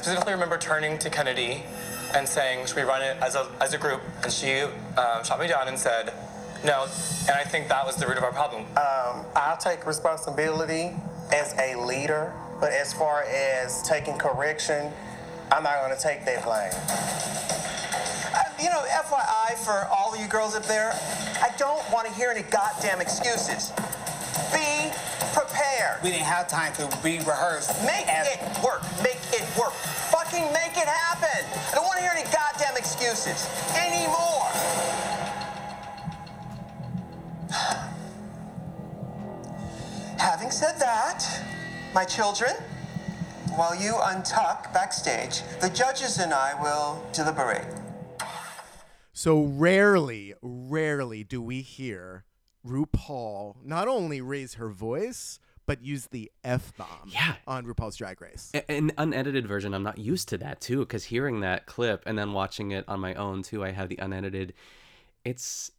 specifically remember turning to Kennedy and saying, should we run it as a, as a group? And she um, shot me down and said, no. And I think that was the root of our problem. Um, I'll take responsibility as a leader, but as far as taking correction, I'm not going to take that blame. Uh, you know, FYI for all of you girls up there, I don't want to hear any goddamn excuses. Be prepared. We didn't have time to re-rehearse. Make it work. Make it work. Fucking make it happen. I don't want to hear any goddamn excuses anymore. Having said that, my children, while you untuck backstage, the judges and I will deliberate. So rarely, rarely do we hear RuPaul not only raise her voice but use the f bomb Yeah. on RuPaul's Drag Race. A- An unedited version, I'm not used to that too, because hearing that clip and then watching it on my own too, I have the unedited. It's,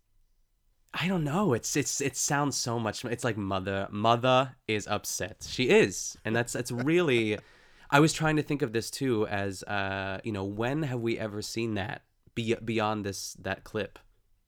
I don't know. It's it's it sounds so much. It's like mother mother is upset. She is, and that's that's really. I was trying to think of this too as, uh, you know, when have we ever seen that be, beyond this that clip,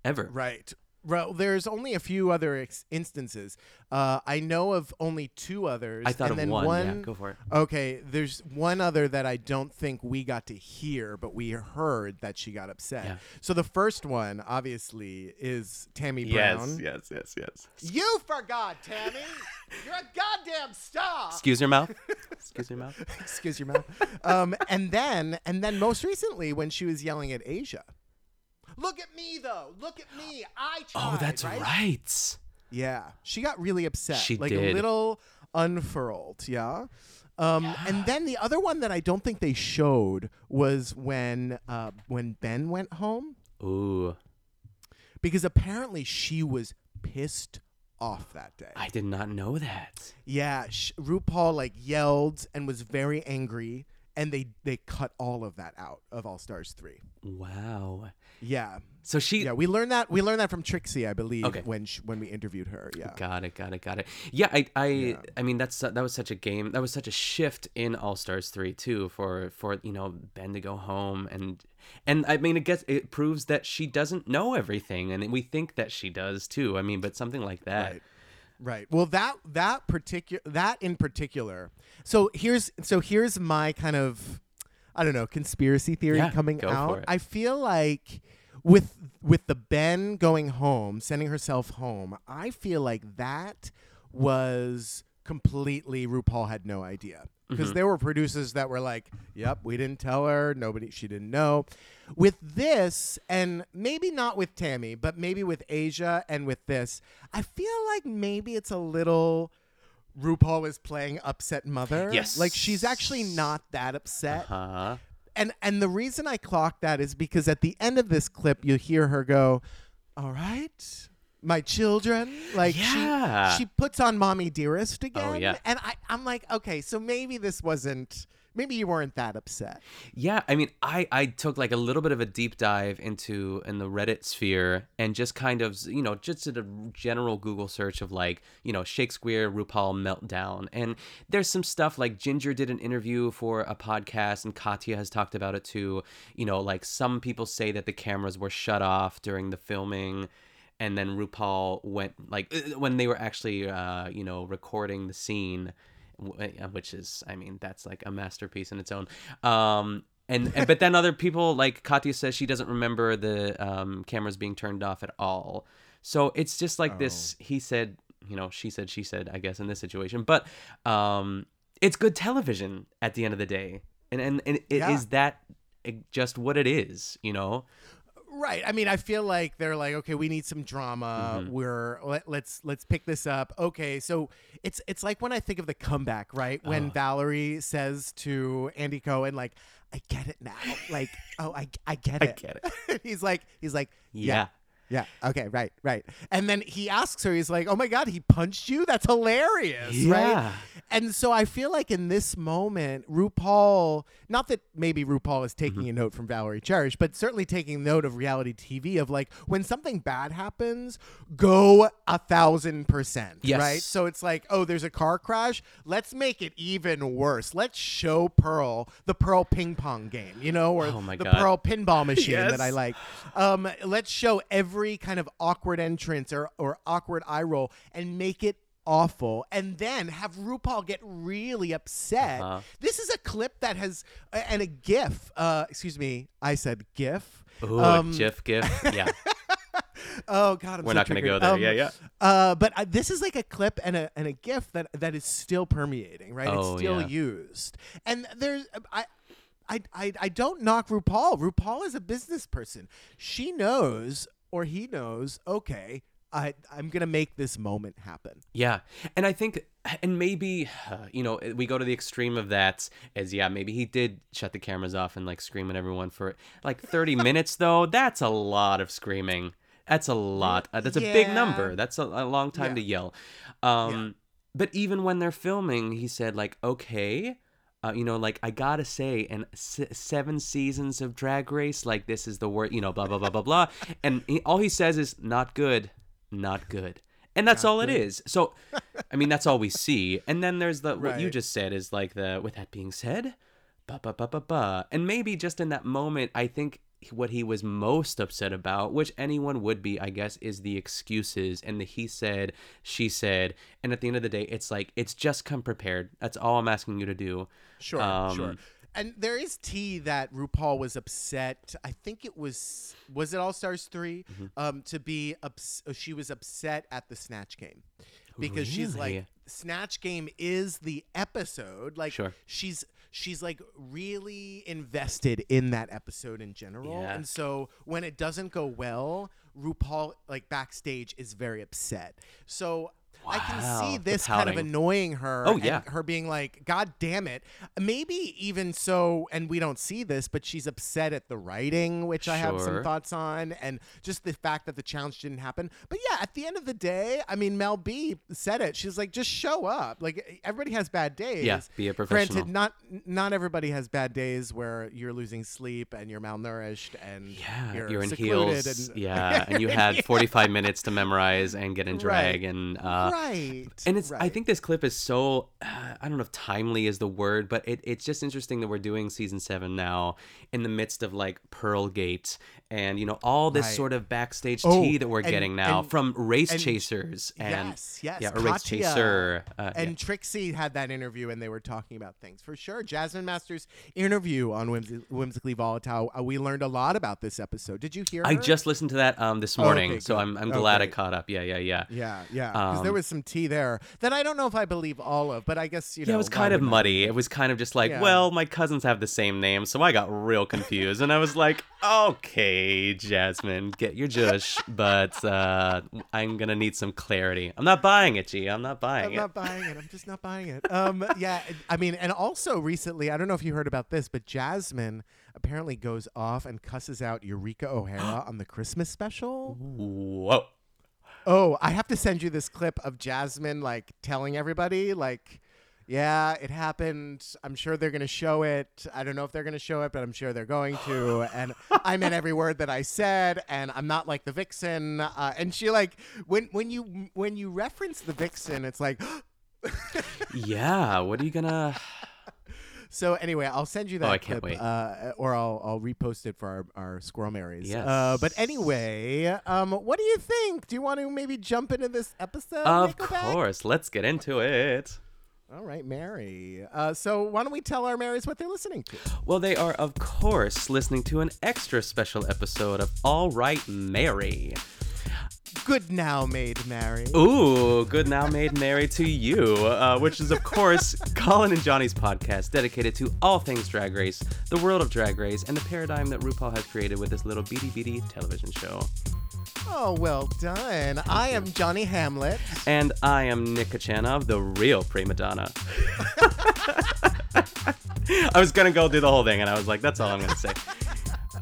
ever? Right. Well, there's only a few other ex- instances. Uh, I know of only two others. I thought and of then one, yeah, go for it. Okay, there's one other that I don't think we got to hear, but we heard that she got upset. Yeah. So the first one, obviously, is Tammy Brown. Yes, yes, yes, yes. You forgot, Tammy. You're a goddamn star. Excuse your mouth. Excuse your mouth. Excuse your mouth. um, and then, and then, most recently, when she was yelling at Asia. Look at me, though. Look at me. I tried. Oh, that's right. right. Yeah, she got really upset. She like a did. little unfurled. Yeah. Um, And then the other one that I don't think they showed was when uh, when Ben went home Ooh, because apparently she was pissed off that day. I did not know that. yeah, sh- RuPaul like yelled and was very angry, and they they cut all of that out of All Stars three. Wow. Yeah, So she yeah, we learned that we learned that from Trixie, I believe, Okay. when sh- when we interviewed her. Yeah, Got it, got it, got it. Yeah, I, I, I mean, that's that was such a game. That was such a shift in All Stars three too. For for you know Ben to go home and and I mean, it gets it proves that she doesn't know everything, and we think that she does too. I mean, but something like that. Right. Right. Well, that that particular that in particular. So here's so here's my kind of I don't know conspiracy theory Yeah, coming out. I feel like with with the Ben going home, sending herself home. I feel like that was completely RuPaul had no idea because Mm-hmm. there were producers that were like, "Yep, we didn't tell her. Nobody, she didn't know." With this, and maybe not with Tammy, but maybe with Asia and with this, I feel like maybe it's a little. RuPaul is playing upset mother. Yes. like she's actually not that upset Huh? And and the reason I clocked that is because at the end of this clip you hear her go, "All right, my children." Like Yeah. she she puts on "Mommy Dearest" oh, again, Oh, yeah. and I I'm like, okay, so maybe this wasn't. Maybe you weren't that upset. Yeah, I mean, I I took like a little bit of a deep dive into in the Reddit sphere and just kind of you know just did a general Google search of like you know Shakespeare RuPaul meltdown and there's some stuff like Ginger did an interview for a podcast and Katya has talked about it too. You know, like some people say that the cameras were shut off during the filming. And then RuPaul went like uh, when they were actually, uh, you know, recording the scene, which is i mean that's like a masterpiece in its own. Um and, and but then other people like katya says she doesn't remember the um cameras being turned off at all. So it's just like this he said you know she said she said i guess in this situation. But um it's good television at the end of the day. And and, and it is Yeah. that just what it is you know Right. I mean, I feel like they're like, okay, we need some drama. Mm-hmm. We're let, let's let's pick this up. Okay, so it's it's like when I think of the comeback, right? When Oh. Valerie says to Andy Cohen, like, I get it now. Like, oh, I I get it. I get it. he's like he's like, Yeah. yeah. Yeah. Okay. Right. Right. And then he asks her, he's like, "Oh my God, he punched you? That's hilarious, Yeah. right?" and so I feel like in this moment, RuPaul, not that maybe RuPaul is taking a note from Valerie Cherish, but certainly taking note of reality TV of like when something bad happens, go a thousand percent. Yes. Right. So it's like, oh, there's a car crash. Let's make it even worse. Let's show Pearl the Pearl ping pong game, you know, or Oh the God. Pearl pinball machine that I like. Um, let's show every kind of awkward entrance or, or awkward eye roll and make it awful and then have RuPaul get really upset. Uh-huh. This is a clip that has and a gif. Uh excuse me, I said gif. Ooh, Um, GIF, GIF. Yeah. Oh god, I'm We're so not gonna go there. Um, Yeah, yeah. Uh, but uh, this is like a clip and a and a gif that that is still permeating, right? Oh, it's still yeah. used, and there's I. I, I, I don't knock RuPaul. RuPaul is a business person. She knows, or he knows, okay, I, I'm going to make this moment happen. Yeah. And I think, and maybe, uh, you know, we go to the extreme of that as, yeah, maybe he did shut the cameras off and like scream at everyone for like 30 minutes, though. That's a lot of screaming. That's a lot. Uh, that's a big number. That's a, a long time Yeah. to yell. Um, But even when they're filming, he said, like, okay. Uh, you know, like I gotta say, in s- seven seasons of Drag Race, like this is the word, you know, blah blah blah blah blah, and he, all he says is not good, not good, and that's all it is. So, I mean, that's all we see. And then there's the what you just said is like the with that being said, ba ba ba ba ba, and maybe just in that moment, I think what he was most upset about, which anyone would be, I guess, is the excuses and the he said, she said, and at the end of the day, it's like it's just come prepared. That's all I'm asking you to do. Sure, Um, sure. And there is tea that RuPaul was upset. I think it was was it All Stars 3 Mm-hmm. um, to be ups- she was upset at the Snatch Game because she's like Snatch Game is the episode. Like Sure. she's she's like really invested in that episode in general, Yeah. and so when it doesn't go well, RuPaul like backstage is very upset. So. I can see this kind of annoying her. Oh, and yeah. her being like, God damn it. Maybe even so, and we don't see this, but she's upset at the writing, which I have some thoughts on, and just the fact that the challenge didn't happen. But yeah, at the end of the day, I mean, Mel B said it. She's like, just show up. Like everybody has bad days. Yeah, be a professional. Granted, not not everybody has bad days where you're losing sleep and you're malnourished and Yeah, you're, you're, in heels. And, yeah, and you had 45 minutes to memorize and get in drag, Right. and uh, right. and it's I think this clip is so uh, I don't know if timely is the word, but it, it's just interesting that we're doing season seven now in the midst of like Pearlgate and you know all this Right. sort of backstage Oh, tea that we're and- getting now and- from race and- chasers and yes, yes. yeah, race chaser uh, and yeah. Trixie had that interview, and they were talking about things for sure. Jasmine Masters' interview on Whimsically Volatile. Uh, we learned a lot about this episode. Did you hear? I just listened to that um this Oh, morning, okay, so. I'm I'm glad I caught up. Yeah, yeah, yeah. Yeah, yeah. Because there Um, was some tea there that I don't know if I believe all of, but I guess you know. Yeah, it was kind of muddy. It was kind of just like, Yeah. well, my cousins have the same name, so I got real confused, and I was like, okay, Jasmine, get your jush, but uh, I'm gonna need some clarity. I'm not buying it, G. I'm not buying it. I'm not buying it. I'm just not buying it. Um, yeah, I mean, and also recently, I don't know if you heard about this, but Jasmine apparently goes off and cusses out Eureka O'Hara on the Christmas special. Whoa. Oh, I have to send you this clip of Jasmine like telling everybody like yeah, it happened. I'm sure they're going to show it. I don't know if they're going to show it, but I'm sure they're going to. And I meant every word that I said, and I'm not like the vixen. Uh, and she like when when you when you reference the vixen, it's like Yeah. What are you gonna? So anyway, I'll send you that Oh, I can't clip, wait. Uh, or I'll I'll repost it for our, our squirrel marys. Yes. Uh, but anyway, um, what do you think? Do you want to maybe jump into this episode? Of Nickelback? course. Let's get into it. All right, Mary. Uh, so why don't we tell our Marys what they're listening to? Well, they are, of course, listening to an extra special episode of All Right, Mary. Good now, Maid Mary. Ooh, good now Maid Mary to you, uh, which is, of course, Colin and Johnny's podcast dedicated to all things Drag Race, the world of Drag Race, and the paradigm that RuPaul has created with this little beady beady television show. Oh, well done. I am Johnny Hamlet. And I am Nick Kochanov, the real prima donna. I was gonna go do the whole thing, and I was like, that's all I'm gonna say.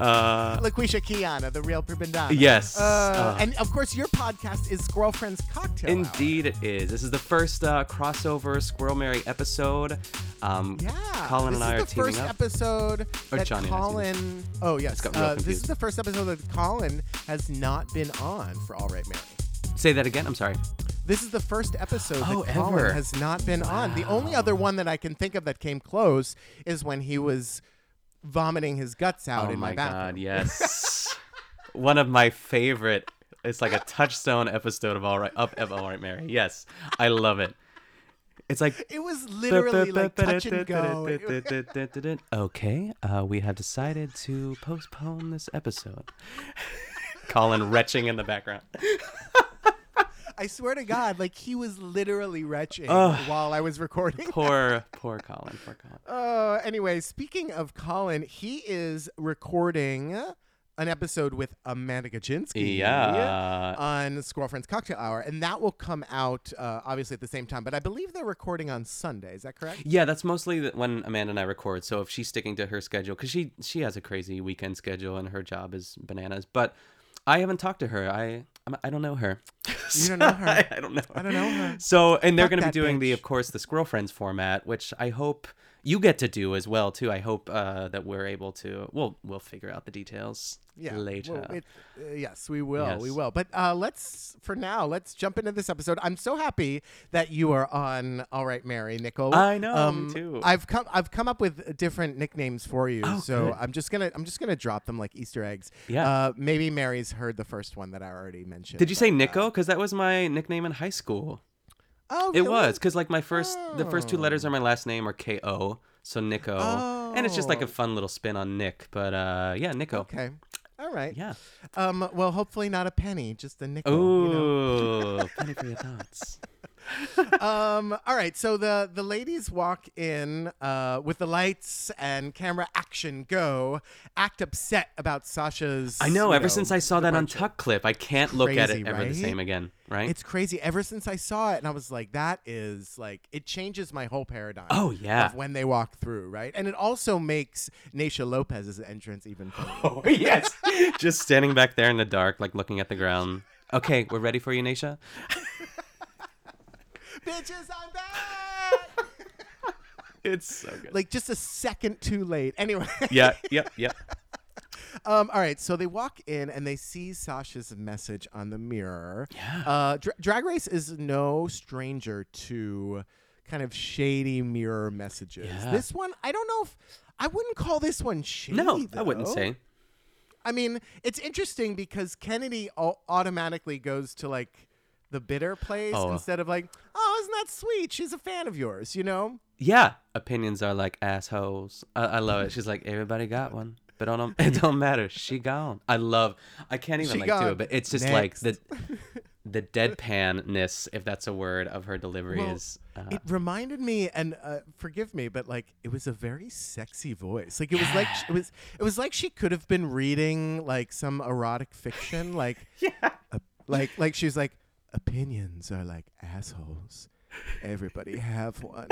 Uh, LaQuisha Kiana, the real Prabandana. Yes. Uh, Uh. and of course, your podcast is Squirrel Friends Cocktail Hour. Indeed, it is. This is the first uh, crossover Squirrel Mary episode. Um, Yeah. Colin and I is are the teaming first up. episode Or that Johnny and I teamed Colin. Oh yes. Uh, this is the first episode that Colin has not been on for All Right Mary. Say that again. I'm sorry. This is the first episode Oh, that Colin ever. has not been on. The only other one that I can think of that came close is when he was vomiting his guts out oh in my my bathroom. god, yes. One of my favorite. It's like a touchstone episode of All Right Up of All Right Mary. Yes, I love it. It's like It was literally like touch and go. Okay, uh, we have decided to postpone this episode. Colin retching in the background. I swear to God, like he was literally retching Ugh. while I was recording. Poor, poor Colin. Poor Colin. Uh, anyway, speaking of Colin, he is recording an episode with Amanda Gajinsky. Yeah. On Squirrel Friends Cocktail Hour, and that will come out uh, obviously at the same time. But I believe they're recording on Sunday. Is that correct? Yeah, that's mostly when Amanda and I record. So if she's sticking to her schedule, because she she has a crazy weekend schedule and her job is bananas. But I haven't talked to her. I I'm- I don't know her. You don't know her. I, I don't know. Her. I don't know her. So and they're going to be doing the, of course, the Squirrel Friends format, which I hope you get to do as well too. I hope uh, that we're able to. We'll we'll figure out the details Yeah. later. Well, it, uh, yes, we will. We will. But uh, let's, for now, let's jump into this episode. I'm so happy that you are on All Right, Mary, Nicole. I know, me Um, too. I've come, I've come up with different nicknames for you. Oh, so good. I'm just gonna, I'm just gonna drop them like Easter eggs. Yeah. Uh, maybe Mary's heard the first one that I already mentioned. Did you say but, uh, Nico? Because that was my nickname in high school. Oh, It really? was because like my first, the first two letters Oh. are my last name are K O, so Nico, and it's just like Oh. a fun little spin on Nick. But uh, yeah, Nico. Okay. All right. Yeah. Um. Well, hopefully not a penny, just a nickel. you know? Ooh, penny for your thoughts. um all right so the the ladies walk in uh with the lights and camera action go act upset about sasha's I know. Ever since I saw that on Tuck clip, I can't look at it ever the same again. Right? it's crazy ever since i saw it and i was like that is like it changes my whole paradigm Oh, yeah. of when they walk through right and it also makes Naysha lopez's entrance even oh yes. just standing back there in the dark, like looking at the ground. Okay, we're ready for you, Naysha. Bitches i'm back It's so good. like just a second too late anyway yeah. Yep. Yep. Um, all right, so they walk in and they see Sasha's message on the mirror. Yeah. Uh, Dra- Drag Race is no stranger to kind of shady mirror messages. Yeah. This one, I don't know if I wouldn't call this one shady. No, I wouldn't say. I mean, it's interesting because Kennedy au- automatically goes to like the bitter place Oh. instead of like, oh, isn't that sweet? She's a fan of yours, you know? Yeah, opinions are like assholes. I, I love it. She's like, everybody got one, but it don't, it don't matter. She gone. I love. I can't even She like do it, but it's just Next. like the the deadpanness, if that's a word, of her delivery Well, is. Uh, it reminded me, and uh, forgive me, but like it was a very sexy voice. Like it was like it was it was like she could have been reading like some erotic fiction. Like yeah, like like she was like opinions are like assholes. Everybody have one,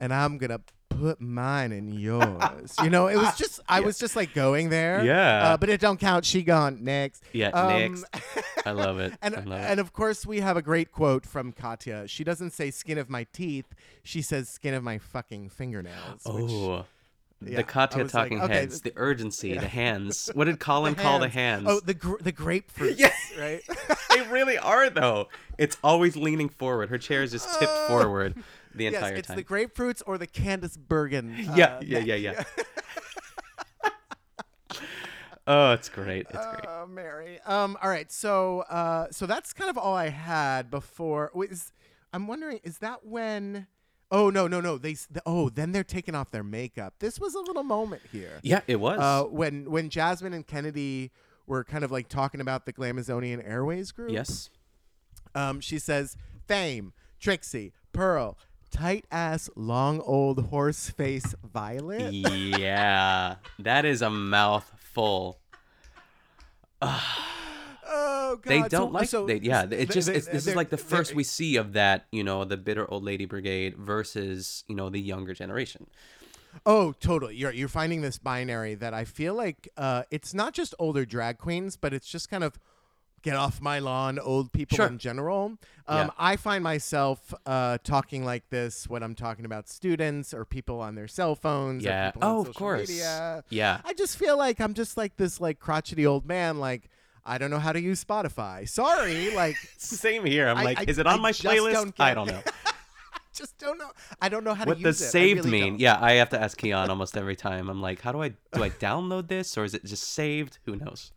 and I'm gonna put mine in yours. You know, it was just I was just like going there. Yeah. uh, but it don't count. She gone next. yeah, Um, next. I love it. and, I love and it. of course, we have a great quote from Katya. She doesn't say skin of my teeth. She says skin of my fucking fingernails. which- Oh. Yeah, the Katya was like, talking okay, heads, the urgency, the hands. What did Colin call the hands? Oh, the gr- the grapefruit. yes. Right? they really are though. It's always leaning forward. Her chair is just tipped forward the yes, entire it's time. It's the grapefruits or the Candice Bergen. yeah, uh, yeah, neck. yeah, yeah. oh, it's great. It's great. Oh, Mary. Um. All right. So, uh, so that's kind of all I had before. wait, Is I'm wondering, is that when? Oh no, no, no. They. The, oh, then they're taking off their makeup. This was a little moment here. Yeah, it was. Uh, when when Jasmine and Kennedy were kind of like talking about the Glamazonian Airways group. yes. Um, she says, "Fame, Trixie, Pearl, tight ass, long old horse face, Violet." yeah, that is a mouthful. Oh God. They don't like. so- they, yeah, they- it's just. they- it's, this is like the first we see of that. You know, the bitter old lady brigade versus you know the younger generation. Oh, totally. You're you're finding this binary that I feel like uh, it's not just older drag queens, but it's just kind of get off my lawn, old people Sure. in general. Um, Yeah. I find myself uh, talking like this when I'm talking about students or people on their cell phones. or Yeah. people on Oh, of course. media. Yeah. I just feel like I'm just like this like crotchety old man. Like I don't know how to use Spotify. Sorry. Like Same here. I'm I- like, I- is it on I my playlist? don't I don't know. just don't know. I don't know how what to does use it. I saved really mean? don't. Yeah, I have to ask Keon almost every time. I'm like, how do I do I download this or is it just saved? Who knows?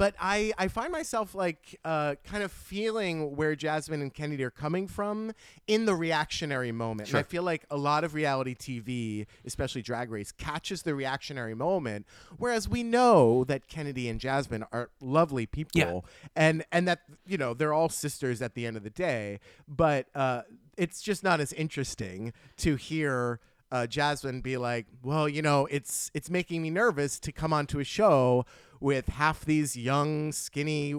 But I, I find myself like uh, kind of feeling where Jasmine and Kennedy are coming from in the reactionary moment. And I feel like a lot of reality TV, especially Drag Race, catches the reactionary moment. Whereas we know that Kennedy and Jasmine are lovely people, and and that you know they're all sisters at the end of the day. But uh, it's just not as interesting to hear uh, Jasmine be like, "Well, you know, it's it's making me nervous to come onto a show with half these young, skinny,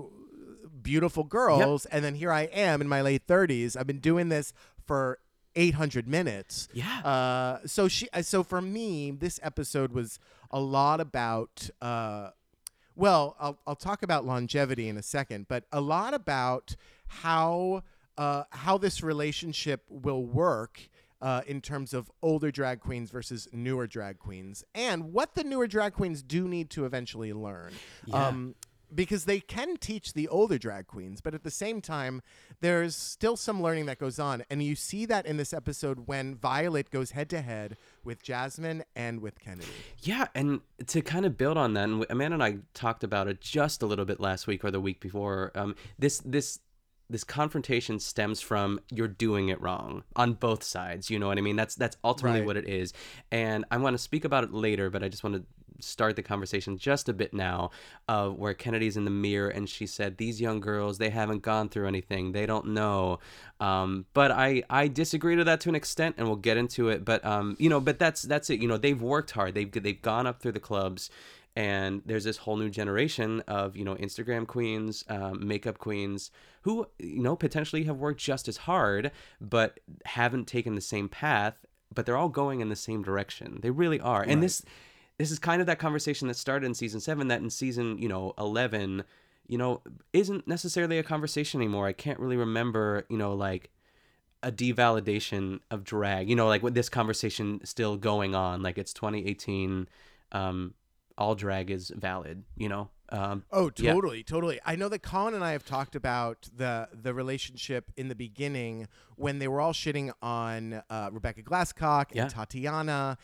beautiful girls, and then here I am in my late thirties. I've been doing this for." 800 minutes. Yeah. Uh, so she. uh, So for me, this episode was a lot about. Uh, well, I'll I'll talk about longevity in a second, but a lot about how uh, how this relationship will work uh, in terms of older drag queens versus newer drag queens, and what the newer drag queens do need to eventually learn. Um, because they can teach the older drag queens, but at the same time, there's still some learning that goes on. And you see that in this episode when Violet goes head to head with Jasmine and with Kennedy. Yeah, and to kind of build on that, and Amanda and I talked about it just a little bit last week or the week before. Um, this this this confrontation stems from you're doing it wrong on both sides. You know what I mean? That's that's ultimately Right. what it is. And I want to speak about it later, but I just want to start the conversation just a bit now of where Kennedy's in the mirror and she said these young girls they haven't gone through anything they don't know um, but I I disagree to that to an extent and we'll get into it but um you know but that's that's it you know they've worked hard they've they've gone up through the clubs and there's this whole new generation of you know Instagram queens, um, makeup queens who you know potentially have worked just as hard, but haven't taken the same path. But they're all going in the same direction. They really are. And this this is kind of that conversation that started in season seven. That in season you know eleven, you know, isn't necessarily a conversation anymore. I can't really remember you know like a devalidation of drag. You know, like with this conversation still going on. Like it's 2018. Um, all drag is valid. You know. Um, Oh, Yeah. totally, totally. I know that Colin and I have talked about the the relationship in the beginning when they were all shitting on uh, Rebecca Glasscock Yeah. and Tatiana.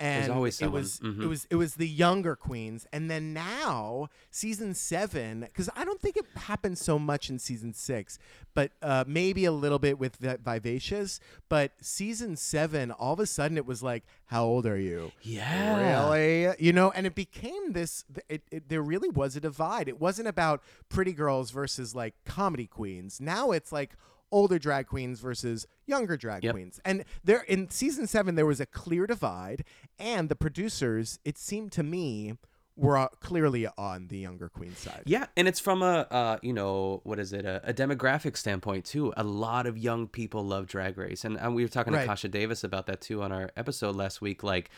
And always it was Mhm. it was it was the younger queens, and then now season seven because I don't think it happened so much in season six, but uh, maybe a little bit with Vi- Vivacious. But season seven, all of a sudden it was like, how old are you? Yeah. Really? You know, and it became this. It, it, there really was a divide. It wasn't about pretty girls versus like comedy queens. Now it's like older drag queens versus younger drag Yep. queens. And there in season seven, there was a clear divide, and the producers, it seemed to me, were uh, clearly on the younger queen side. Yeah, and it's from a uh, you know what is it a, a demographic standpoint too. A lot of young people love Drag Race, and, and we were talking Right. to Kasha Davis about that too on our episode last week. Like,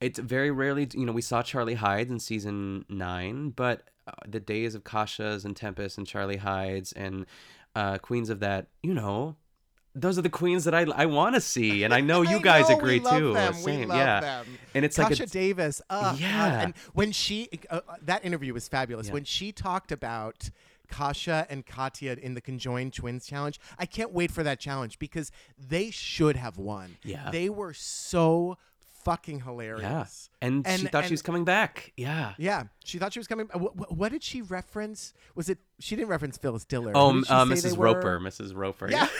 it's very rarely you know we saw Charlie Hides in season nine, but uh, the days of Kasha's and Tempest and Charlie Hyde's and uh, queens of that, you know. Those are the queens that I, I want to see, and I know you I guys know, agree too. Them. Same, yeah. them. And it's like Tasha Davis. Uh, Yeah. and when she uh, uh, that interview was fabulous. Yeah. When she talked about Kasha and Katya in the conjoined twins challenge, I can't wait for that challenge because they should have won. Yeah. they were so fucking hilarious. Yeah, and, she thought she was coming back. Yeah. Yeah, she thought she was coming. What, what did she reference? Was it? She didn't reference Phyllis Diller. Oh, uh, Mrs. they were? Roper, Mrs. Roper. Yeah.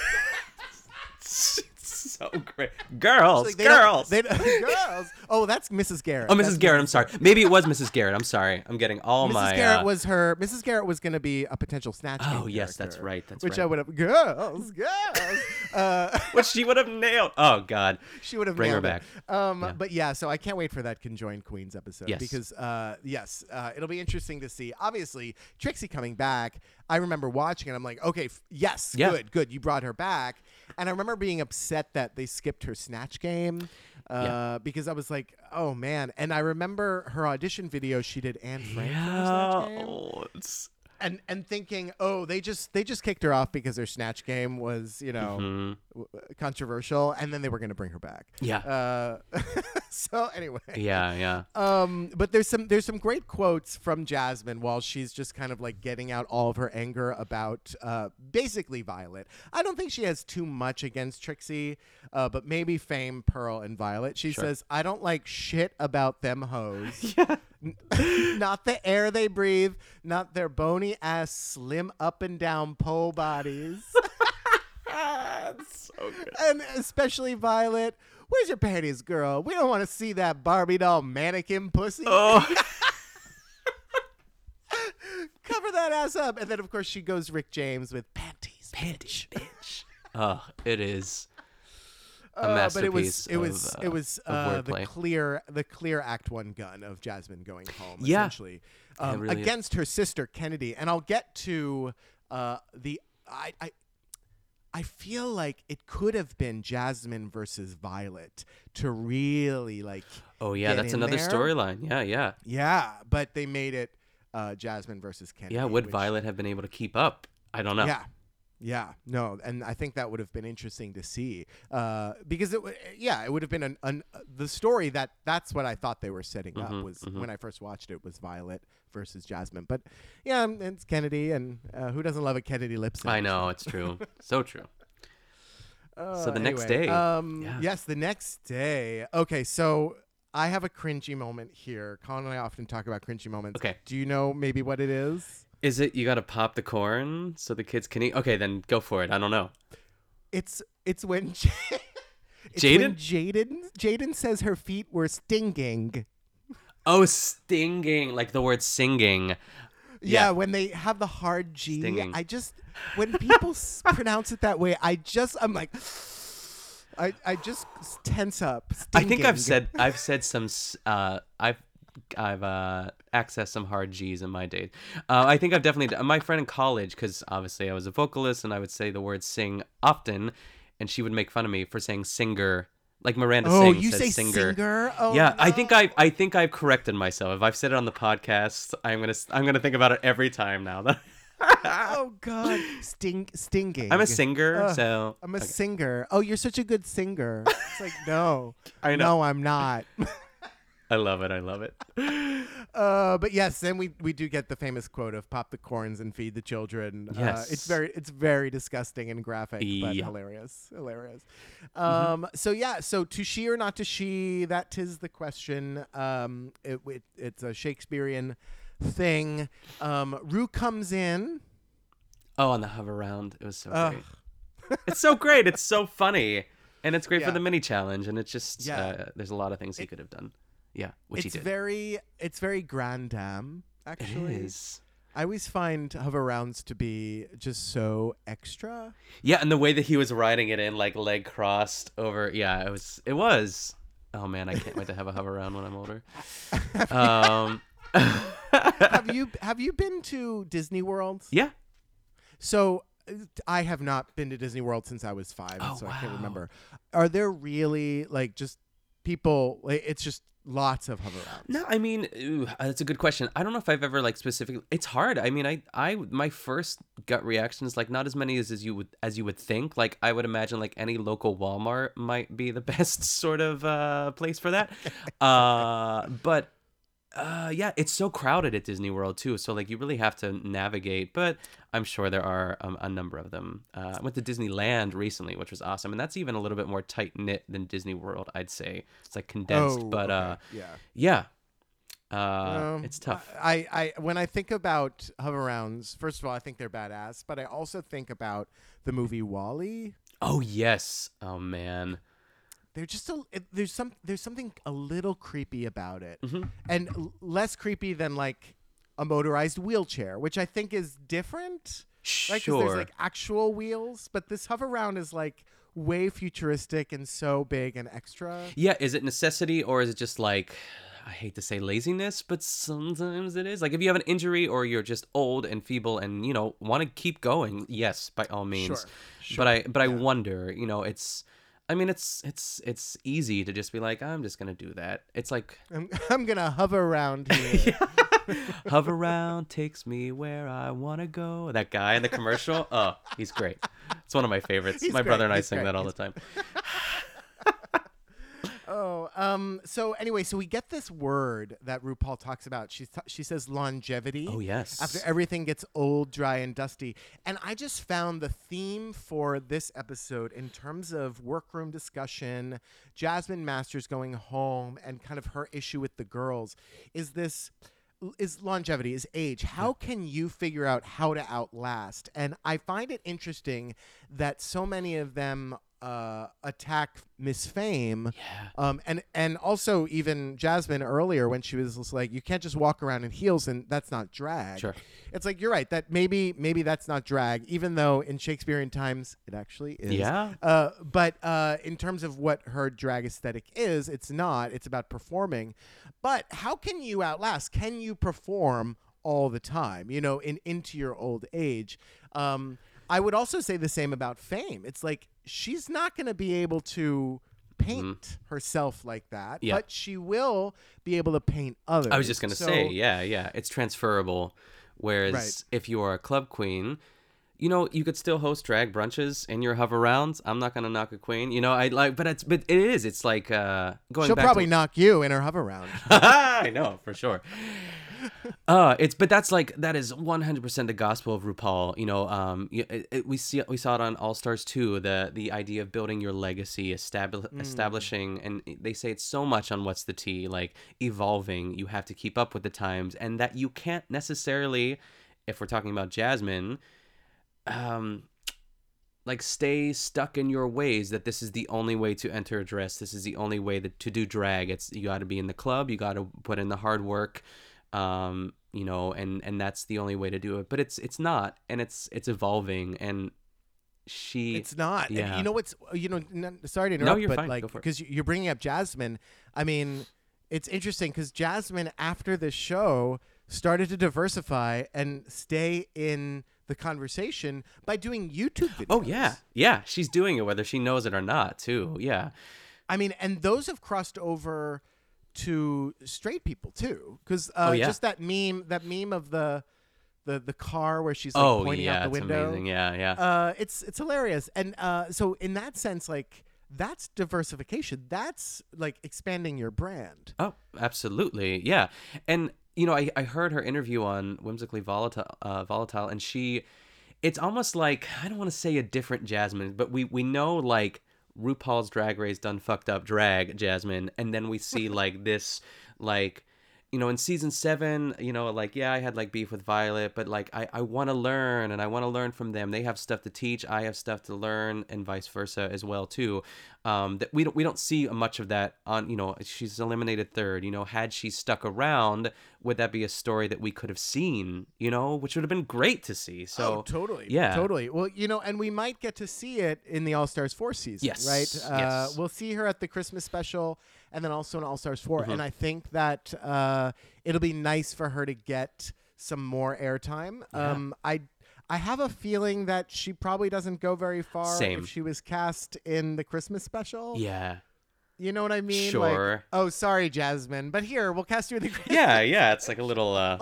so great. Girls, Like, they don't- girls. they girls. Oh, that's Mrs. Garrett. oh, That's Mrs. Garrett. I'm sorry. Maybe it was Mrs. Garrett. I'm sorry. I'm getting all Mrs. my. Garrett uh, was her. Mrs. Garrett was going to be a potential snatch. Oh, yes, that's right, that's right. which right. I would have. Girls, girls. uh, Which she would have nailed. Oh God. she would have Bring her back. Um, Yeah. But yeah, so I can't wait for that conjoined Queens episode Yes. because uh, yes, uh, it'll be interesting to see. Obviously, Trixie coming back. I remember watching it. I'm like, okay, f- yes, Yeah. good, good. You brought her back, and I remember being upset that they skipped her snatch game. Uh, Yeah. because I was like, oh man, and I remember her audition video she did Anne Frank Yeah. Oh, it's and and thinking, oh, they just they just kicked her off because her Snatch Game was you know Mhm. w- controversial, and then they were going to bring her back. Yeah. Uh, so anyway, Yeah, yeah. um, but there's some there's some great quotes from Jasmine while she's just kind of like getting out all of her anger about uh, basically Violet. I don't think she has too much against Trixie, uh, but maybe Fame, Pearl, and Violet. She says, "I don't like shit about them hoes. not the air they breathe, not their bony ass, slim up and down pole bodies." so good. and especially Violet. Where's your panties, girl? We don't want to see that Barbie doll mannequin pussy. Oh, Cover that ass up. And then, of course, she goes Rick James with panties. panties, bitch. Oh, it is Uh, but it was it was of, uh, it was uh, the clear the clear Act One gun of Jasmine going home Yeah. essentially um, really- against her sister Kennedy, and I'll get to uh, the I, I I feel like it could have been Jasmine versus Violet to really like Oh yeah, that's another storyline. Yeah, yeah, yeah, but they made it uh, Jasmine versus Kennedy. yeah. Would which- Violet have been able to keep up? I don't know. Yeah. Yeah, no, and I think that would have been interesting to see uh, because it, w- yeah, it would have been an, an the story that that's what I thought they were setting Mm-hmm, up was when I first watched it was Violet versus Jasmine, but yeah, um, it's Kennedy, and uh, who doesn't love a Kennedy lip sync? I know it's true. so true. Uh, So the next day. um, Yeah. yes, the next day. Okay, so I have a cringy moment here. Colin and I often talk about cringy moments. Okay. do you know maybe what it is? Is it you got to pop the corn so the kids can eat? Okay, then go for it. I don't know. It's it's when J- it's Jaidynn? when Jaidynn Jaidynn says her feet were stinging. Oh, stinging, like the word singing. Yeah, Yeah. when they have the hard G, I Stinging. just when people s- pronounce it that way, I just I'm like, I I just tense up. I think I've said I've said some uh I've I've uh accessed some hard G's in my days. Uh, I think I've definitely my friend in college because obviously I was a vocalist and I would say the word sing often, and she would make fun of me for saying singer like Miranda Oh, you says say singer. singer? Oh, yeah, I think no. I I think I've corrected myself. If I've said it on the podcast, I'm gonna I'm gonna think about it every time now. oh God, sting stinging. I'm a singer, Ugh, so I'm a okay. singer. Oh, you're such a good singer. It's like no, I know. no, I'm not. I love it. I love it. Uh, but yes, then we we do get the famous quote of "pop the corns and feed the children." uh, it's very it's very disgusting and graphic, but Yeah. Mm-hmm. hilarious, hilarious. Um, so yeah, so to she or not to she, that tis the question. Um, it, it it's a Shakespearean thing. Um, Rue comes in. Oh, on the hover round, it was so Ugh. great. it's so great. It's so funny, and it's great Yeah. for the mini challenge. And it's just Yeah. uh, there's a lot of things he could have done. Yeah, which it's he did. very it's very grand dame. Actually, is. I always find hover rounds to be just so extra. Yeah, and the way that he was riding it in, like leg crossed over. Yeah, it was. It was. Oh man, I can't wait to have a hover round when I'm older. Um, have you have you been to Disney World? yeah. So uh, I have not been to Disney World since I was five, Oh, so I can't remember. Are there really like just people? Like, it's just lots of hover rounds. No, I mean, ooh, uh, that's a good question. I don't know if I've ever like specifically. It's hard. I mean, I, I, my first gut reaction is like not as many as, as you would as you would think. Like I would imagine like any local Walmart might be the best sort of uh, place for that. uh, but uh, yeah, it's so crowded at Disney World too. So like you really have to navigate. But I'm sure there are um, a number of them. Uh, I went to Disneyland recently, which was awesome, and that's even a little bit more tight knit than Disney World. I'd say it's like condensed, Oh, but okay. uh, yeah. yeah. Uh, Um, it's tough. I, I when I think about hover rounds, first of all, I think they're badass, but I also think about the movie WALL-E. oh yes. Oh man. They're just a there's some there's something a little creepy about it, Mm-hmm. and l- less creepy than like a motorized wheelchair, which I think is different. Right, 'cause there's like actual wheels, but this hover round is like way futuristic and so big and extra. Yeah, is it necessity or is it just like I hate to say laziness, but sometimes it is. Like if you have an injury or you're just old and feeble and you know want to keep going, yes, by all means. Sure, But I but I wonder, you know, it's I mean, it's it's it's easy to just be like, I'm just gonna do that. It's like I'm, I'm gonna hover around here. hover around takes me where I wanna go. That guy in the commercial, oh, he's great. It's one of my favorites. He's my great, brother and I he's sing great, that all he's- the time. Oh, um. So anyway, so we get this word that RuPaul talks about. She she says longevity. Oh, yes. After everything gets old, dry, and dusty, and I just found the theme for this episode in terms of workroom discussion, Jasmine Masters going home, and kind of her issue with the girls, is this is longevity is age how can you figure out how to outlast and i find it interesting that so many of them uh, attack Miss Fame, Yeah. um, and and also even Jasmine earlier when she was like, you can't just walk around in heels and that's not drag. Sure. It's like you're right that maybe maybe that's not drag, even though in Shakespearean times it actually is. Yeah. Uh, but uh, in terms of what her drag aesthetic is, it's not. It's about performing. But how can you outlast? Can you perform all the time? You know, in into your old age. Um, I would also say the same about Fame. It's like she's not going to be able to paint herself like that, Mm-hmm. Yeah. but she will be able to paint others. I was just gonna So- say, yeah, yeah, it's transferable. Whereas Right. if you are a club queen, you know, you could still host drag brunches in your hover rounds. I'm not gonna knock a queen, you know. I like, but it's, but it is. It's like uh, going. She'll probably to, knock you in her hover round. I know for sure. Uh, it's but that's like that is 100% the gospel of RuPaul. You know, um, it, it- we see we saw it on All Stars 2, the the idea of building your legacy, establi- establishing, and they say it's so much on what's the tea, like evolving. You have to keep up with the times, and that you can't necessarily, if we're talking about Jasmine, um, like stay stuck in your ways that this is the only way to enter a dress this is the only way that, to do drag it's you got to be in the club you got to put in the hard work um you know and and that's the only way to do it but it's it's not and it's it's evolving and she It's not. And Yeah. you know what's you know. N- sorry to interrupt, you're but fine. like Go for it. because you're bringing up Jasmine. I mean, it's interesting because Jasmine after the show started to diversify and stay in the conversation by doing YouTube videos. oh yeah yeah she's doing it whether she knows it or not too yeah I mean, and those have crossed over to straight people too, because uh, Oh, yeah. just that meme, that meme of the the the car where she's like oh pointing yeah out the it's window. amazing yeah yeah uh, it's it's hilarious, and uh, so in that sense, like that's diversification. That's like expanding your brand. Oh, absolutely. Yeah. And you know, I, I heard her interview on Whimsically Volatile uh, Volatile and she it's almost like I don't want to say a different Jasmine, but we we know like RuPaul's Drag Race done fucked up drag Jasmine and then we see like this like you know, in season seven, you know, like, yeah, I had like beef with Violet, but like, I, I want to learn and I want to learn from them. They have stuff to teach. I have stuff to learn and vice versa as well, too. Um, that we don't, we don't see much of that on, you know, she's eliminated third, you know, had she stuck around, would that be a story that we could have seen, you know, which would have been great to see. So oh, totally. yeah. Totally. Well, you know, and we might get to see it in the All Stars 4 season, Yes, right? Uh, yes. We'll see her at the Christmas special and then also in All Stars 4. Mm-hmm. And I think that uh, it'll be nice for her to get some more airtime. Um, I. I have a feeling that she probably doesn't go very far Same. if she was cast in the Christmas special. Yeah. You know what I mean? Like, Sure. oh, sorry, Jasmine, but here we'll cast you in the. Christmas Yeah. Yeah. It's like a little, uh,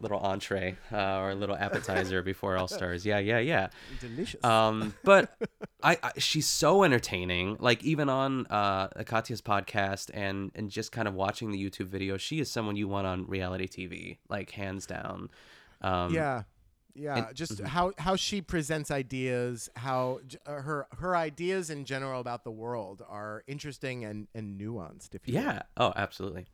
little entree uh, or a little appetizer before All Stars. Yeah. Yeah. Yeah. Delicious. Um, but I, I she's so entertaining. Like even on uh Katya's podcast and and just kind of watching the YouTube videos, she is someone you want on reality TV, like hands down. Um, yeah yeah just mm-hmm. how how she presents ideas how uh, her her ideas in general about the world are interesting and and nuanced if you will. Yeah. Oh, absolutely.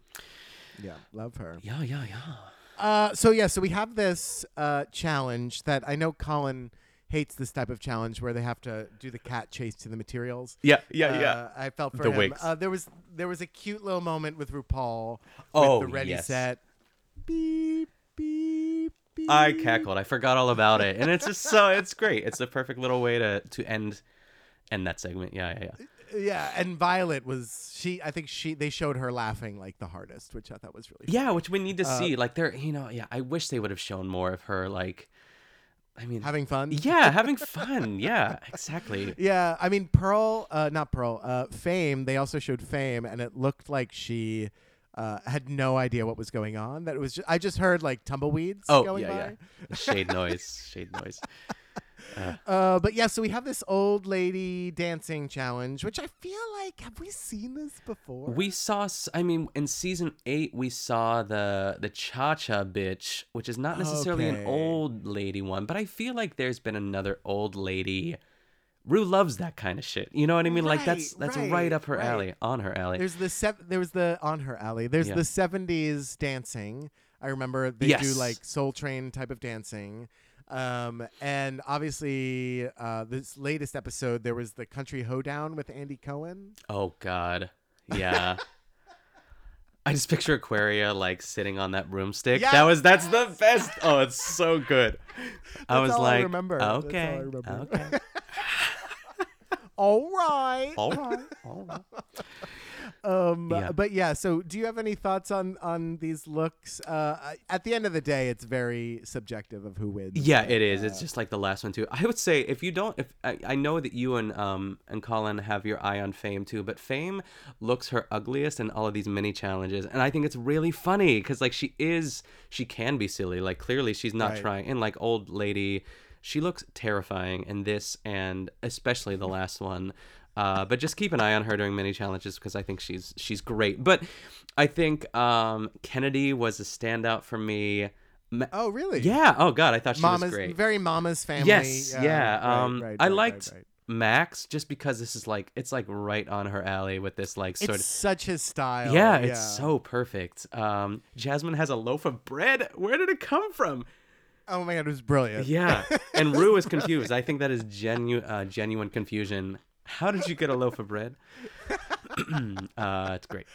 yeah love her Yeah. Yeah. Yeah. Uh so yeah so we have this uh challenge that i know colin hates this type of challenge where they have to do the cat chase to the materials Yeah. Yeah. yeah. Uh, I felt for The him. wigs. Uh, there was there was a cute little moment with RuPaul Oh, with the ready yes. set. Beep beep beep. I cackled. I forgot all about it, and it's just so it's great. It's the perfect little way to to end end that segment. Yeah. Yeah. Yeah. Yeah, and Violet was she. I think she they showed her laughing like the hardest, which I thought was really. Yeah, which we need to see. Like there, you know, yeah. I wish they would have shown more of her, like, I mean, Having fun. yeah, having fun. Yeah, exactly. Yeah, I mean Pearl, uh, not Pearl, uh, Fame. They also showed Fame, and it looked like she uh, had no idea what was going on. That it was. Just, I just heard like tumbleweeds Oh, going yeah, by. yeah. Shade noise, shade noise. Uh, but yeah, so we have this old lady dancing challenge, which I feel like have we seen this before? We saw, I mean, in season eight, we saw the the cha cha bitch, which is not necessarily Okay. an old lady one, but I feel like there's been another old lady. Rue loves that kind of shit. You know what I mean? like that's Right, that's right, right, up her right. alley, on her alley. There's the sev- there was the on her alley. There's Yeah. the '70s dancing. I remember they do like Soul Train type of dancing. Um, and obviously, uh, this latest episode, there was the Country Hoedown with Andy Cohen. oh God, yeah. I just picture Aquaria like sitting on that broomstick. Yeah. That was that's the best. Oh, it's so good. I was all I like, remember. All I okay, remember. okay, All right. all right, all right. Um, Yeah. but yeah. So, do you have any thoughts on on these looks? Uh, at the end of the day, it's very subjective of who wins. Yeah, it is. It's just like the last one too. I would say if you don't, if I, I know that you and um and Colin have your eye on Fame too, but Fame looks her ugliest in all of these mini challenges, and I think it's really funny because like she is, she can be silly. Like clearly she's not Right. trying. And like old lady, she looks terrifying in this and especially the last one. Uh, but just keep an eye on her during mini challenges because I think she's she's great. But I think um, Kennedy was a standout for me. Oh, really? yeah. Oh God, I thought she Mama's was great. very Mama's family. yes. Yeah. right, um, right, I right, right, liked. Max just because this is like it's like right on her alley with this like sort It's of. such his style. Yeah, it's so perfect. Um, Jasmine has a loaf of bread. Where did it come from? Oh my god, it was brilliant. Yeah, and Ru is confused. I think that is genu- uh, genuine confusion. How did you get a loaf of bread? uh, it's great.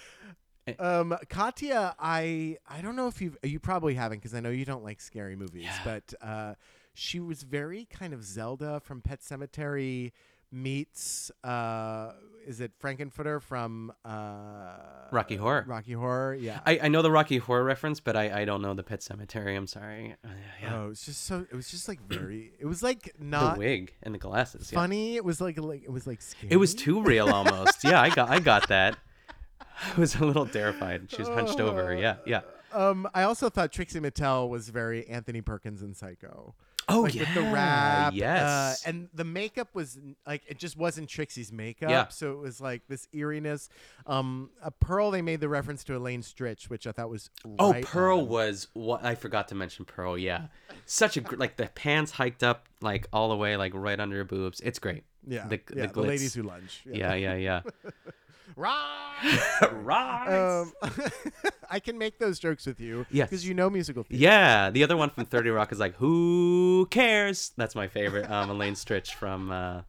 Um, Katya, I I don't know if you you probably haven't because I know you don't like scary movies, Yeah. but uh, she was very kind of Zelda from Pet Sematary meets uh, is it Frank-N-Furter from uh, Rocky Horror. Rocky Horror, yeah. I, I know the Rocky Horror reference, but I, I don't know the Pet Sematary. I'm sorry. Uh, yeah. Oh, it was just so. It was just like very. It was like not the wig and the glasses. yeah. funny. It was like like it was like scary. It was too real almost. yeah, I got I got that. I was a little terrified. She was hunched over. Yeah, yeah. Um, I also thought Trixie Mattel was very Anthony Perkins in Psycho. Oh like with the rap. Yes. Uh, and the makeup was like it just wasn't Trixie's makeup. Yeah. So it was like this eeriness. Um, a Pearl. They made the reference to Elaine Stritch, which I thought was. oh, Pearl on. was what I forgot to mention. Pearl, yeah, such a like the pants hiked up like all the way like right under her boobs. It's great. Yeah. the, yeah, the, the, ladies who lunge. Yeah, yeah, yeah. Right. Rise. Um, I can make those jokes with you. Yes. Because you know musical theater. yeah, the other one from Thirty Rock is like, "Who cares?" That's my favorite. Um, Elaine Stritch from uh,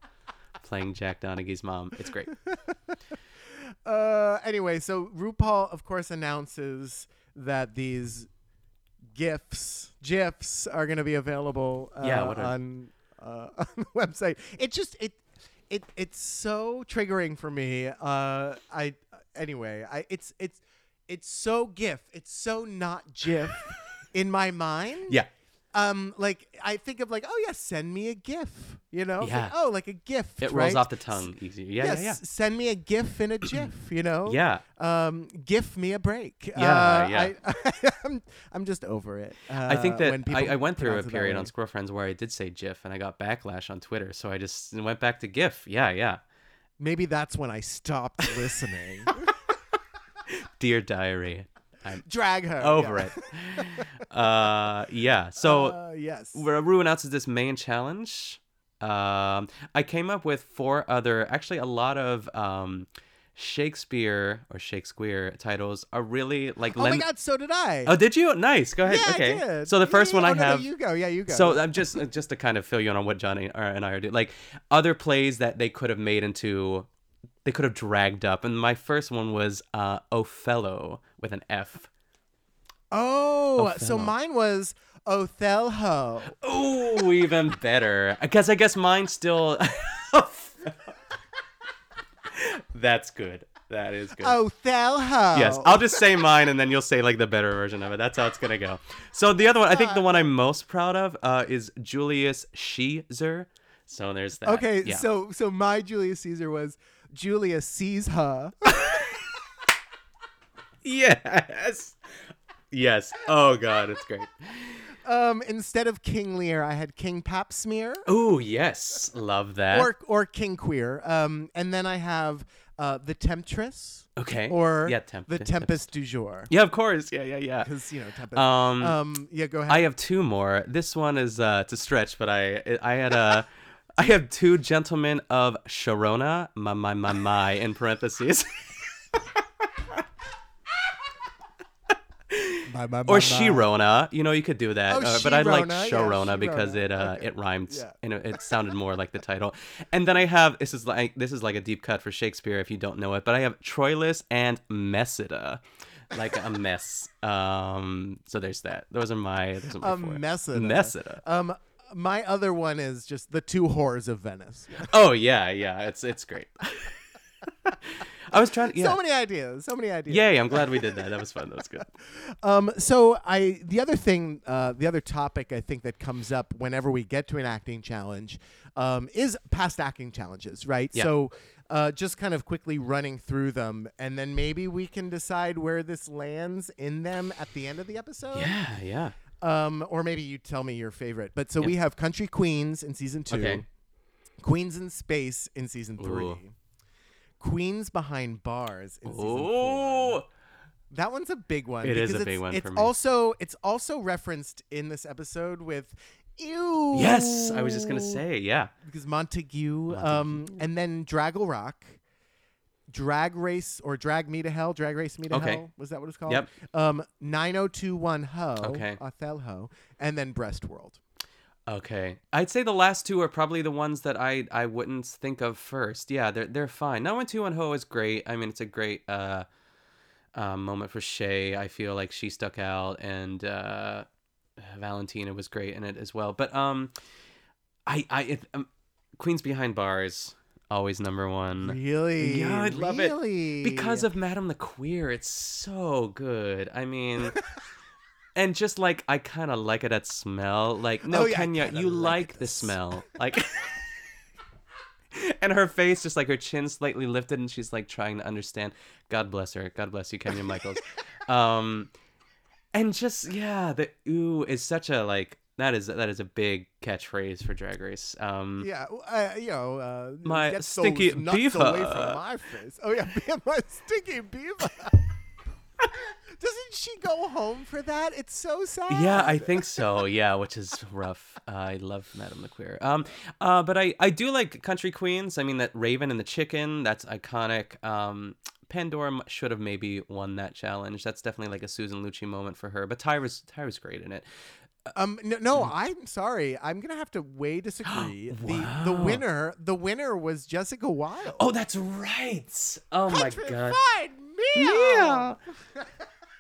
playing Jack Donaghy's mom. It's great. Uh, anyway, so RuPaul, of course, announces that these gifs, gifs, are going to be available uh, Yeah, on uh, on the website. It just it it it's so triggering for me. Uh, I anyway, I it's it's it's so gif. It's so not GIF in my mind. Yeah. Um, like I think of like, oh yeah, send me a GIF. You know, Yeah. like, oh, like a GIF. It right? rolls off the tongue easier. Yeah, yes, yeah, yeah. send me a GIF in a GIF. You know. Yeah. Um, GIF me a break. Yeah, Uh, yeah. I, I'm, I'm just over it. Uh, I think that when I, I went through a that period on Squirrel Friends where I did say GIF and I got backlash on Twitter, so I just went back to GIF. Yeah, yeah. Maybe that's when I stopped listening. Dear Diary, I'm Drag her. over yeah. it. Uh, yeah. So Uh, yes. where Ru announces this main challenge. Um, I came up with four other, actually a lot of um, Shakespeare or Shakespeare titles are really like. Oh my God, so did I. Oh, did you? Nice. Go ahead. yeah, okay. I did. So the first yeah, one oh, I no, no, have. you go. Yeah, you go. So I'm just uh, just to kind of fill you in on what Johnny and I are doing. Like other plays that they could have made into, they could have dragged up. And my first one was uh, Othello with an F. oh, so mine was Othello. Oh, even better. I guess I guess mine still. That's good. That is good. Othello. Yes, I'll just say mine, and then you'll say like the better version of it. That's how it's gonna go. So the other one, I think the one I'm most proud of, uh, is Julius Caesar. So there's that. Okay, Yeah. so so my Julius Caesar was Julius sees her. yes, yes. Oh god, it's great. um, instead of King Lear, I had King Pap Smear Oh yes, love that. or or King Queer. Um, and then I have uh, the Temptress okay. or yeah, temp- the temp- Tempest du jour. Yeah, of course. Yeah, yeah, yeah. Because you know Tempest. Um, um, yeah, go ahead. I have two more. This one is uh, to stretch, but I I had a. I have two gentlemen of Sharona, my my my my in parentheses, Bye, bye, or bye, bye. Shirona. You know, you could do that, Oh, uh, but I like Sharona, yeah, because it uh Okay. it rhymed Yeah. and it, it sounded more like the title. And then I have this is like this is like a deep cut for Shakespeare if you don't know it, but I have Troilus and Messida, like a mess. Um, so there's that. Those are my those are my A four. Messida. Messida. Um, my other one is just the two horrors of Venice. Oh yeah, yeah. It's it's great. I was trying to yeah. So many ideas. So many ideas. Yay, I'm glad we did that. That was fun. That was good. Um, so I the other thing, uh, the other topic I think that comes up whenever we get to an acting challenge, um, is past acting challenges, right? Yeah. So. Uh, just kind of quickly running through them, and then maybe we can decide where this lands in them at the end of the episode. Yeah, yeah. Um, or maybe you tell me your favorite. But so we have Country Queens in season two, Okay. Queens in Space in season three, Ooh. Queens Behind Bars in season four. Oh, That one's a big one. It is a big one It's for me. also it's also referenced in this episode with ew. yes. I was just gonna say, yeah. because Montague, um, and then Draggle Rock, Drag Race or Drag Me to Hell, Drag Race Me to Okay. Hell. Was that what it's called? Yep. Um, nine oh two one ho. Okay. Othello, and then Breast World. Okay, I'd say the last two are probably the ones that I I wouldn't think of first. Yeah, they're they're fine. Now, one two one ho is great. I mean, it's a great uh, uh, moment for Shea. I feel like she stuck out, and uh, Valentina was great in it as well. But um, I I it, um, Queens Behind Bars always number one. Really? Yeah, I love really? it because of Madame LaQueer. It's so good. I mean, and just like I kind of like it that smell. Like no, Oh, yeah, Kenya, you like like, the the smell. Like, and her face, just like her chin slightly lifted, and she's like trying to understand. God bless her. God bless you, Kenya Michaels. um, and just yeah, the ooh is such a like. That is that is a big catchphrase for Drag Race. Um, Yeah, uh, you know, uh, My get stinky beaver. away from my face. Oh yeah, my stinky beaver. Doesn't she go home for that? It's so sad. Yeah, I think so. Yeah, which is rough. Uh, I love Madame LaQueer. Um, uh, but I, I do like Country Queens. I mean, that Raven and the Chicken, that's iconic. Um, Pandora should have maybe won that challenge. That's definitely like a Susan Lucci moment for her. But Tyra's Tyra's great in it. Um, no, no, I'm sorry. I'm gonna have to way disagree. the the winner, the winner was Jessica Wilde. Oh, that's right. Oh my god. Countrified meal.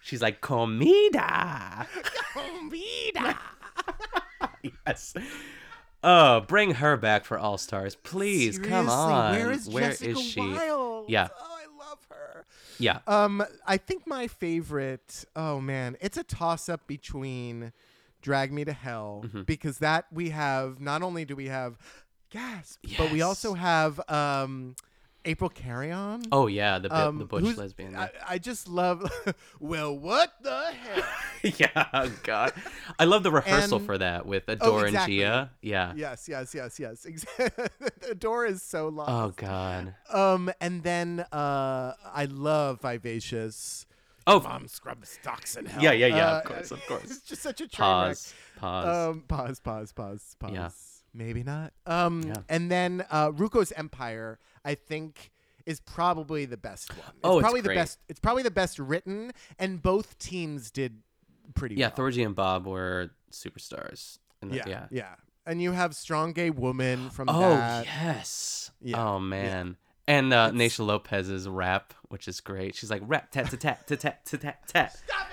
She's like comida. Comida. yes. Oh, bring her back for All Stars, please. Come on. Where is Where Jessica is she? Wilde? Yeah. Oh, I love her. Yeah. Um, I think my favorite. Oh man, it's a toss up between "Drag Me to Hell" Mm-hmm. because that we have. Not only do we have gasp, but we also have um, April Carrion. Oh yeah, the um, the butch lesbian. I, I just love. well, what the hell? yeah, oh, God. I love the rehearsal And- for that with Adore exactly. and Gia. Yeah. yes, yes, yes, yes. Door is so long. Oh God. Um, and then uh, I love Vivacious. Oh, Mom scrub stocks in hell. Yeah, yeah, yeah, of Uh, course, of course. It's just such a train wreck. pause. Pause. Um, pause, pause, pause, pause. Yeah. Maybe not. Um, Yeah. and then uh, RuCo's Empire, I think, is probably the best one. It's Oh, it's probably the great. best. It's probably the best written, and both teams did pretty yeah, well. Thorgy and Bob were superstars. in the- yeah, yeah. yeah. And you have strong gay woman from Oh that. yes. Yeah, Oh man. And uh, Naysha Lopez's rap, which is great. She's like rap tat tat tat tat tat tat tat. Stop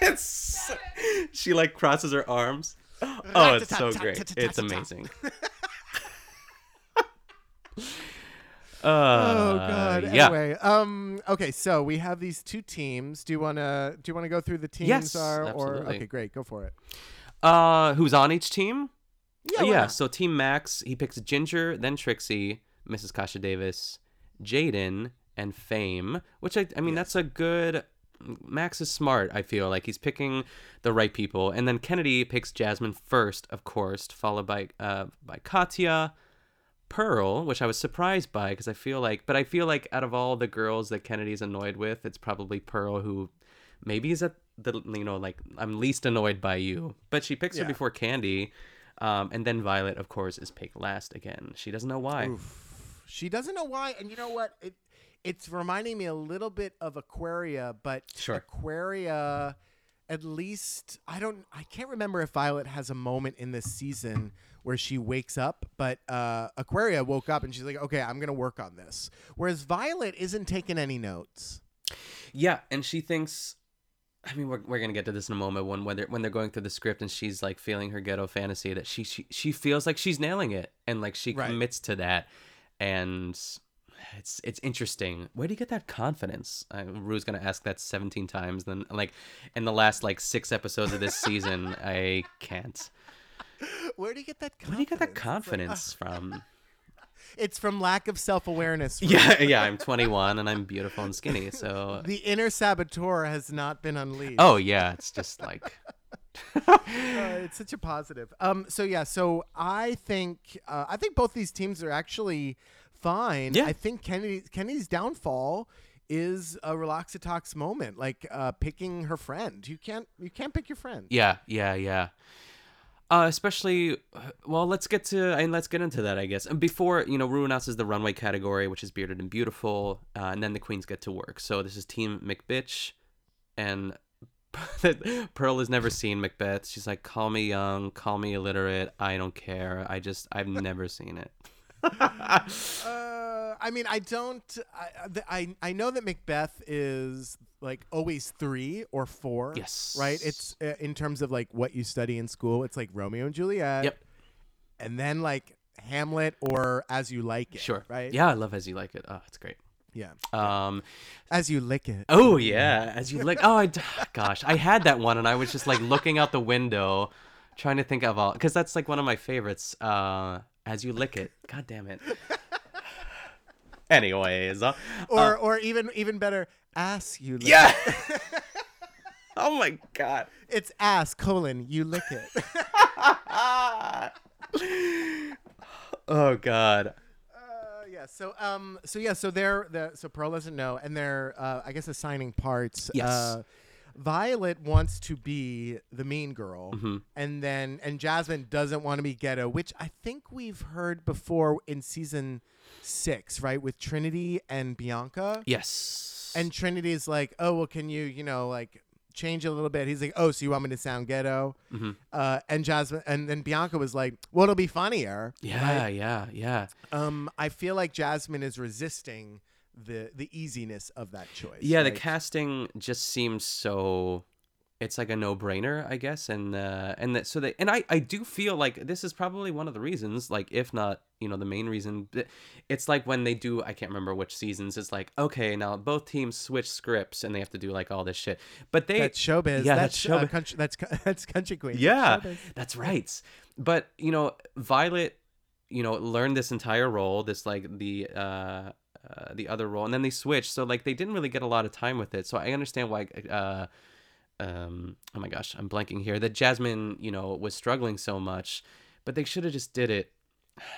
it! Stop it, she like crosses her arms. Oh, it's so great! It's amazing. Uh, oh god. Yeah. Anyway, um okay, so we have these two teams. Do you want to do you want to go through the teams yes, are absolutely. or Okay, great. Go for it. Uh who's on each team? Yeah. Oh, yeah, so team Max, he picks Ginger, then Trixie, Mrs. Kasha Davis, Jaidynn, and Fame. Which I, I mean, that's a good. Max is smart. I feel like he's picking the right people, and then Kennedy picks Jasmine first, of course, followed by uh by Katya, Pearl, which I was surprised by because I feel like, but I feel like out of all the girls that Kennedy's annoyed with, it's probably Pearl who maybe is at the you know like I'm least annoyed by you, but she picks her before Kandy, um, and then Violet, of course, is picked last again. She doesn't know why. She doesn't know why, and you know what? It it's reminding me a little bit of Aquaria, but Sure. Aquaria, at least I don't, I can't remember if Violet has a moment in this season where she wakes up, but uh, Aquaria woke up and she's like, okay, I'm gonna work on this. Whereas Violet isn't taking any notes. Yeah, and she thinks. I mean, we're, we're gonna get to this in a moment when when they're when they're going through the script and she's like feeling her ghetto fantasy that she she, she feels like she's nailing it and like she Right. commits to that, and it's it's interesting. Where do you get that confidence? Uh, Ru's gonna ask that seventeen times. Then like in the last like six episodes of this season, I can't. Where do you get that? Confidence? Where do you get that It's like, confidence from? uh, it's from lack of self awareness. Yeah, yeah. I'm 21 and I'm beautiful and skinny, so. The inner saboteur has not been unleashed. Oh yeah, it's just like. Uh, it's such a positive. Um. So yeah. So I think uh, I think both these teams are actually fine. Yeah. I think Kennedy Kennedy's downfall is a Relaxatox moment, like uh, picking her friend. You can't you can't pick your friend. Yeah, yeah, yeah. Uh, especially, well, let's get to and let's get into that, I guess. And before, you know, Ru announces the runway category, which is bearded and beautiful, uh, and then the queens get to work. So this is Team McBitch, and Pearl has never seen Macbeth. She's like, "Call me young, call me illiterate. I don't care. I just, I've never seen it." Uh, I mean, I don't. I, I I know that Macbeth is like always three or four. Yes. Right. It's uh, in terms of like what you study in school. It's like Romeo and Juliet. Yep. And then like Hamlet or As You Like It. Sure. Right. Yeah, I love as you like it. Oh, it's great. Yeah. Um, As You Lick It. Oh yeah, as you lick. Oh, I, gosh, I had that one, and I was just like looking out the window, trying to think of all, because that's like one of my favorites. Uh, as you lick it. God damn it. Anyways, uh, Or or even even better, Ass You Lick yeah. Oh my god. It's ass colon you lick it. Oh god. Yeah. So um. So yeah. So they're the so Pearl doesn't know, and they're uh, I guess assigning parts. Yes. Uh, Violet wants to be the mean girl, Mm-hmm. and then and Jasmine doesn't want to be ghetto, which I think we've heard before in season six, right, with Trinity and Bianca. Yes. And Trinity is like, oh well, can you you know like change a little bit? He's like, oh, so you want me to sound ghetto? Mm-hmm. Uh, and Jasmine and then Bianca was like, well, it'll be funnier. yeah, yeah, yeah. Um, I feel like Jasmine is resisting the the easiness of that choice. Yeah, the casting just seems so. It's like a no-brainer, I guess, and uh, and that so they and I I do feel like this is probably one of the reasons, like if not you know the main reason. It's like when they do I can't remember which seasons. It's like okay now both teams switch scripts and they have to do like all this shit, but they That's showbiz. Yeah, that's, that's uh, showbiz. country, that's that's country queen. Yeah, Showbiz. that's right. But you know, Violet, you know, learned this entire role, this like the uh, uh the other role, and then they switched. So like they didn't really get a lot of time with it. So I understand why. Uh, um, oh my gosh, I'm blanking here. That Jasmine, you know, was struggling so much, but they should have just did it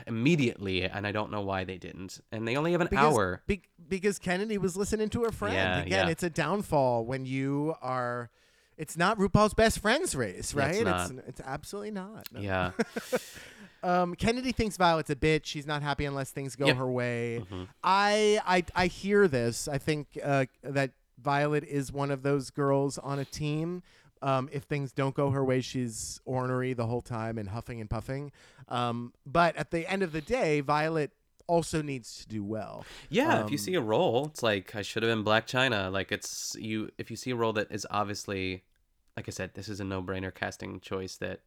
immediately, and I don't know why they didn't. And they only have an Because, hour. be- because Kennedy was listening to her friend. Yeah, Again, yeah. it's a downfall when you are. It's not RuPaul's best friends race, right? it's not. it's absolutely not. no. Yeah. Um, Kennedy thinks Violet's a bitch. She's not happy unless things go Yep. her way. Mhm. I, I I hear this. I think uh, that Violet is one of those girls on a team. Um, if things don't go her way, she's ornery the whole time and huffing and puffing. Um, but at the end of the day, Violet also needs to do well. Yeah, if you Um, see a role, it's like I should have been Black China. Like it's you. If you see a role that is obviously, like I said, this is a no-brainer casting choice that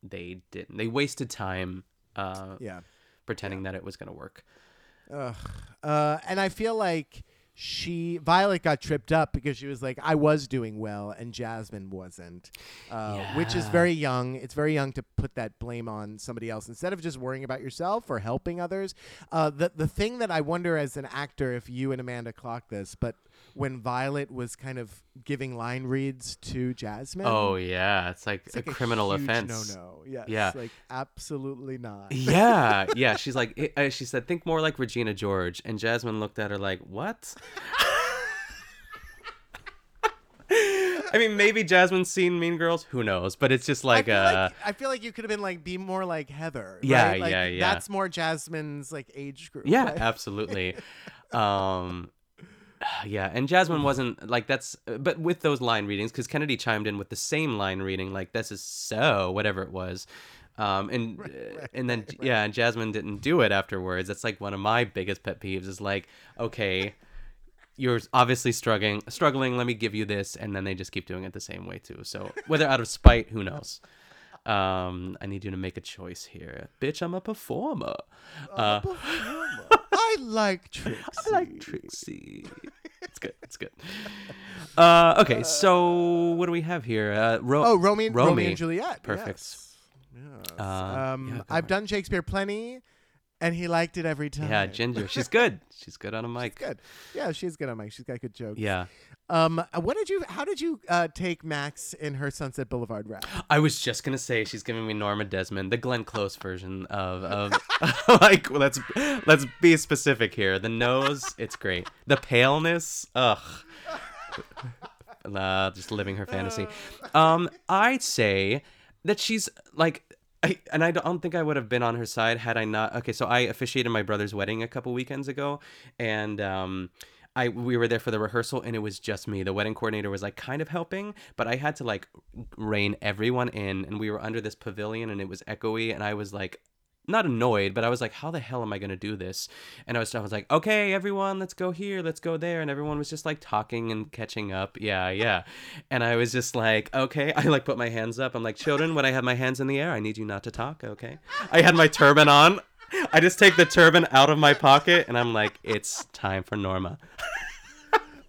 they didn't. They wasted time uh, Yeah. pretending that it was gonna work. Uh, and I feel like she Violet got tripped up because she was like, I was doing well and Jasmine wasn't, uh, which is very young. It's very young to put that blame on somebody else instead of just worrying about yourself or helping others. Uh, the the thing that I wonder as an actor if you and Amanda clock this, but when Violet was kind of giving line reads to Jasmine, Oh yeah, it's like it's a like criminal huge offense. No, no, yes, Yeah. like absolutely not. Yeah, yeah. She's like, uh, she said, think more like Regina George, and Jasmine looked at her like, what? I mean, maybe Jasmine's seen Mean Girls. Who knows? But it's just like, I feel uh, like I feel like you could have been like be more like Heather. Yeah, right? Like, yeah, yeah. That's more Jasmine's like age group. yeah, right? absolutely. um, yeah, and Jasmine wasn't like that's, but with those line readings, because Kennedy chimed in with the same line reading, like this is so whatever it was. Um, and uh, and then yeah, and Jasmine didn't do it afterwards. That's like one of my biggest pet peeves. Is like, okay, you're obviously struggling struggling let me give you this and then they just keep doing it the same way too so whether out of spite who knows um i need you to make a choice here bitch i'm a performer uh I like Trixie. i like trixie it's good it's good uh okay so what do we have here uh Ro- Oh, Romeo, and Juliet. Perfect. Yes. Yes. Uh, um, yeah, I've it. done Shakespeare plenty, and he liked it every time. yeah ginger she's good she's good on a mic Good. Yeah, she's good on a mic. She's got good jokes. yeah Um, uh, what did you? How did you uh, take Max in her Sunset Boulevard rap? I was just gonna say she's giving me Norma Desmond, the Glenn Close version of of like let's let's be specific here. The nose, it's great. The paleness, ugh. Uh, just living her fantasy. Um, I'd say that she's like. I, and I don't think I would have been on her side had I not. Okay, so I officiated my brother's wedding a couple weekends ago, and um, I we were there for the rehearsal, and it was just me. The wedding coordinator was like kind of helping, but I had to like rein everyone in, and we were under this pavilion, and it was echoey, and I was like not annoyed, but I was like, how the hell am I gonna do this? And I was I was like, okay, everyone, let's go here, let's go there, and everyone was just like talking and catching up, yeah, yeah. And I was just like, okay, I like put my hands up. I'm like, children, when I have my hands in the air, I need you not to talk, okay? I had my turban on. I just take the turban out of my pocket, and I'm like, it's time for Norma.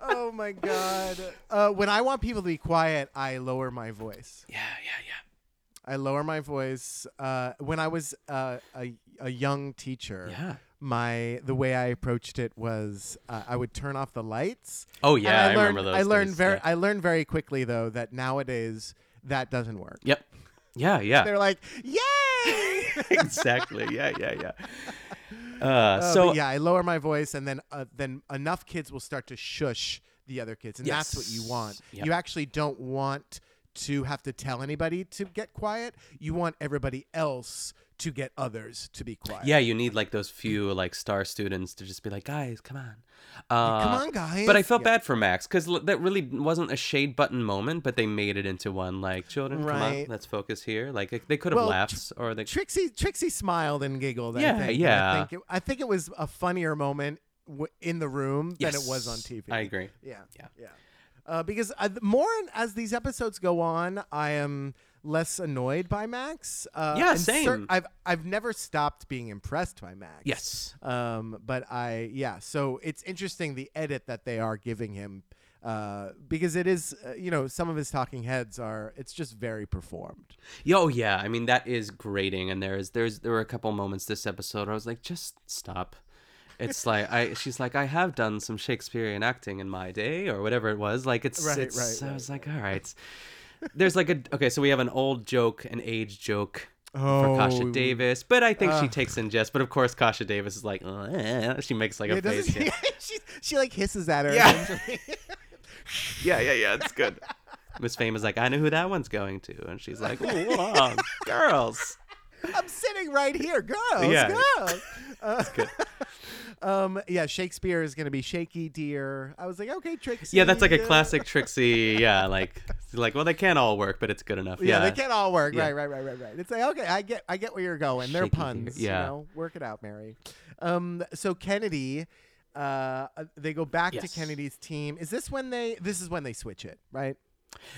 oh my god! Uh, when I want people to be quiet, I lower my voice. Yeah, yeah, yeah. I lower my voice. Uh, when I was uh, a a young teacher, Yeah. my the way I approached it was uh, I would turn off the lights. Oh yeah, I, learned, remember those. I learned very yeah. I learned very quickly though that nowadays that doesn't work. Yep. Yeah, yeah. They're like, yay! exactly. Yeah, yeah, yeah. Uh, Uh, so yeah, I lower my voice, and then uh, then enough kids will start to shush the other kids, and that's what you want. Yep. You actually don't want to have to tell anybody to get quiet. You want everybody else to get others to be quiet. Yeah, you need like those few like star students to just be like, guys, come on. Uh, come on, guys. But I felt Yeah. bad for Max because that really wasn't a shade button moment, but they made it into one. Like, children, come on, let's focus here. Like they could have Well, laughed, or they. Trixie Trixie smiled and giggled. Yeah, I think. yeah. I think it, I think it was a funnier moment w- in the room than it was on TV. I agree. Yeah, Yeah. yeah. Uh, because uh, the more as these episodes go on, I am less annoyed by Max. Uh, Yeah, and same. I've I've never stopped being impressed by Max. Yes. Um, but I yeah. So it's interesting the edit that they are giving him. Uh, because it is, uh, you know, some of his talking heads are. It's just very performed. Yo, yeah. I mean, that is grating, and there's there's there were a couple moments this episode where I was like, just stop. It's like I she's like I have done some Shakespearean acting in my day or whatever it was. Like it's Right, it's right, I right, was like, all right. There's like a okay, so we have an old joke, an age joke for Kasha Oh. Davis, but I think she takes in jest. But of course, Kasha Davis is like, "Uh," she makes like a Yeah, face. she? Yeah. she, she like hisses at her. Yeah. yeah, yeah, yeah. It's good. Miss Fame is like, I know who that one's going to, and she's like, "Whoa, girls." I'm sitting right here, girls. Yeah. girls. Uh, good. Um, yeah, Shakespeare is gonna be shaky deer. I was like, okay, Trixie. Yeah, that's like a uh, classic Trixie. Yeah, like like well, they can't all work, but it's good enough. Yeah, Yeah, they can't all work. Yeah. Right, right, right, right, right. It's like okay, I get, I get where you're going. They're Shaky deer, puns. yeah. You know, work it out, Mary. Um, so Kennedy, uh, they go back to Kennedy's team. Is this when they? This is when they switch it, right?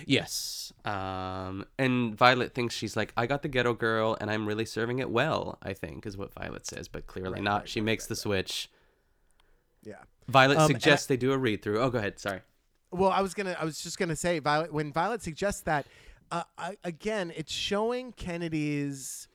Yes. Um, and Violet thinks she's like, I got the ghetto girl, and I'm really serving it well. I think is what Violet says, but clearly Right, not. right, she right, makes the switch. Yeah. Violet Um, suggests they do a read through. Oh, go ahead. Sorry. Well, I was gonna. I was just gonna say, Violet. When Violet suggests that, uh, I, again, it's showing Kennedy's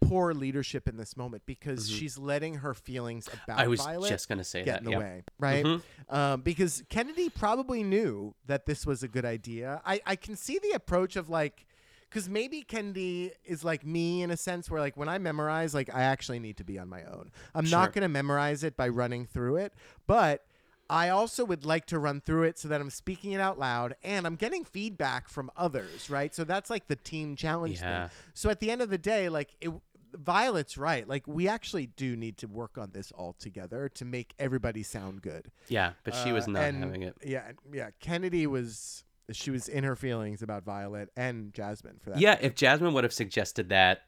poor leadership in this moment because she's letting her feelings about Mm-hmm. I was Violet just gonna say get that, in the yep. way, right? Mm-hmm. Um, because Kennedy probably knew that this was a good idea. I, I can see the approach of like. Because maybe Kennedy is like me in a sense where, like, when I memorize, like, I actually need to be on my own. I'm Sure. not going to memorize it by running through it, but I also would like to run through it so that I'm speaking it out loud and I'm getting feedback from others, right? So that's like the team challenge Yeah. thing. So at the end of the day, like it, Violet's right. Like we actually do need to work on this all together to make everybody sound good. Yeah, but she was Uh, not and- having it. Yeah, yeah. Kennedy was she was in her feelings about Violet and Jasmine for that. Yeah, if Jasmine would have suggested that,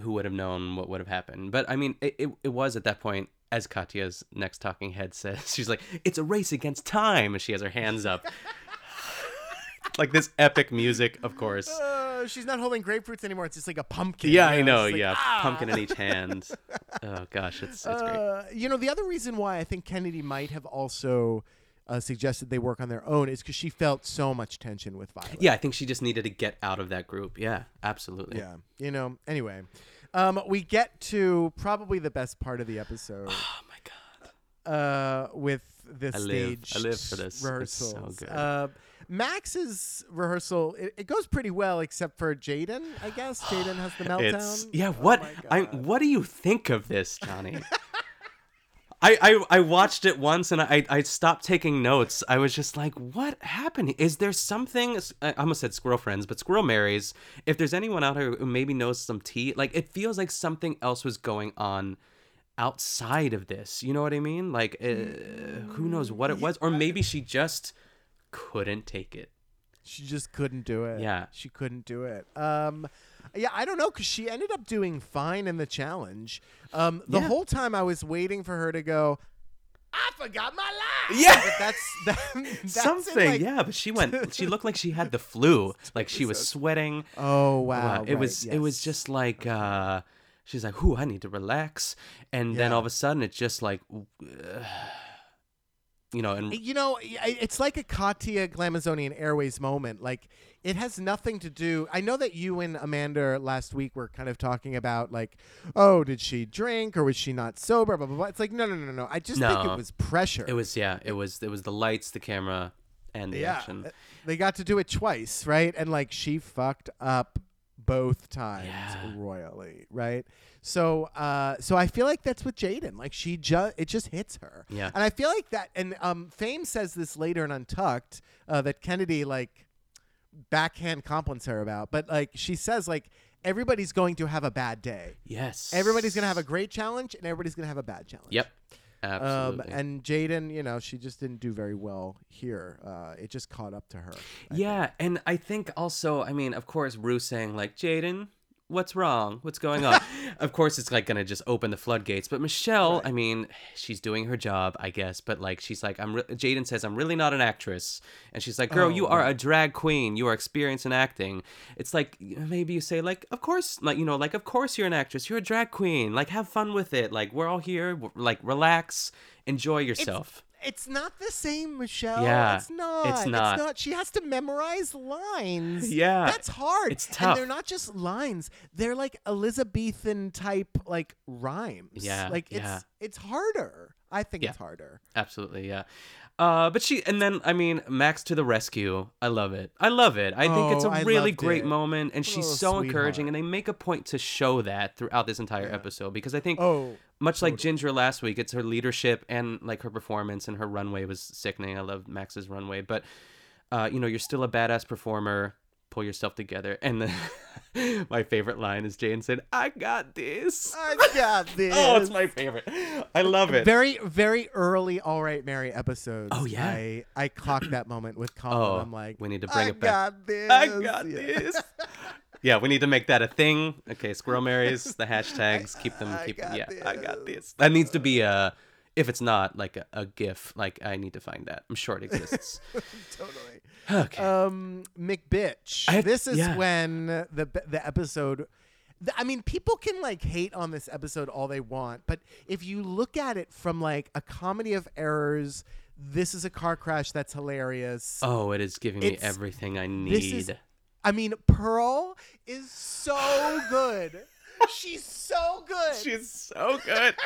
who would have known what would have happened? But I mean, it, it, it was at that point, as Katya's next talking head says, she's like, it's a race against time. And she has her hands up. like this epic music, of course. Uh, she's not holding grapefruits anymore. It's just like a pumpkin. Yeah, you I know. Like, yeah, ah! pumpkin in each hand. Oh gosh, it's it's great. Uh, you know, the other reason why I think Kennedy might have also uh, suggested they work on their own is because she felt so much tension with Violet. Yeah, I think she just needed to get out of that group. Yeah, absolutely. Yeah. You know, anyway. Um, we get to probably the best part of the episode Oh my god. uh, with this I live- stage I live for this. It's so. Uh, Max's rehearsal, it, it goes pretty well, except for Jaidynn, I guess. Jaidynn has the meltdown. It's yeah. Oh What my I what do you think of this, Johnny? I, I I watched it once and I I stopped taking notes. I was just like, what happened? Is there something? I almost said squirrel friends, but squirrel marries. If there's anyone out here who maybe knows some tea, like it feels like something else was going on outside of this. You know what I mean? Like, uh, who knows what it was, or maybe she just couldn't take it. She just couldn't do it. Yeah. She couldn't do it. Um, yeah, I don't know because she ended up doing fine in the challenge. Um, the Yeah. whole time I was waiting for her to go. I forgot my line. Yeah. but that's, that, that's Something, like- yeah, but she went. She looked like she had the flu. Like she was sweating. Oh wow! Wow, it right, was it was just like uh she's like, "Whoo, I need to relax." And then all of a sudden it's just like uh, you know, and You know, it's like a Katya Glamazonian Airways moment. Like it has nothing to do. I know that you and Amanda last week were kind of talking about like, oh, did she drink or was she not sober? Blah blah blah. It's like no, no, no, no. I just think it was pressure. it was yeah, it was it was the lights, the camera, and the yeah. action. uh, They got to do it twice, right? And like she fucked up both times Yeah. royally, right? So uh so I feel like that's with Jaidynn. Like she just it just hits her. Yeah. And I feel like that and um Fame says this later in Untucked, uh, that Kennedy like backhand compliments her about. But like she says like everybody's going to have a bad day. Yes. Everybody's gonna have a great challenge and everybody's gonna have a bad challenge. Yep. Um, Absolutely. and Jaidynn, you know, she just didn't do very well here. Uh, it just caught up to her. yeah, and I think also, I mean, of course, Ru saying like, "Jaidynn, what's wrong? What's going on?" of course, it's like gonna just open the floodgates. But Michelle, I mean, she's doing her job, I guess. But like, she's like, "I'm." Re-, Jaidynn says, "I'm really not an actress," and she's like, "Girl, Oh, you are a drag queen. You are experienced in acting." It's like maybe you say like, "Of course, like you know, like of course you're an actress. You're a drag queen. Like have fun with it. Like we're all here. Like relax, enjoy yourself." It's not the same, Michelle. Yeah, it's not. it's not. She has to memorize lines. Yeah, that's hard. it's tough. And they're not just lines; they're like Elizabethan type like rhymes. Yeah, like it's yeah. it's harder. I think Yeah. it's harder. Absolutely, yeah. Uh, but she and then I mean Max to the rescue. I love it. I love it. I think it's Oh, a I really great it. moment, and she's Oh, so encouraging. And they make a point to show that throughout this entire episode because I think, Oh, much like Ginger last week, it's her leadership and like her performance and her runway was sickening. I love Max's runway, but uh, you know you're still a badass performer. Pull yourself together. And then my favorite line is Jane said, "I got this." I got this. Oh, it's my favorite. I love it. very very early all right mary episodes Oh, yeah. i i clocked that moment with colin Oh, i'm like we need to bring I it back. I got this I got Yeah. this. yeah, we need to make that a thing. Okay, squirrel Marys, the hashtags, keep them, keep them. got Yeah, I got this. That needs to be a, if it's not like a, a GIF, like I need to find that. I'm sure it exists. totally okay. um McBitch. Have- this is yeah. when the the episode I mean, people can like hate on this episode all they want, but if you look at it from like a comedy of errors, this is a car crash that's hilarious. Oh, it is giving me everything I need. This is, I mean, Pearl is so good. She's so good. She's so good.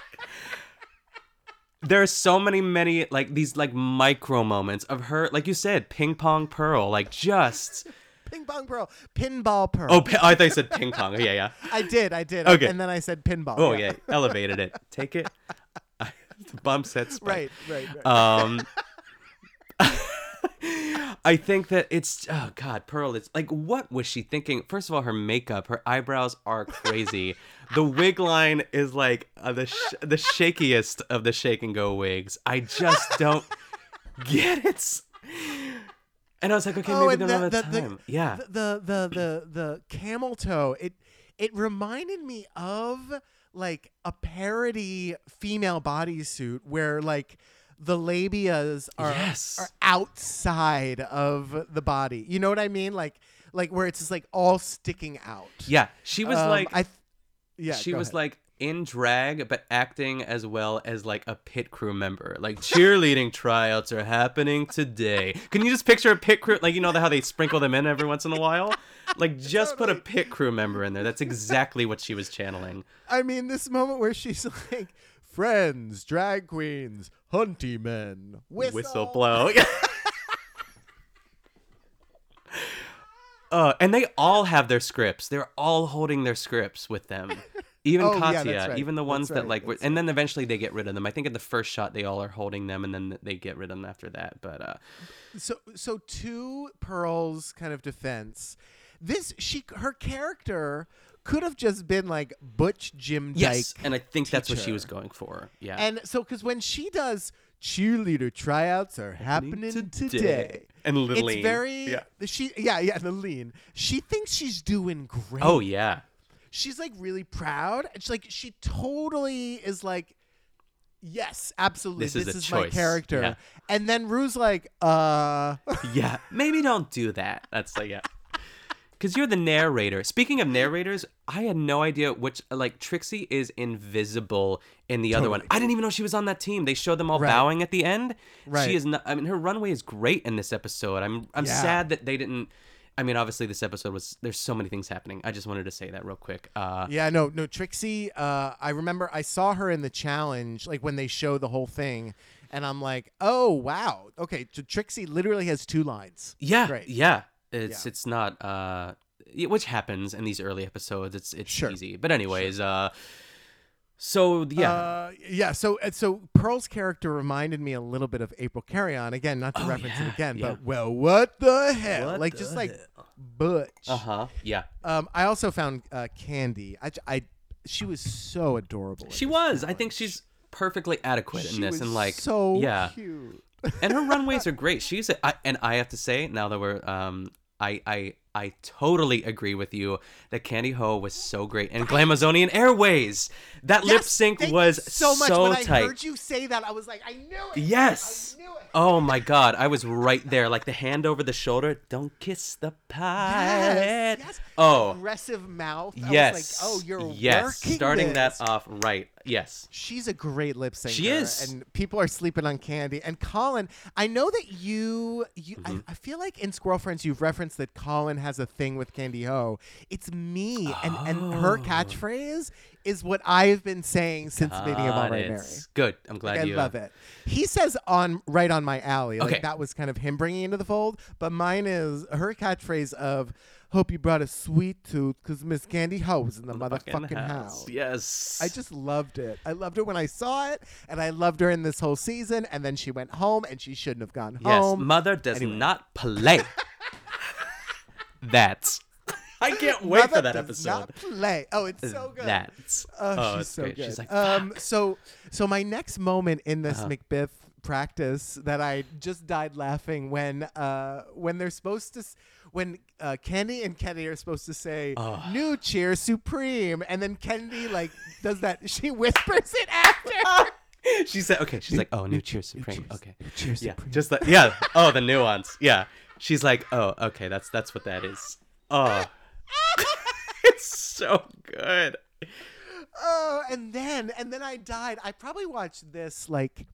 there are so many, many like these like micro moments of her, like you said, ping pong pearl, like just. Ping pong Pearl, pinball Pearl. Oh, I thought you said ping pong. Yeah, yeah. I did, I did. Okay. And then I said pinball. Oh yeah, elevated it. Take it. the bump set spike. Right, right, right. Um, I think that it's oh god, Pearl. It's like what was she thinking? First of all, her makeup, her eyebrows are crazy. The wig line is like uh, the sh- the shakiest of the shake and go wigs. I just don't get it. And I was like, okay, maybe and they're not the, time. yeah, Oh, The, the the the camel toe. It it reminded me of like a parody female bodysuit where like the labias are Yes. are outside of the body. You know what I mean? Like like where it's just like all sticking out. yeah. She was Um, like, I th- yeah, she was ahead. like in drag but acting as well as like a pit crew member. Like cheerleading tryouts are happening today. Can you just picture a pit crew like you know how they sprinkle them in every once in a while? Like just put a pit crew member in there. That's exactly what she was channeling. I mean, this moment where she's like, friends, drag queens, hunty men, whistle, whistle blow Uh, and they all have their scripts. They're all holding their scripts with them. Even Oh, Katya, that's right. even the ones that like, were, and then eventually they get rid of them. I think in the first shot they all are holding them, and then they get rid of them after that. But uh, So, so to Pearl's kind of defense, this she her character could have just been like Butch Jim Dyke. yes, and I think that's what she was going for. Yeah, And so, because when she does cheerleader tryouts are happening today. today, And it's lean. very Yeah. she yeah yeah the lean. She thinks she's doing great. oh yeah, she's like really proud. It's like she totally is like, yes, absolutely. This is a my character. Yeah. And then Ru's like, uh, yeah. Maybe don't do that. That's like yeah. Because you're the narrator. Speaking of narrators, I had no idea which like Trixie is invisible in the other one. I didn't even know she was on that team. They showed them all Right. bowing at the end. Right. She is not. I mean, her runway is great in this episode. I'm I'm Yeah. sad that they didn't. I mean, obviously this episode was there's so many things happening. I just wanted to say that real quick. Uh, yeah, no, no, Trixie. Uh, I remember I saw her in the challenge, like when they show the whole thing, and I'm like, oh wow, okay. So Trixie literally has two lines. Yeah, Great. yeah. It's Yeah. it's not uh which happens in these early episodes. It's it's Sure. easy. But anyways, uh so yeah. Uh, yeah. So, uh, so Pearl's character reminded me a little bit of April Carrion. Again, not to Oh, reference yeah, it again, yeah. but well, what the hell? What like the just like hell? Butch. uh-huh. Yeah. Um, I also found uh, Kandy. I she was so adorable. She was. I think she's perfectly adequate in She this and like so yeah. cute. and her runways are great. She's a, I, and I have to say now that we're um I I I totally agree with you that Kandy Ho was so great and Glamazonian Airways. That lip sync was so much. so when I tight. heard you say that, I was like, I knew it. Yes. I knew it. Oh my god, I was right there, like the hand over the shoulder. Don't kiss the pilot. Yes, yes. Oh, Aggressive mouth. I yes. was like, oh, you're yes. working Starting this. that off right. Yes. She's a great lip syncer. She is. and people are sleeping on Kandy. And Colin, I know that you, you, Mm-hmm. I, I feel like in Squirrel Friends you've referenced that Colin has a thing with Kandy Ho. It's me, and and her Oh. catchphrase is what I've been saying since the beginning of All Right. Mary. Good. I'm glad I you. I love it. He says on right on my alley. Like Okay. that was kind of him bringing into the fold. But mine is her catchphrase of "Hope you brought a sweet tooth, cause Miss Kandy Ho was in the motherfucking house." Yes. I just loved it. I loved it when I saw it, and I loved her in this whole season. And then she went home, and she shouldn't have gone Yes. home. Mother does Anyway. not play. That's. I can't wait for that does episode. Not play. Oh, it's so good. That's. Oh, oh, she's it's so great. good. She's like, um, "Fuck." so so my next moment in this Uh-huh. Macbeth practice that I just died laughing when uh when they're supposed to s- when uh, Kenny and Kenny are supposed to say Oh. "New Cheer Supreme" and then Kenny like does that she whispers it after. she said, okay. She's like, oh, new cheer supreme. Cheers. Okay. Cheers Yeah. Supreme. Just like, yeah. Oh, the nuance. Yeah. She's like, oh, okay. That's that's what that is. Oh. it's so good. Oh, and then and then I died. I probably watched this like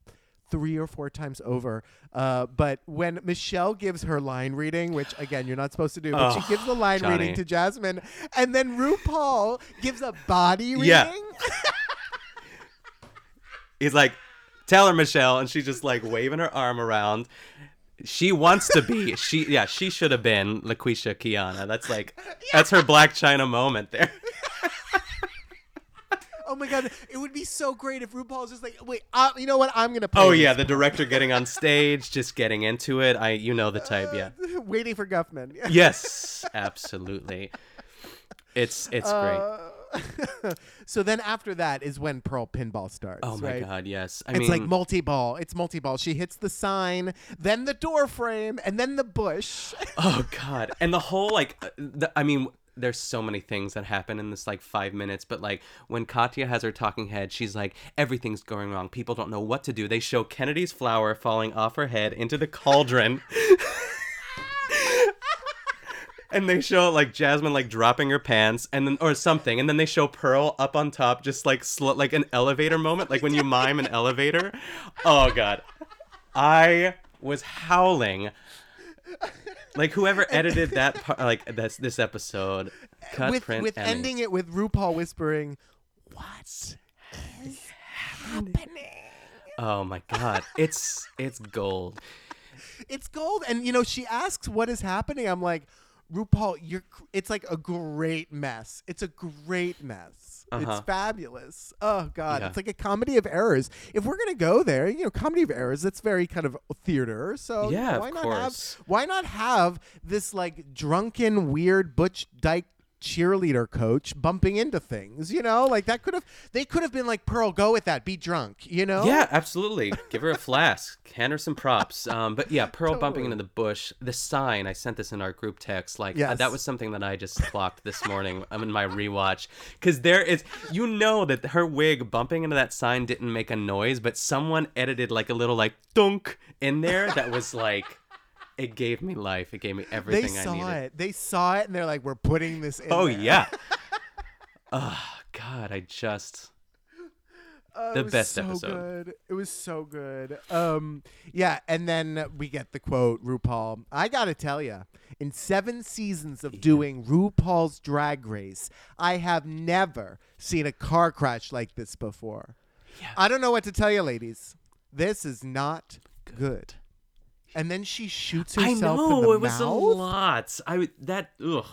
three or four times over. Uh, but when Michelle gives her line reading, which again you're not supposed to do, but she Oh, gives the line Johnny. reading to Jasmine, and then RuPaul gives a body reading. Yeah. He's like, tell her, Michelle. And she's just like waving her arm around. She wants to be. She yeah, she should have been LaQuisha Kiana. That's like that's her Black China moment there. Oh my god, it would be so great if RuPaul's just like, wait, uh, you know what? I'm gonna play. Oh yeah, the director getting on stage, just getting into it. I you know the type, yeah. waiting for Guffman. Yes, absolutely. It's it's great. So then after that is when Pearl pinball starts. Oh my right? god, yes. I it's mean like multi-ball. It's multi-ball. She hits the sign, then the door frame, and then the bush. Oh god. And the whole like uh, the, I mean there's so many things that happen in this like five minutes, but like when Katya has her talking head, she's like, everything's going wrong. People don't know what to do. They show Kennedy's flower falling off her head into the cauldron. and they show like Jasmine like dropping her pants and then or something, and then they show Pearl up on top, just like sl- like an elevator moment, like when you mime an elevator. Oh god, I was howling. Like whoever edited that part, like this this episode, cut with print with Emmys. ending it with RuPaul whispering, "What is happening?" Oh my god, it's it's gold. It's gold, and you know she asks, "What is happening?" I'm like, RuPaul, you're it's like a great mess. It's a great mess. It's Uh-huh. fabulous. Oh God, Yeah. it's like a comedy of errors. If we're gonna go there, you know, comedy of errors. That's very kind of theater. So Yeah, why not course. have why not have this like drunken, weird Butch Dyke cheerleader coach bumping into things? You know, like that could have they could have been like Pearl, go with that, be drunk. You know? Yeah, absolutely. Give her a flask. Hand her some props. Um, but yeah, Pearl bumping into the bush. The sign. I sent this in our group text. Like uh, that was something that I just clocked this morning. I'm in my rewatch because there is, you know, that her wig bumping into that sign didn't make a noise, but someone edited like a little like dunk in there that was like, it gave me life. It gave me They everything I saw needed. it. They saw it, and they're like, "We're putting this in." Oh there." yeah. oh God, I just. Oh, The it was best so episode. Good. It was so good. Um, yeah, and then we get the quote, RuPaul. I gotta tell you, in seven seasons of doing RuPaul's Drag Race, I have never seen a car crash like this before. Yeah. I don't know what to tell you, ladies. This is not good. And then she shoots I herself in know the it was a lot. I that ugh,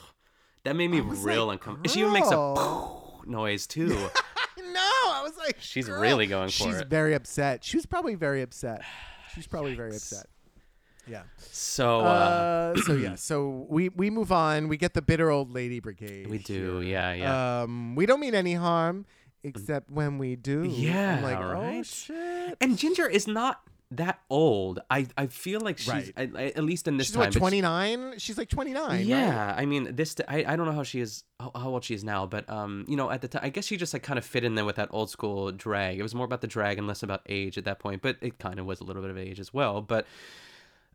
that made me real like, uncomfortable. She even makes a noise too. No, I was like, She's girl. really going for She's it. She's very upset. She was probably very upset. She's probably very upset. Yeah. So uh, Uh, so yeah, so we we move on. We get the bitter old lady brigade. we do, here. yeah, yeah. Um, we don't mean any harm, except when we do. Yeah, I'm like, oh shit. and Ginger is not that old. I I feel like she's Right. I, I- at least in this She's time. twenty nine? She's like twenty nine. Right? Yeah, I mean this. I, I don't know how she is, how, how old she is now, but um, you know, at the time, I guess she just like kind of fit in there with that old school drag. It was more about the drag and less about age at that point, but it kind of was a little bit of age as well. But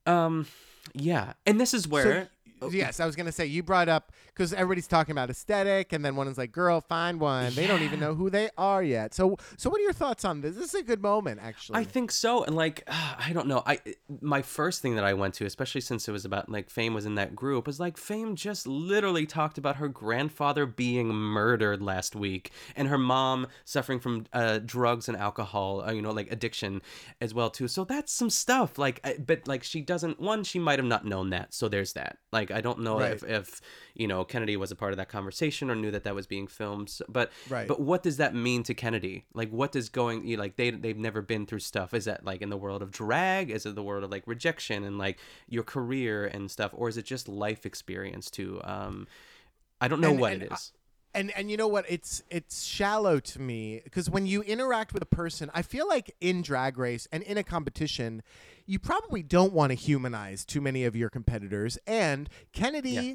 um, yeah, and this is where So, yes, I was gonna say you brought up because everybody's talking about aesthetic, and then one is like, "Girl, find one." They don't even know who they are yet. So, so what are your thoughts on this? This is a good moment, actually. I think so, and like I don't know. I my first thing that I went to, especially since it was about like Fame was in that group, was like Fame just literally talked about her grandfather being murdered last week, and her mom suffering from uh, drugs and alcohol, uh, you know, like addiction as well too. So that's some stuff. Like, but like she doesn't. One, she might have not known that. So there's that. Like I don't know Right. if if you know Kennedy was a part of that conversation or knew that that was being filmed. But Right. but what does that mean to Kennedy? Like, what does going you like they they've never been through stuff? Is that like in the world of drag? Is it the world of like rejection and like your career and stuff, or is it just life experience too? Um, I don't know And- what and it is. And and you know what it's it's shallow to me because when you interact with a person i feel like in drag race and in a competition you probably don't want to humanize too many of your competitors and kennedy Yeah.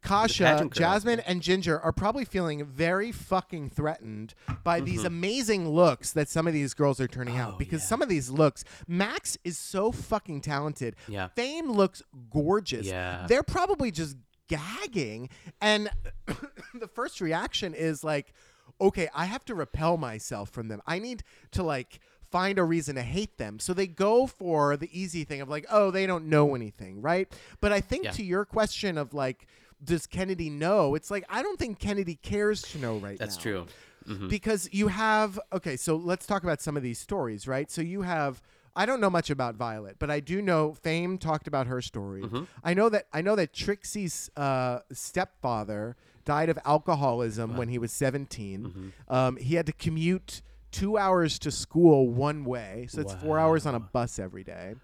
Kasha, Jasmine, yeah. and Ginger are probably feeling very fucking threatened by Mm-hmm. these amazing looks that some of these girls are turning Oh, out. Because some of these looks, Max is so fucking talented. Yeah. Fame looks gorgeous. Yeah. They're probably just gagging, and the first reaction is like, okay, I have to repel myself from them. I need to like find a reason to hate them. So they go for the easy thing of like, oh, they don't know anything, right? But I think Yeah. to your question of like, does Kennedy know? It's like I don't think Kennedy cares to know right That's now That's true. Mm-hmm. because you have okay so let's talk about some of these stories right so you have i don't know much about violet but i do know fame talked about her story Mm-hmm. i know that i know that trixie's uh, stepfather died of alcoholism when he was 17 Mm-hmm. um, he had to commute two hours to school one way so it's four hours on a bus every day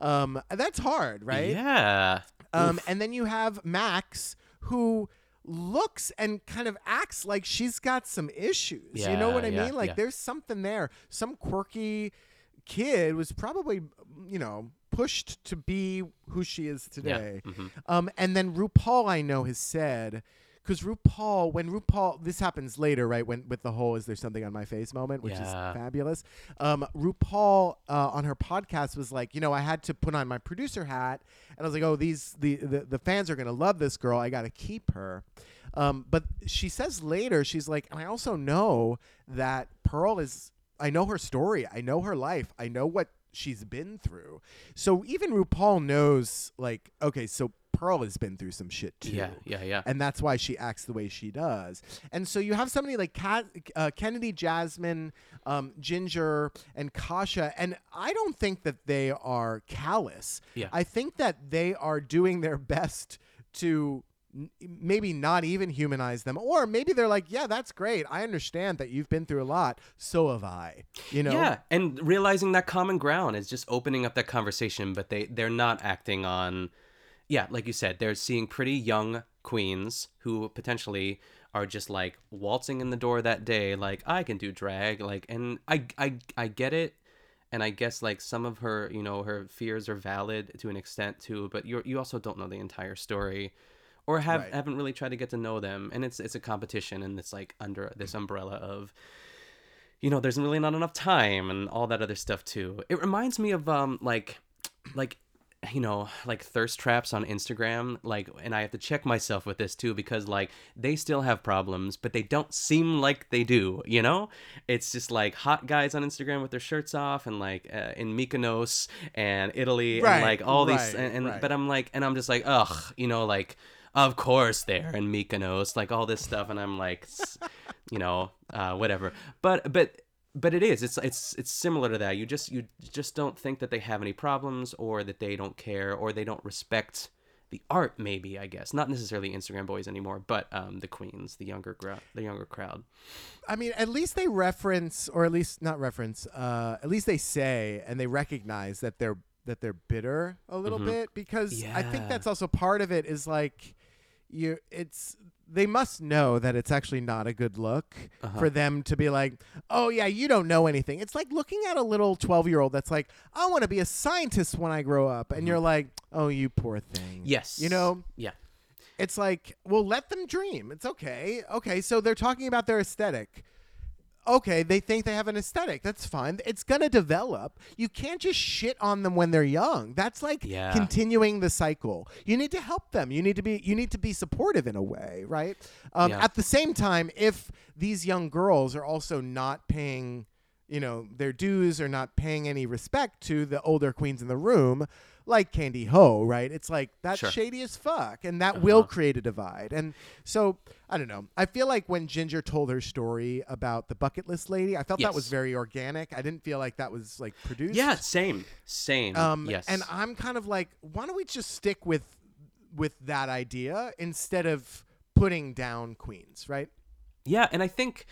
um, that's hard right Yeah. um, and then you have Max, who looks and kind of acts like she's got some issues. you know what I yeah, mean? Like yeah. there's something there. Some quirky kid was probably, you know, pushed to be who she is today. mm-hmm. Um, and then RuPaul, I know, has said. Because RuPaul, when RuPaul, this happens later, right? When with the whole "Is there something on my face?" moment, which Yeah. is fabulous. Um, RuPaul uh, on her podcast was like, you know, I had to put on my producer hat, and I was like, oh, these the the, the fans are gonna love this girl. I got to keep her. Um, but she says later, she's like, and I also know that Pearl is. I know her story. I know her life. I know what she's been through. So even RuPaul knows, like, okay, so Pearl has been through some shit too Yeah. Yeah. Yeah. and that's why she acts the way she does. And so you have somebody like Kat, uh, Kennedy, Jasmine, um, Ginger, and Kasha, and I don't think that they are callous. Yeah. I think that they are doing their best to maybe not even humanize them or maybe they're like yeah that's great. I understand that you've been through a lot. So have i you know? Yeah, and realizing that common ground is just opening up that conversation, but they they're not acting on yeah, like you said, they're seeing pretty young queens who potentially are just like waltzing in the door that day like I can do drag like and I I I get it and I guess like some of her, you know, her fears are valid to an extent too, but you you also don't know the entire story or have Right. haven't really tried to get to know them and it's it's a competition and it's like under this umbrella of you know, there's really not enough time and all that other stuff too. It reminds me of um like like you know, like thirst traps on Instagram, like and I have to check myself with this too because like they still have problems, but they don't seem like they do, you know? It's just like hot guys on Instagram with their shirts off and like uh, in Mykonos and Italy Right, and like all these and, and right. but I'm like and I'm just like, ugh, you know, like of course they're in Mykonos, like all this stuff, and I'm like, you know, uh, whatever. But but but it is. It's it's it's similar to that. You just you just don't think that they have any problems, or that they don't care, or they don't respect the art. Maybe I guess not necessarily Instagram boys anymore, but um, the queens, the younger gra- the younger crowd. I mean, at least they reference, or at least not reference. Uh, at least they say and they recognize that they're that they're bitter a little bit because I think that's also part of it. Is like you, it's they must know that it's actually not a good look uh-huh. for them to be like, oh yeah, you don't know anything. It's like looking at a little twelve year old that's like, I want to be a scientist when I grow up, and mm-hmm. you're like, oh, you poor thing. Yes, you know, Yeah. it's like, well, let them dream. It's okay. Okay, so they're talking about their aesthetic. Okay, they think they have an aesthetic. That's fine. It's going to develop. You can't just shit on them when they're young. That's like Yeah. continuing the cycle. You need to help them. You need to be you need to be supportive in a way, right? Um, Yeah. At the same time, if these young girls are also not paying, you know, their dues or not paying any respect to the older queens in the room, like Kandy Ho, right? It's like that's Sure. Uh-huh. shady as fuck, and that will create a divide. And so I don't know. I feel like when Ginger told her story about the bucket list lady, I felt that was very organic. I didn't feel like that was like produced. Yeah. Same. Same. Um, yes. And I'm kind of like, why don't we just stick with with that idea instead of putting down queens, right? Yeah, and I think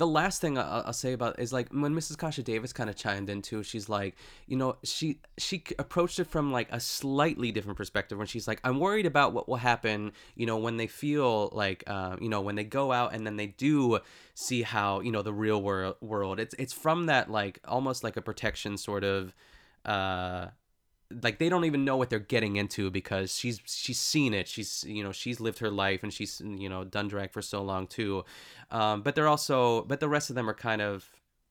the last thing I'll, I'll say about is like when Mrs. Kasha Davis kind of chimed in too. She's like, you know, she she approached it from like a slightly different perspective. When she's like, I'm worried about what will happen, you know, when they feel like, uh, you know, when they go out and then they do see how you know the real world world. It's it's from that like almost like a protection sort of. uh like they don't even know what they're getting into because she's she's seen it. She's you know she's lived her life and she's you know done drag for so long too. Um but they're also but the rest of them are kind of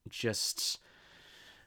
just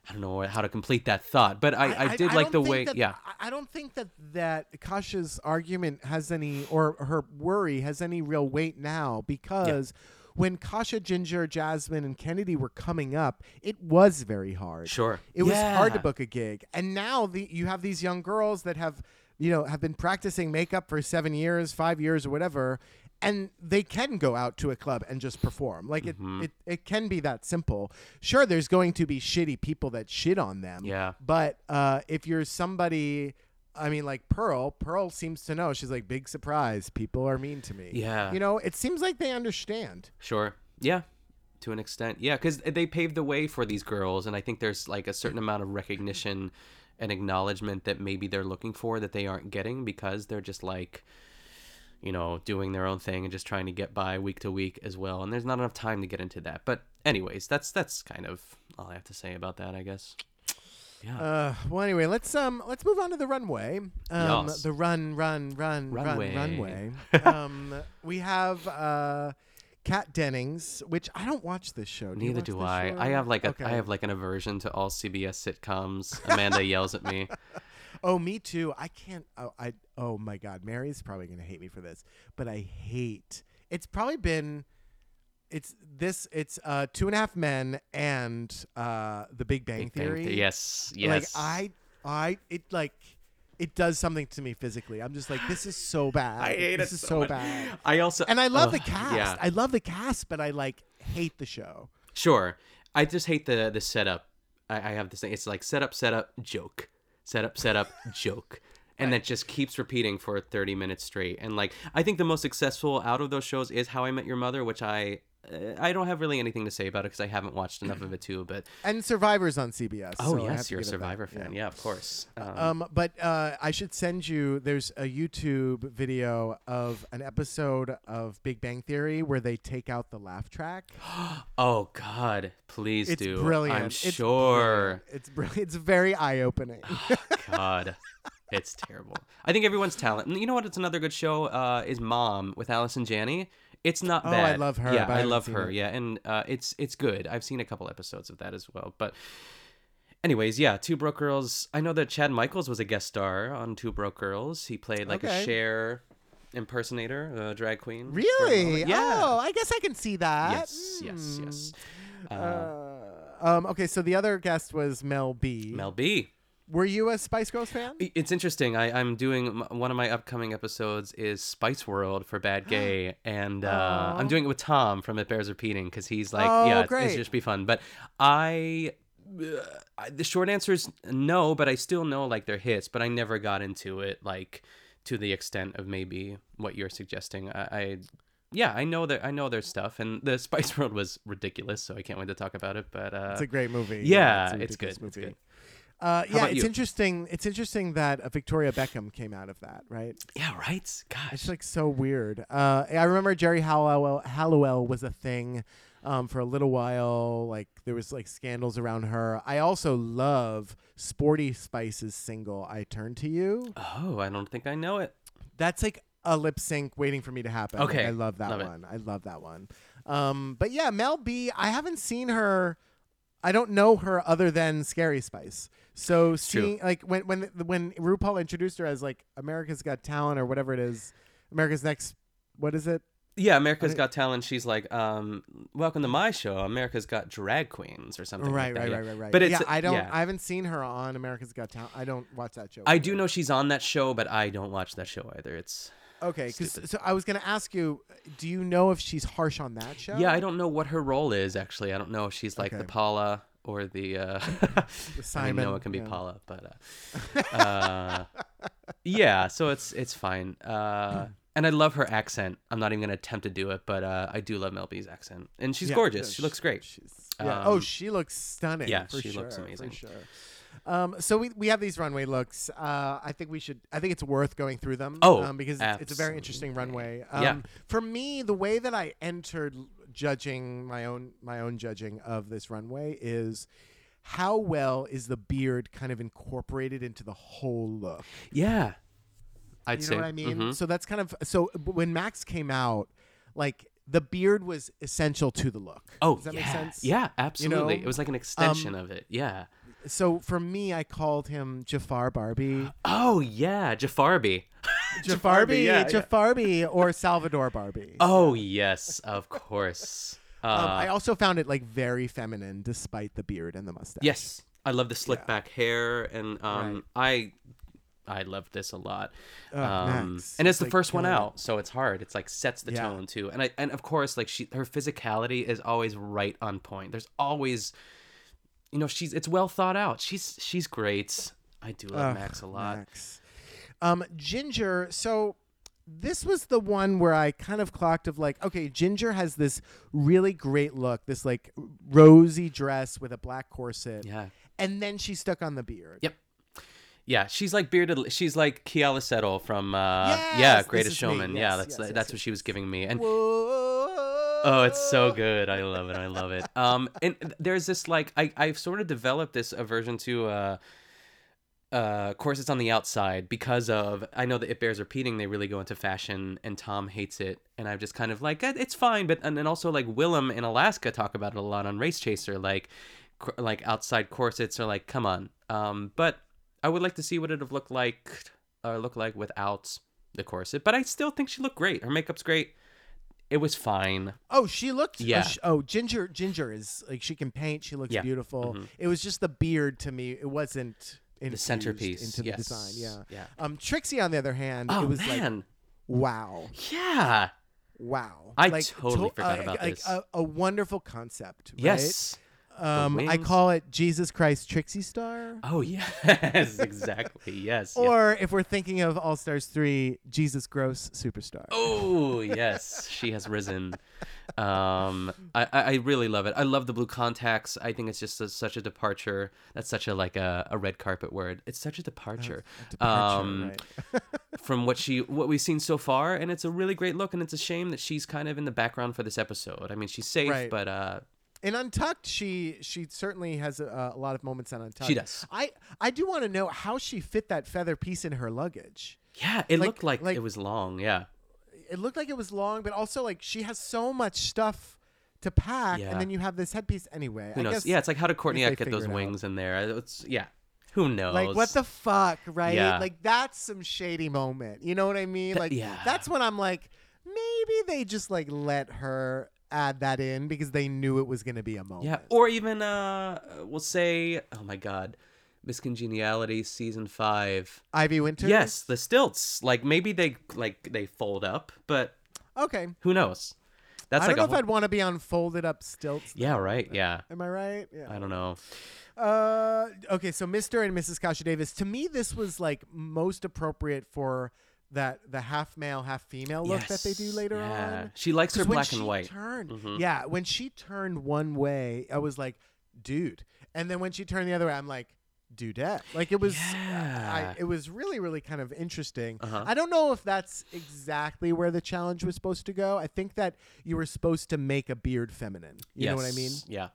I don't know how to complete that thought, but I, I, did like the way. that- yeah, I- I don't think that that Kasha's argument has any, or her worry has any real weight now because when Kasha, Ginger, Jasmine, and Kennedy were coming up, it was very hard. Sure. it was hard to book a gig, and now the you have these young girls that have, you know, have been practicing makeup for seven years, five years, or whatever. And they can go out to a club and just perform. Like it, Mm-hmm. it, it can be that simple. Sure, there's going to be shitty people that shit on them. Yeah. But uh, if you're somebody, I mean, like Pearl, Pearl seems to know. She's like, big surprise. People are mean to me. Yeah. You know, it seems like they understand. Sure. Yeah. To an extent. Yeah. Because they paved the way for these girls. And I think there's like a certain amount of recognition and acknowledgement that maybe they're looking for that they aren't getting because they're just like, you know, doing their own thing and just trying to get by week to week as well. And there's not enough time to get into that. But, anyways, that's that's kind of all I have to say about that, I guess. Yeah. Uh, well, anyway, let's um, let's move on to the runway. Um, Yes. the run, run, run, Runway. run, runway. um, we have uh, Kat Dennings, which I don't watch this show. Do Neither do I. show? I have like a I Okay. have like an aversion to all CBS sitcoms. Amanda yells at me. Oh, me too. I can't. Oh, I. Oh my God, Mary's probably gonna hate me for this, but I hate. It's probably been. It's this. It's uh, Two and a Half Men and uh, The Big Bang Big Bang Theory. Theory. Yes. Yes. Like I, I, it like, it does something to me physically. I'm just like, this is so bad. I hate this it is so much. bad. I also And I love the cast. Yeah. I love the cast, but I like hate the show. Sure. I just hate the the setup. I, I have this thing. It's like setup, setup, joke, setup, setup, joke, and that just keeps repeating for thirty minutes straight. And like, I think the most successful out of those shows is How I Met Your Mother, which I uh, I don't have really anything to say about it because I haven't watched enough of it too. But And Survivor's on CBS. oh so yes, you're a give it that. Survivor fan. Yeah, of course. Um, Um, but uh, I should send you. There's a YouTube video of an episode of Big Bang Theory where they take out the laugh track. oh God, please It's do. brilliant. I'm It's sure. brilliant. It's brilliant. It's very eye opening. God, it's terrible. I think everyone's talent. You know what? It's another good show. Uh, is Mom with Allison Janney. It's not bad. Oh, I love her, Yeah, I love her. it. Yeah, and uh, it's it's good. I've seen a couple episodes of that as well. But, anyways, yeah, Two Broke Girls. I know that Chad Michaels was a guest star on Two Broke Girls. He played like Okay. a Cher impersonator, a drag queen. really? Yeah. Oh, I guess I can see that. yes, yes, yes. Uh, Uh, um, okay, so the other guest was Mel B. Mel B. Were you a Spice Girls fan? It's interesting. I, I'm doing one of my upcoming episodes is Spice World for Bad Gay, and uh, I'm doing it with Tom from It Bears Repeating because he's like, Oh, yeah, it's, great. it's just be fun. But I, uh, the short answer is no, but I still know like their hits, but I never got into it like to the extent of maybe what you're suggesting. I. I yeah, I know that I know their stuff, and the Spice World was ridiculous, so I can't wait to talk about it. But uh, It's a great movie. yeah, a it's ridiculous good, it's good. Uh, yeah, it's you? interesting. It's interesting that uh, Victoria Beckham came out of that, right? yeah, right. Gosh, It's like so weird. Uh, I remember Geri Halliwell, Halliwell was a thing um, for a little while. Like there was like scandals around her. I also love Sporty Spice's single "I Turn to You." oh, I don't think I know it. That's like a lip sync waiting for me to happen. Like, Okay. I love that Love it. one. I love that one. Um, but yeah, Mel B. I haven't seen her. I don't know her other than Scary Spice. So seeing like when when when RuPaul introduced her as like America's Got Talent or whatever it is, America's Next. What is it? Yeah, America's I- Got Talent. She's like, um, "Welcome to my show, America's Got Drag Queens" or something. Right, like that, right, yeah. right, right, right. But it's yeah, I don't. yeah. I haven't seen her on America's Got Talent. I don't watch that show. I do know she's on that show, but I don't watch that show either. It's Okay, because so I was gonna ask you, do you know if she's harsh on that show? yeah, I don't know what her role is actually. I don't know if she's like Okay. the Paula or the. Uh, I Simon, mean, no, it can be yeah. Paula, but uh, uh, yeah. So it's it's fine. Uh, and I love her accent. I'm not even gonna attempt to do it, but uh, I do love Mel B's accent, and she's Yeah, gorgeous. yeah, she looks great. She's, yeah. oh, Um, she looks stunning. yeah, she looks amazing. For sure. Um, so we, we have these runway looks. Uh, I think we should. I think it's worth going through them. Oh, um, because it's, it's a very interesting runway. Um, Yeah. For me, the way that I entered judging my own my own judging of this runway is how well is the beard kind of incorporated into the whole look. Yeah, I'd You say. know what I mean? mhm. So that's kind of so when Max came out, like the beard was essential to the look. Oh, Does that yeah. make sense? Yeah, absolutely. know? it was like an extension Um, of it. Yeah. So for me, I called him Jafar Barbie. Oh yeah, Jafarby. Jafarby, yeah, yeah. Or Salvador Barbie. Oh yes, of course. Uh, Um, I also found it like very feminine, despite the beard and the mustache. yes, I love the slick Yeah. back hair, and um, I. I love this a lot, Oh, um, Max, and it's the like, first one out, so it's hard. It's like sets the Yeah. tone too, and I and of course like she her physicality is always right on point. There's always, you know, she's it's well thought out. She's she's great. I do love Max a lot. Max. Um, Ginger. So this was the one where I kind of clocked of like, okay, Ginger has this really great look, this like rosy dress with a black corset, Yeah. and then she's stuck on the beard. Yep. Yeah, she's like bearded. She's like Keala Settle from uh, Yes, yeah, Greatest. Showman. yeah, that's yes, that's yes, what she was giving me. And Whoa. Oh, it's so good. I love it. I love it. Um, and there's this like I I've sort of developed this aversion to uh. Uh, corsets on the outside because of I know that it bears repeating. They really go into fashion, and Tom hates it, and I'm just kind of like "Eh, it's fine. But and also like Willam in Alaska talk about it a lot on Race Chaser, like like outside corsets are like come on. Um, but I would like to see what it'd have looked like or look like without the corset. But I still think she looked great. Her makeup's great. It was fine. Oh, she looked. oh, Yeah. Oh, Ginger. Ginger is like she can paint. She looks Yeah. beautiful. It was just the beard to me. It wasn't The centerpiece into the design. Yeah. Yeah. Um, Trixie, on the other hand, Oh it was like man. wow, yeah. wow. I like, totally forgot uh, about like this. A, a wonderful concept. right? Yes. Um, I call it Jesus Christ Trixie Star. Oh yes, exactly. Yes. Or if we're thinking of All Stars 3, Jesus Gross Superstar. Oh yes, she has risen. Um, I, I really love it. I love the blue contacts. I think it's just a, such a departure. That's such a like a, a red carpet word. It's such a departure, Departure, um, right. from what she what we've seen so far, and it's a really great look. And it's a shame that she's kind of in the background for this episode. I mean, she's safe, Right. but uh, In Untucked, she she certainly has a, a lot of moments on Untucked. She does. I I do want to know how she fit that feather piece in her luggage. yeah, it Like- looked like, like- it was long. Yeah, It looked like it was long, but also like she has so much stuff to pack, Yeah. and then you have this headpiece anyway. who I knows? guess, yeah, it's like how did Courtney get those it out. wings in there? It's yeah, who knows? like what the fuck, right? Yeah. Like that's some shady moment. You know what I mean? Like yeah. that's when I'm like, maybe they just like let her add that in because they knew it was gonna be a moment. Yeah, or even uh, we'll say, oh my god, Miss Congeniality season five. Ivy Winter. Yes, the stilts. Like maybe they like they fold up, but Okay. who knows? That's I like don't know a if I'd want to be on folded up stilts. yeah, right. Yeah, Am I right? Yeah. I don't know. Uh, okay, so Mr. and Mrs. Kasha Davis. To me, this was like most appropriate for that the half male, half female look that they do Yes, later yeah. on. She likes her black and white. Mm-hmm. Yeah, when she turned one way, I was like, dude. And then when she turned the other way, I'm like, dudette. Like it was, Yeah. I, it was really, really kind of interesting. Uh-huh. I don't know if that's exactly where the challenge was supposed to go. I think that you were supposed to make a beard feminine. You know what I mean? Yeah.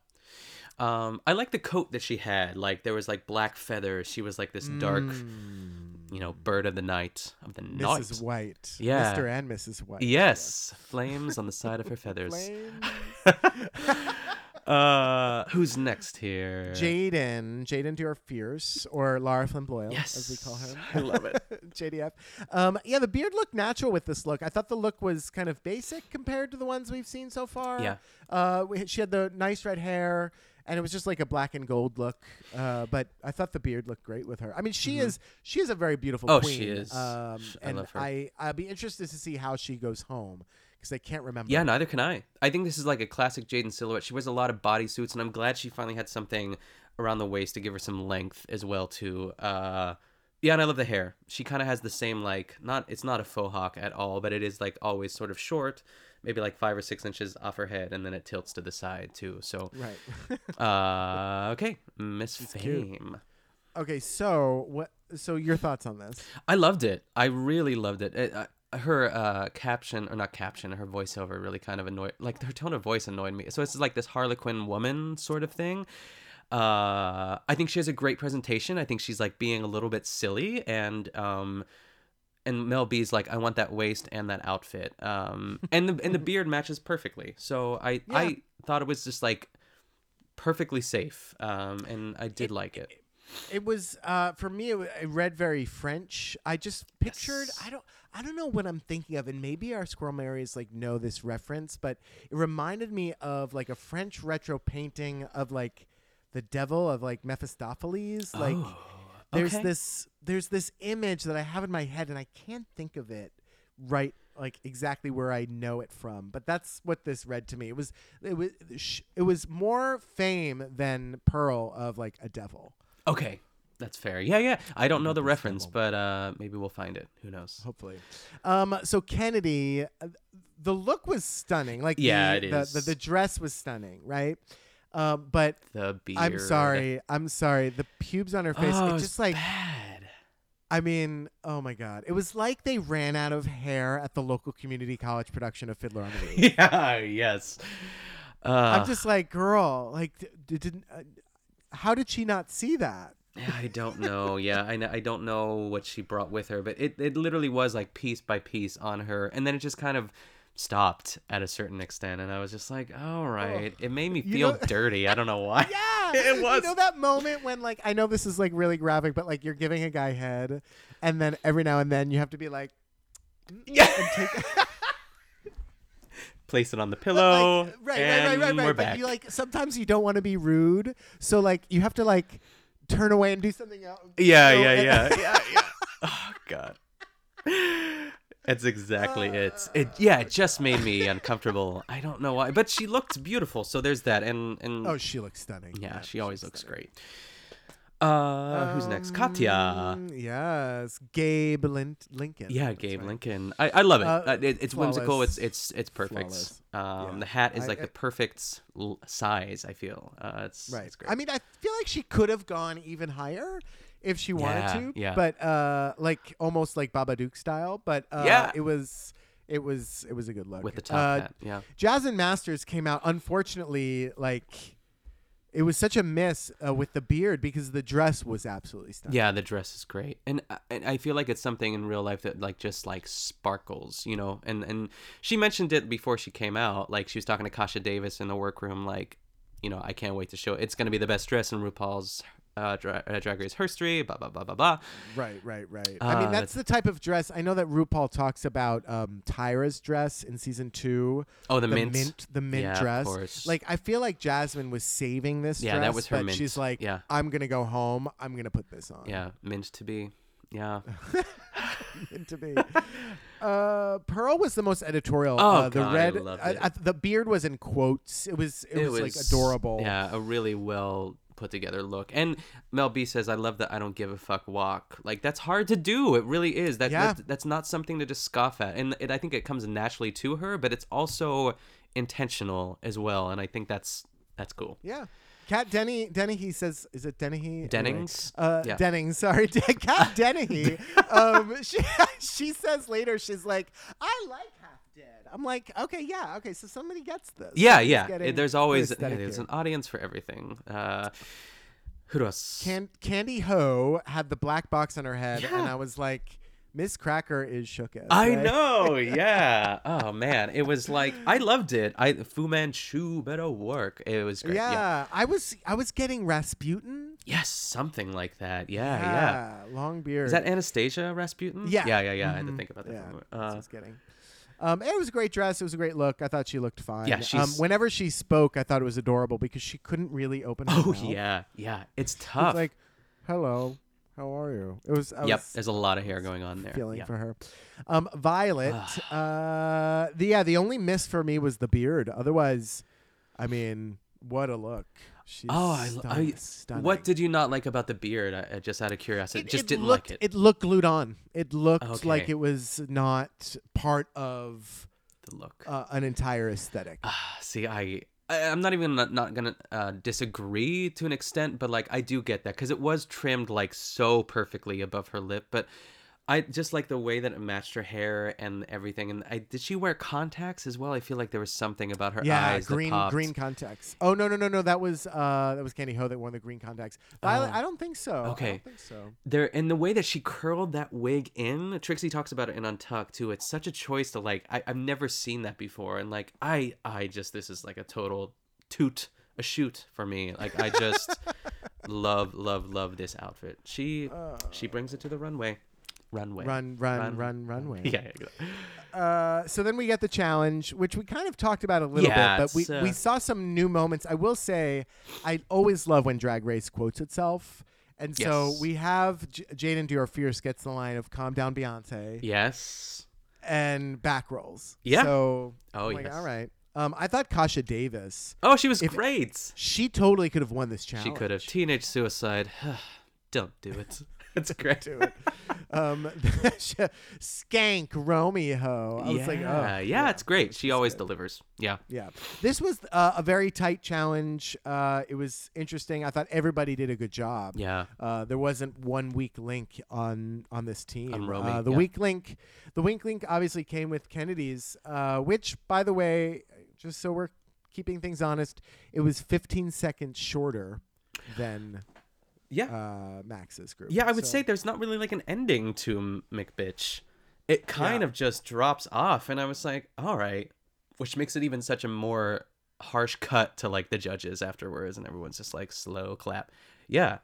Um, I like the coat that she had. Like there was like black feathers. She was like this dark, you know, bird of the night of the night. Mrs. White. Yeah. Mr. and Mrs. White. Yes, flames on the side of her feathers. Uh, who's next here? Jaidynn, Jaidynn Diore Fierce, or Lara Flynn Boyle, Yes, as we call her. I love it. JDF. Um, yeah, the beard looked natural with this look. I thought the look was kind of basic compared to the ones we've seen so far. Yeah. Uh, we, she had the nice red hair, and it was just like a black and gold look. Uh, but I thought the beard looked great with her. I mean, she is she is a very beautiful Oh, queen. she is. Um, I and love her. I I'll be interested to see how she goes home because I can't remember. Yeah, neither can I. I think this is like a classic Jaidynn silhouette. She wears a lot of bodysuits, and I'm glad she finally had something around the waist to give her some length as well too. Uh, yeah, and I love the hair. She kind of has the same like not it's not a faux hawk at all, but it is like always sort of short, maybe like five or six inches off her head, and then it tilts to the side too. So, Right. uh, okay, Miss. Fame. okay. So what? So your thoughts on this? I loved it. I really loved it. it uh, her uh, caption, or not caption, her voiceover really kind of annoyed. Like her tone of voice annoyed me. So it's like this Harlequin woman sort of thing. Uh, I think she has a great presentation. I think she's like being a little bit silly, and um, and Mel B's like, I want that waist and that outfit. Um, and the and the beard matches perfectly. So I I thought it was just like perfectly safe, um, and I did like it. It was uh, for me. It, it read very French. I just pictured. Yes. I don't. I don't know what I'm thinking of, and maybe our squirrel Marys like know this reference, but it reminded me of like a French retro painting of like the devil of like Mephistopheles. Like there's okay. this there's this image that I have in my head, and I can't think of it right like exactly where I know it from. But that's what this read to me. It was it was it was more fame than Pearl of like a devil. Okay, that's fair. Yeah, yeah. I don't know the reference, but uh, maybe we'll find it. Who knows? hopefully. Um, so Kennedy, uh, the look was stunning. Like Yeah, the, it the. The, the dress was stunning, right? Um, but The beard. I'm sorry, I'm sorry. The pubes on her face, Oh, it it's just like bad. I mean, oh my god, it was like they ran out of hair at the local community college production of Fiddler on the Roof. yeah. Yes. Uh, I'm just like, girl, like, didn't. Uh, how did she not see that? I don't know. Yeah, I, kn- I don't know what she brought with her, but it, it literally was like piece by piece on her, and then it just kind of stopped at a certain extent, and I was just like, all oh, right. It made me You feel know- dirty. I don't know why. Yeah, It was. You know that moment when, like, I know this is like really graphic, but like you're giving a guy head, and then every now and then you have to be like, mm, Yeah. and take. Place it on the pillow. like, right, right, right, right, right. But you like sometimes you don't want to be rude, so like you have to like turn away and do something else. yeah, yeah, and- yeah, yeah, yeah. Oh God. That's exactly it. It yeah, it just made me uncomfortable. I don't know why, but she looked beautiful. So there's that, and and Oh, she looks stunning. yeah, she always looks stunning. great. Uh, who's next? Katya. Um, Yes, Gabe Lin- Lincoln. Yeah, That's Gabe right. Lincoln. I, I love it. Uh, Uh, it it's whimsical. It's it's it's perfect. Flawless. Um, Yeah. The hat is I- like I- the perfect size. I feel. Uh, it's Right. It's great. I mean, I feel like she could have gone even higher if she wanted Yeah, to. yeah. But uh, like almost like Babadook style. But uh, Yeah. it was it was it was a good look with the top Uh, hat. Yeah. Jasmine Masters came out. Unfortunately, like it was such a miss uh, with the beard because the dress was absolutely stunning. Yeah, the dress is great, and, and I feel like it's something in real life that like just like sparkles, you know. And and she mentioned it before she came out. Like she was talking to Kasha Davis in the workroom, like, you know, I can't wait to show. It's gonna be the best dress in RuPaul's uh, dra- uh, Drag Race history. Blah blah blah blah blah. Right, right, right. I mean, Uh, that's the type of dress. I know that RuPaul talks about um, Tyra's dress in season two. Oh, the mint. the mint Yeah, of dress. course. Like, I feel like Jasmine was saving this Yeah, that dress, was her but mint. she's like, Yeah. I'm gonna go home. I'm gonna put this on. Yeah, mint to be. Yeah. Mint to be. Uh, Pearl was the most editorial. Oh, uh, the God, I red, loved uh, it. uh, the beard was in quotes. It was, it, was, like adorable. Yeah, a really well put together look. And Mel B says, "I love that I don't give a fuck walk." Like that's hard to do. It really is. That, Yeah. that- that's not something to just scoff at. And it, I think it comes naturally to her, but it's also intentional as well. And I think that's that's cool. Yeah. Kat Denny, Denny, he says, is it Denny? Anyway, Dennings? Uh, Yeah. Denning, sorry. Kat Denny. um, she, she says later, she's like, I like Half I'm like, okay, yeah, okay, so somebody gets this. Yeah, Somebody's yeah. there's always yeah, there's here. an audience for everything. Uh, who else? Can- Kandy Ho had the black box on her head, and I was like, Miz Cracker is shook as. I right? know, yeah. Oh man, it was like I loved it. I Fu Manchu better work. It was great. Yeah, yeah. I was I was getting Rasputin. Yes, something like that. Yeah, yeah. yeah. long beard. Is that Anastasia Rasputin? Yeah. Yeah, yeah, yeah. I had to Mhm. think about that. Yeah, for a moment. that's I Uh, was getting. Um, it was a great dress. It was a great look. I thought she looked fine. Yeah, um, whenever she spoke, I thought it was adorable because she couldn't really open her oh mouth. yeah, yeah. It's tough. like, "Hello, how are you?" It was. I yep. was There's a lot of hair going on there. feeling for her. Um, Violet. uh, the yeah, the only miss for me was the beard. Otherwise, I mean, what a look. She's Oh, I, stunning, I, stunning. what did you not like about the beard? I, I just out of curiosity, it, just it didn't looked, like it. It looked glued on. It looked like it was not part of The look. uh, an entire aesthetic. Ah, See, I, I I'm not even not, not gonna uh, disagree to an extent, but like I do get that because it was trimmed like so perfectly above her lip, but. I just like the way that it matched her hair and everything. And I did she wear contacts as well? I feel like there was something about her yeah, eyes green that green contacts. Oh no no no no that was uh that was Kandy Ho that wore the green contacts. Violet, Oh. I don't think so. Okay, I don't think so. there and the way that she curled that wig in trixie talks about it in untucked too it's such a choice to like I, i've never seen that before and like i i just this is like a total toot a shoot for me. Like I just love, love, love this outfit. She she brings it to the runway. Runway. Run, run, run, runway. Yeah. yeah. Uh, so then we get the challenge, which we kind of talked about a little Yeah, bit, but we, uh, we saw some new moments. I will say, I always love when Drag Race quotes itself. And so we have J- Jaidynn Diore Fierce gets the line of "Calm down, Beyonce," Yes. and back rolls. Yeah. So Oh, I'm like, yes. all right. Um, I thought Kasha Davis, Oh, she was great. she totally could have won this challenge. She could have teenage suicide. Don't do it. It's great. do it. um, skank Romeo. I yeah, was like, oh, yeah, it's great. She always delivers. Yeah. Yeah, this was uh, a very tight challenge. Uh, it was interesting. I thought everybody did a good job. Yeah. Uh, there wasn't one weak link on on this team. On uh, the yeah. weak link, the weak link obviously came with Kennedy's, uh, which, by the way, just so we're keeping things honest, it was 15 seconds shorter than Yeah. uh, Max's group. Yeah, I would So- say there's not really like an ending to McBitch. It kind Yeah. of just drops off, and I was like, all right, which makes it even such a more harsh cut to like the judges afterwards, and everyone's just like slow clap. Yeah,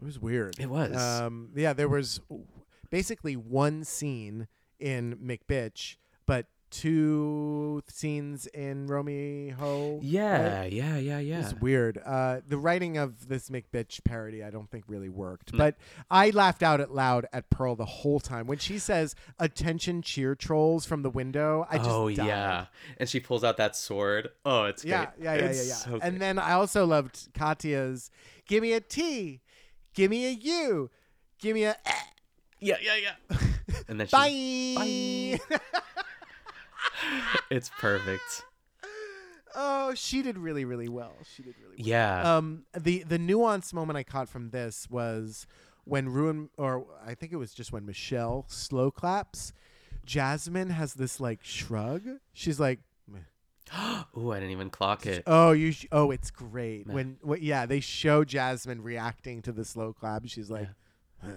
It was weird. It was. Um, yeah, there was basically one scene in McBitch, but two scenes in Romeo. yeah, yeah, yeah, yeah. was weird. Uh, the writing of this McBitch parody, I don't think really worked. But I laughed out at loud at Pearl the whole time when she says "attention, cheer trolls" from the window. I just oh died. yeah, and she pulls out that sword. Oh, it's Yeah, great. yeah, yeah, yeah, It's yeah. so and great. then I also loved Katya's "Give me a T, give me a U, give me a eh, yeah, yeah, yeah. And then she, bye." it's perfect. oh, she did really, really well. She did really well. Yeah. Um, the the nuance moment I caught from this was when Ruin, or I think it was just when Michelle slow claps. Jasmine has this like shrug. She's like. Ooh, I didn't even clock it. "Oh, you, sh- oh, it's great." When, when, yeah, they show Jasmine reacting to the slow clap. She's like, Yeah,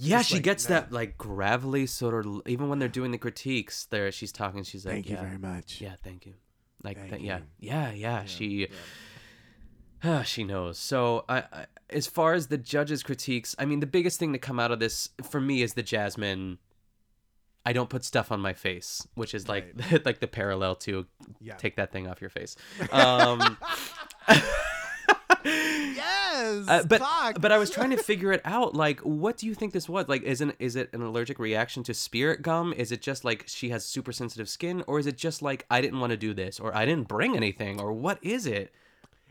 Just she like, gets no. that like gravelly sort of. Even when they're doing the critiques, there she's talking. She's like, "Thank you very much." Yeah, thank you. Like, Thank th- yeah, you. yeah, yeah, She, Ah, she knows. So, I, I, as far as the judges' critiques, I mean, the biggest thing to come out of this for me is the Jasmine. I don't put stuff on my face, which is like like the parallel to Yeah. take that thing off your face. Um, Yes, Uh, but fuck. but I was trying to figure it out. Like, what do you think this was? Like, isn't is it an allergic reaction to spirit gum? Is it just like she has super sensitive skin, or is it just like I didn't want to do this, or I didn't bring anything, or what is it?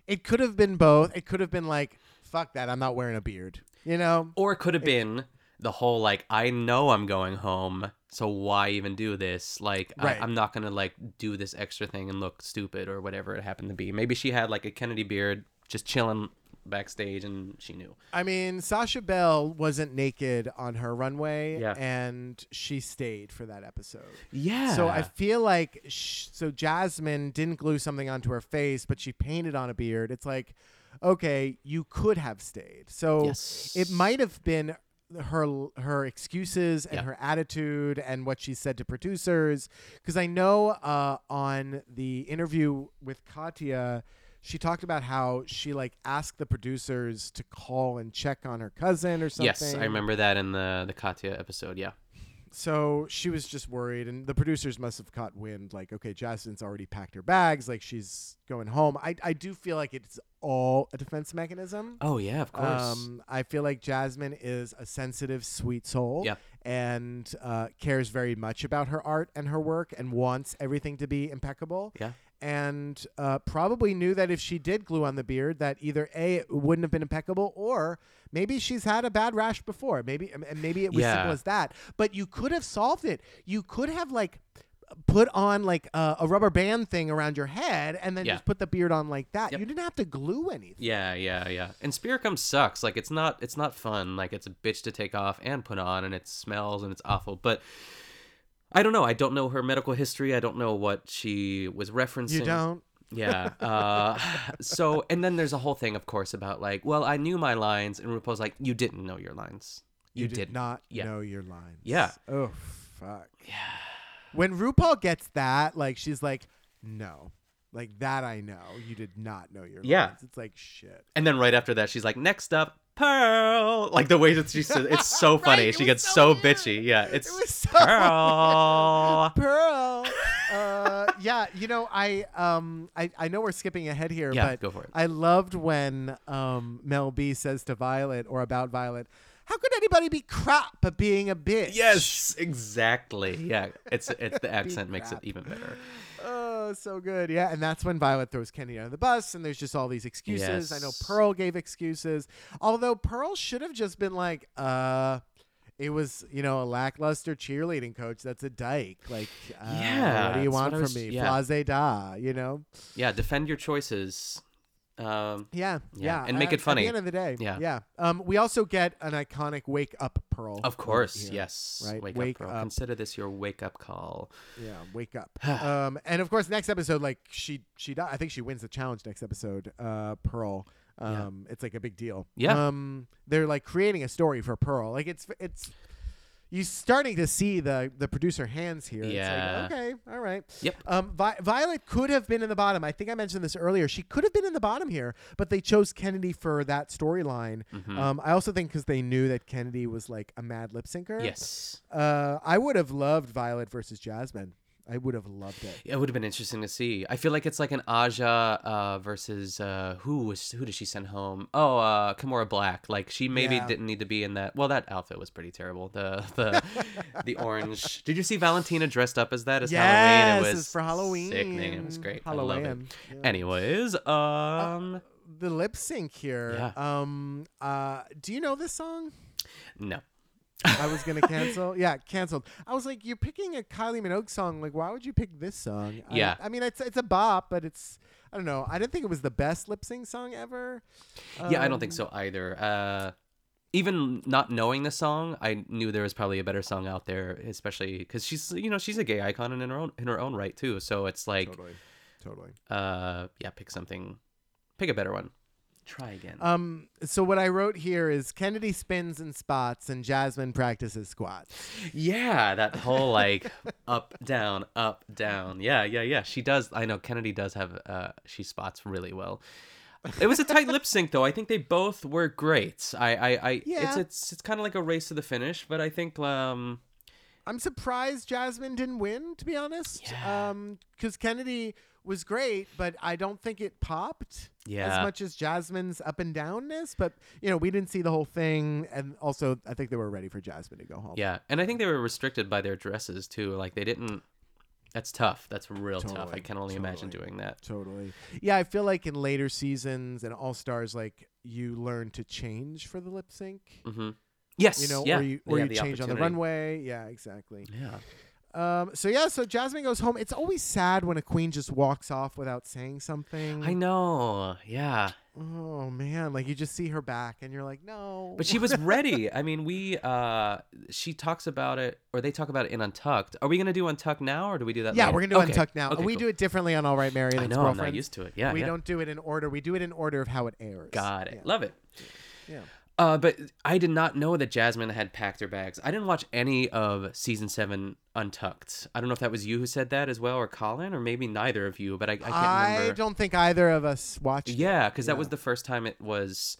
it could have been both. It could have been like, "Fuck that! I'm not wearing a beard." You know? Or it could have been the whole like I know I'm going home, so why even do this? Like Right. I, I'm not gonna like do this extra thing and look stupid or whatever it happened to be. Maybe she had like a Kennedy beard, just chilling backstage, and she knew. I mean, Sasha Belle wasn't naked on her runway, Yeah. and she stayed for that episode. Yeah. So I feel like sh- so Jasmine didn't glue something onto her face, but she painted on a beard. It's like, okay, you could have stayed. So Yes. it might have been her her excuses and Yeah. her attitude and what she said to producers because I know uh, on the interview with Katya she talked about how she like asked the producers to call and check on her cousin or something Yes, I remember that in the the Katya episode. Yeah. so she was just worried, and the producers must have caught wind. Like, okay, Jasmine's already packed her bags. Like, she's going home. I, I do feel like it's all a defense mechanism. Oh yeah, of course. Um, I feel like Jasmine is a sensitive, sweet soul. Yeah. And uh, cares very much about her art and her work and wants everything to be impeccable. yeah. And uh, probably knew that if she did glue on the beard, that either A, it wouldn't have been impeccable, or maybe she's had a bad rash before. Maybe, and maybe it was Yeah. simple as that. But you could have solved it. You could have, like, put on like uh, a rubber band thing around your head and then Yeah. just put the beard on like that. Yep. You didn't have to glue anything. Yeah, yeah, yeah. And Spirit Gum sucks. Like it's not it's not fun. Like it's a bitch to take off and put on and it smells and it's awful. But I don't know. I don't know her medical history. I don't know what she was referencing. You don't? Yeah. Uh, so and then there's a whole thing, of course, about like, well, I knew my lines, and RuPaul's like, you didn't know your lines. You, did didn't. not Yeah. know your lines. Yeah. Oh fuck. Yeah. When RuPaul gets that, like she's like, no, Like that I know. You did not know your Yeah. lines. It's like shit. And then right after that, she's like, "Next up, Pearl." Like the way that she says, it's so funny. Right, it she gets so so, bitchy. Yeah, it's was so Pearl. Pearl. uh, yeah, you know, I um, I, I know we're skipping ahead here, Yeah, but go for it. I loved when um, Mel B says to Violet or about Violet, "How could anybody be crap at being a bitch?" Yes, exactly. Yeah, it's it's the accent makes it even better. Oh, so good. Yeah, and that's when Violet throws Kenny under the bus, and there's just all these excuses. I know Pearl gave excuses, although Pearl should have just been like, uh, it was, you know, a lackluster cheerleading coach. That's a dyke. Like, uh, Yeah, what do you want from was- me? yeah. Blase da, you know? Yeah, defend your choices. Um, Yeah, yeah. Yeah, and make at- it funny. At the end of the day, Yeah. yeah. Um, we also get an iconic wake up Pearl. of course, here. yes. Right, Wake, wake up, up. Consider this your wake up call. Yeah, wake up. um, and of course, next episode, like she she I think she wins the challenge next episode. Uh, Pearl. Um, it's like a big deal. Yeah. Um, they're like creating a story for Pearl. Like it's it's. You starting to see the the producer hands here. Yeah. It's like, okay, all right. Yep. Um, Vi- Violet could have been in the bottom. I think I mentioned this earlier. She could have been in the bottom here, but they chose Kennedy for that storyline. Mm-hmm. Um, I also think because they knew that Kennedy was like a mad lip syncer. Yes. Uh, I would have loved Violet versus Jasmine. I would have loved it. It would have been interesting to see. I feel like it's like an Aja uh, versus uh, who was who did she send home? Oh, uh, Kimora Black. Like she maybe Yeah. didn't need to be in that. Well, that outfit was pretty terrible. The the the orange. Did you see Valentina dressed up as that as Halloween? Yes, It was for Halloween. Sickening. It was great. I love it. Halloween. Yeah. Anyways, um, The lip sync here. Yeah. Um. Uh. Do you know this song? no. I was gonna cancel. Yeah, canceled. I was like, you're picking a Kylie Minogue song. Like, why would you pick this song? Yeah. I, mean, it's it's a bop, but it's I don't know. I didn't think it was the best lip sync song ever. Yeah, I don't think Um, so either. Uh, even not knowing the song, I knew there was probably a better song out there, especially because she's you know she's a gay icon in her own in her own right too. So it's like, Totally. Totally. uh, yeah, pick something, pick a better one. Try again. Um. So what I wrote here is Kennedy spins and spots, and Jasmine practices squats. yeah, that whole like up down up down. Yeah, yeah, yeah. She does. I know Kennedy does have. Uh, she spots really well. It was a tight lip sync though. I think they both were great. I, I, I it's it's it's kind of like a race to the finish, but I think um I'm surprised Jasmine didn't win, to be honest. Yeah. Um, because Kennedy was great, but I don't think it popped as much as Jasmine's up and downness. But you know, we didn't see the whole thing, and also I think they were ready for Jasmine to go home. Yeah, and I think they were restricted by their dresses too. Like they didn't. That's tough. That's real tough. I can only imagine doing that. Totally. Yeah, I feel like in later seasons and All Stars, like you learn to change for the lip sync. hmm Yes. You know, yeah. or you or you change on the runway. Yeah, exactly. Yeah. Um, so yeah, so Jasmine goes home. It's always sad when a queen just walks off without saying something. I know. Yeah. Oh man, like you just see her back and you're like, no. But she was ready. I mean, we. uh She talks about it, or they talk about it in Untucked. Are we gonna do Untucked now, or do we do that? yeah, later? we're gonna do Okay. Untucked now. Okay, we cool. do it differently on All Right Mary. I and know. I'm not used to it. Yeah. we yeah. don't do it in order. We do it in order of how it airs. Got it. Yeah. Love it. Yeah. Uh, but I did not know that Jasmine had packed her bags. I didn't watch any of season seven Untucked. I don't know if that was you who said that as well, or Colin, or maybe neither of you. But I, I can't I remember. I don't think either of us watched. Yeah, because that Yeah. was the first time it was.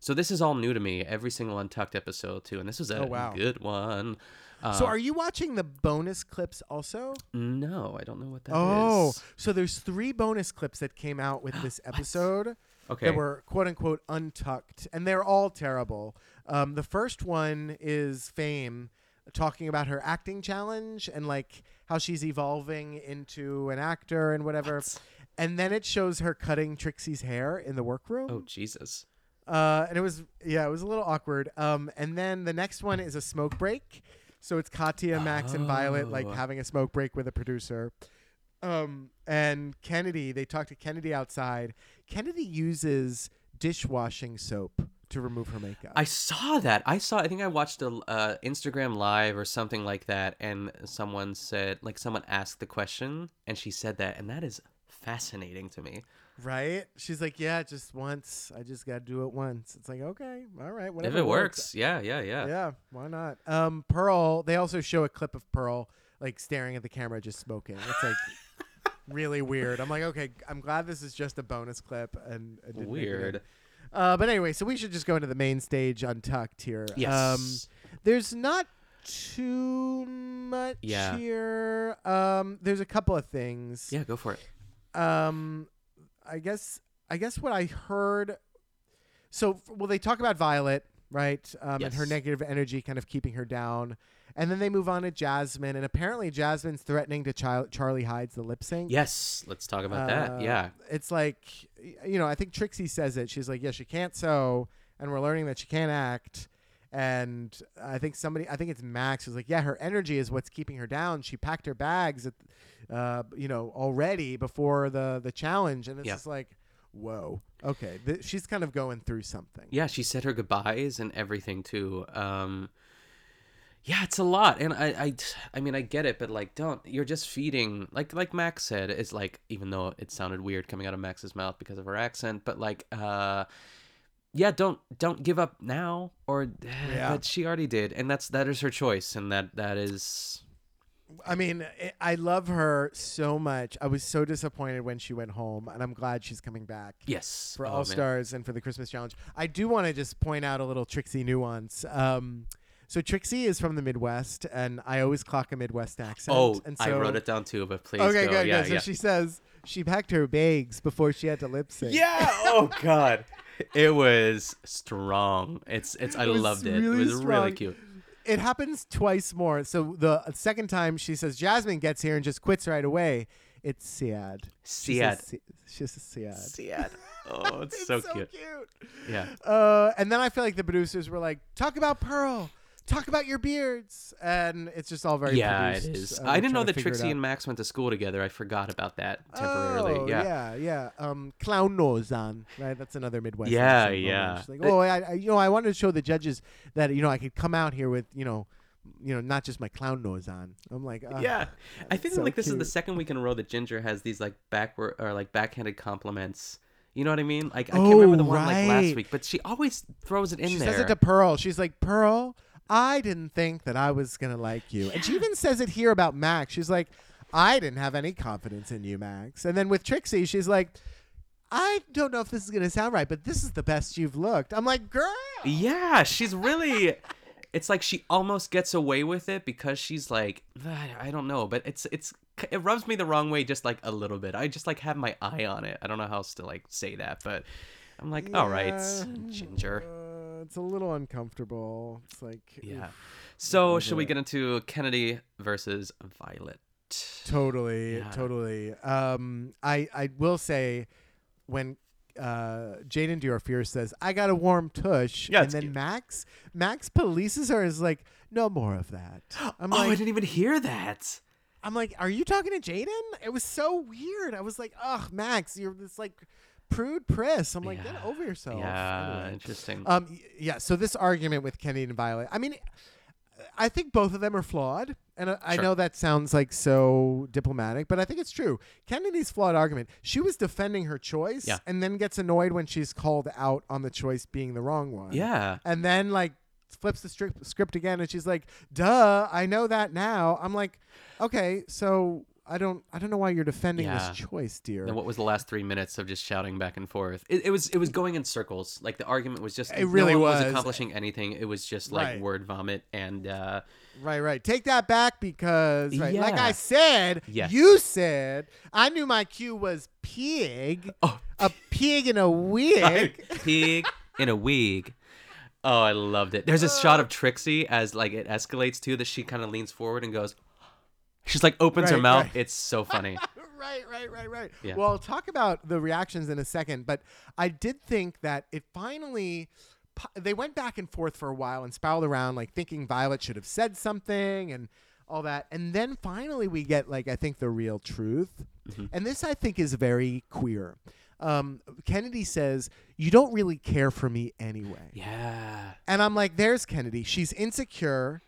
So this is all new to me. Every single Untucked episode too, and this was a Oh, wow. good one. Uh, So are you watching the bonus clips also? no, I don't know what that is. Oh, so there's three bonus clips that came out with this episode okay. that were quote unquote untucked, and they're all terrible. Um, the first one is Fame talking about her acting challenge and like how she's evolving into an actor and whatever. What? And then it shows her cutting Trixie's hair in the workroom. Oh Jesus. Uh, and it was yeah, it was a little awkward. Um, and then the next one is a smoke break. So it's Katya, Max, and Violet like Oh. having a smoke break with a producer. Um, and Kennedy, they talk to Kennedy outside. Kennedy uses dishwashing soap to remove her makeup. I saw that. I saw. I think I watched a uh, Instagram live or something like that, and someone said, like, someone asked the question, and she said that, and that is fascinating to me. right? She's like, yeah, just once. I just got to do it once. It's like, okay, all right, whatever. if it works, yeah, yeah, yeah. Yeah, why not? Um, Pearl. They also show a clip of Pearl like staring at the camera, just smoking. It's like really weird. I'm like, okay, I'm glad this is just a bonus clip and it didn't make it in. Weird. Uh, but anyway, so we should just go into the main stage untucked here. Yes. Um, there's not too much Yeah. here. Um, there's a couple of things. yeah, go for it. Um, I guess I guess what I heard. So f- well, they talk about Violet, right? Um, and her Yes. negative energy kind of keeping her down, and then they move on to Jasmine, and apparently Jasmine's threatening to Chil- Charlie Hides the lip sync. Yes, let's talk about that. Uh, Yeah. It's like, you know, I think Trixie says it. She's like, yeah, she can't sew, and we're learning that she can't act. And I think somebody, I think it's Max, who's like, yeah, her energy is what's keeping her down. She packed her bags, at, uh, you know, already before the the challenge, and it's Yeah. just like, whoa, okay, th- she's kind of going through something. Yeah, she said her goodbyes and everything too. Um, yeah, it's a lot, and I, I, I mean, I get it, but like, don't. You're just feeding, like, like Max said. It's like, even though it sounded weird coming out of Max's mouth because of her accent, but like, uh, yeah, don't, don't give up now, or Yeah. but she already did, and that's that is her choice, and that that is, I mean, I- I love her so much. I was so disappointed when she went home, and I'm glad she's coming back. yes, for oh, All. Stars and for the Christmas Challenge. I do want to just point out a little Trixie nuance. Um, so Trixie is from the Midwest, and I always clock a Midwest accent. Oh, and I wrote it down too, but please Okay, go. good, yeah, good. So yeah. she says she packed her bags before she had to lip sync. Yeah. Oh God. It was strong. It's it's. I It loved it. really it was strong. really cute. It happens twice more. So the second time she says Jasmine gets here and just quits right away. It's sad. Sad. si- She says sad. Sad. Oh, it's, so, cute. Yeah. Uh, and then I feel like the producers were like, "Talk about Pearl, talk about your beards," and it's just all very Yeah, it produced. is. Uh, I didn't know that Trixie and Max went to school together. I forgot about that temporarily. Oh, yeah. yeah, yeah. Um, clown nose on, right? That's another Midwest. Yeah, yeah. Like, oh, I, I, you know, I wanted to show the judges that you know I could come out here with you know, you know, not just my clown nose on. I'm like, uh, Yeah, I think so like this is the second week in a row that Ginger has these like backward or like backhanded compliments. You know what I mean? Like I can't remember the Oh, one like last week, but she always throws it in She there. says it to Pearl. She's like, Pearl, I didn't think that I was gonna like you, and she even says it here about Max. She's like, I didn't have any confidence in you, Max. And then with Trixie, she's like. I don't know if this is gonna sound right, but this is the best you've looked. I'm like, girl. Yeah, she's really. It's like she almost gets away with it because she's like, I don't know, but it's it's it rubs me the wrong way just like a little bit. I just like have my eye on it. I don't know how else to like say that, but I'm like, all right, Yeah. Ginger. It's a little uncomfortable. It's like, Yeah. oof. So should we get into Kennedy versus Violet? Totally, Yeah. totally. Um, I I will say when uh Jaidynn Diore Fierce says, "I got a warm tush," Yeah, and then cute. Max Max polices her is like, "No more of that." I'm oh, I didn't even hear that. I'm like, "Are you talking to Jaidynn?" It was so weird. I was like, "Ugh, Max, you're this like prude priss." I'm like, "Get over yourself." Yeah, Anyway. interesting. Um, y- yeah. So this argument with Kennedy and Violet, I mean, I think both of them are flawed, and I, I Sure. know that sounds like so diplomatic, but I think it's true. Kennedy's flawed argument. She was defending her choice, Yeah. and then gets annoyed when she's called out on the choice being the wrong one. yeah. and then like flips the stri- script again, and she's like, "Duh, I know that now." I'm like, "Okay, so." I don't. I don't know why you're defending Yeah. this choice, dear. Then what was the last three minutes of just shouting back and forth? It, it was it was going in circles. Like the argument was just It really no one was. accomplishing anything. It was just like Right. word vomit and uh, Right, right. Take that back because, right, like I said, Yes. you said, I knew my cue was pig. Oh. A pig in a wig. pig in a wig. Oh, I loved it. There's a shot of Trixie as like it escalates too that she kind of leans forward and goes. She's like opens her mouth. right. It's so funny. right, right, right, right. Yeah. Well, I'll talk about the reactions in a second, but I did think that it finally. They went back and forth for a while and spiraled around, like thinking Violet should have said something and all that. And then finally, we get, like, I think the real truth. Mm-hmm. And this, I think, is very queer. Um, Kennedy says, You don't really care for me anyway. Yeah. And I'm like, there's Kennedy. She's insecure,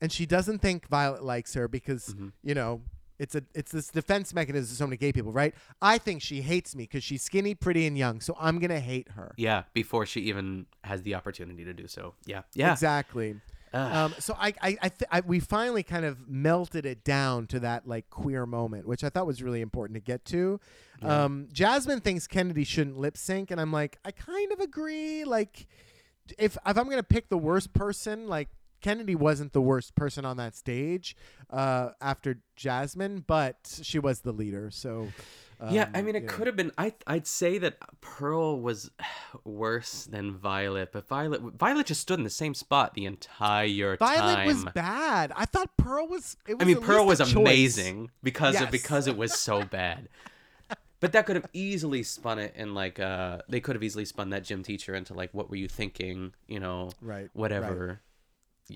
and she doesn't think Violet likes her because Mm-hmm. you know it's a it's this defense mechanism. of So many gay people, right? I think she hates me because she's skinny, pretty, and young. So I'm gonna hate her. Yeah. Before she even has the opportunity to do so. Yeah. Yeah. Exactly. Um, so I, I, I, th- I, we finally kind of melted it down to that like queer moment, which I thought was really important to get to. Um, Jasmine thinks Kennedy shouldn't lip sync, and I'm like, I kind of agree. Like, if if I'm gonna pick the worst person, like Kennedy wasn't the worst person on that stage uh, after Jasmine, but she was the leader. So yeah, I um, mean, it know. could have been. I I'd say that Pearl was worse than Violet, but Violet Violet just stood in the same spot the entire Violet time. Violet was bad. I thought Pearl was. It was I mean, Pearl was least a choice. amazing because Yes. of because it was so bad. But that could have easily spun it in like uh they could have easily spun that gym teacher into like what were you thinking, you know, Right, whatever.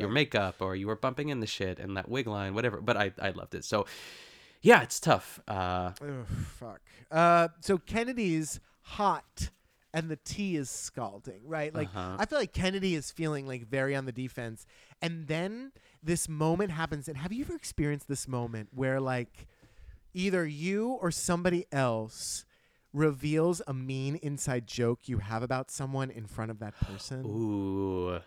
Your makeup or you were bumping in the shit and that wig line, whatever. But I I loved it. So yeah, it's tough. Uh Ugh, fuck. Uh, so Kennedy's hot and the tea is scalding, right? Like Uh-huh. I feel like Kennedy is feeling like very on the defense, and then this moment happens. And have you ever experienced this moment where like either you or somebody else reveals a mean inside joke you have about someone in front of that person? Ooh.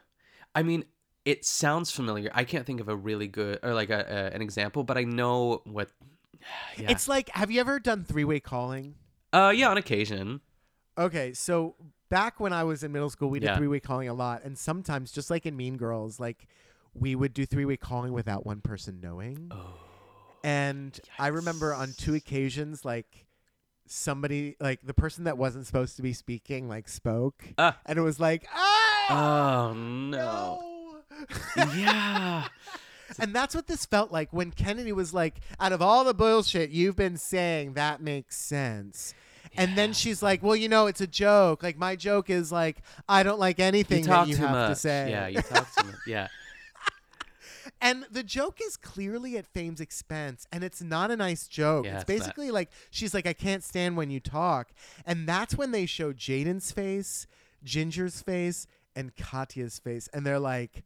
I mean, it sounds familiar. I can't think of a really good or like a, a an example, but I know what yeah. It's like, have you ever done three way calling? uh yeah, on occasion. Okay, so back when I was in middle school, we did Yeah. three way calling a lot, and sometimes, just like in Mean Girls, like we would do three way calling without one person knowing. Oh. And I remember on two occasions, like somebody, like the person that wasn't supposed to be speaking, like spoke, Ah. and it was like, ah, Oh no. no. Yeah. And that's what this felt like when Kennedy was like, out of all the bullshit you've been saying, that makes sense. And then she's like, well, you know, it's a joke. Like, my joke is like, I don't like anything You talk that you have much. to say. Yeah, you talk too much. Yeah. And the joke is clearly at Fame's expense, and it's not a nice joke. Yeah, it's it's not. basically like she's like, I can't stand when you talk. And that's when they show Jaidynn's face, Ginger's face, and Katya's face, and they're like,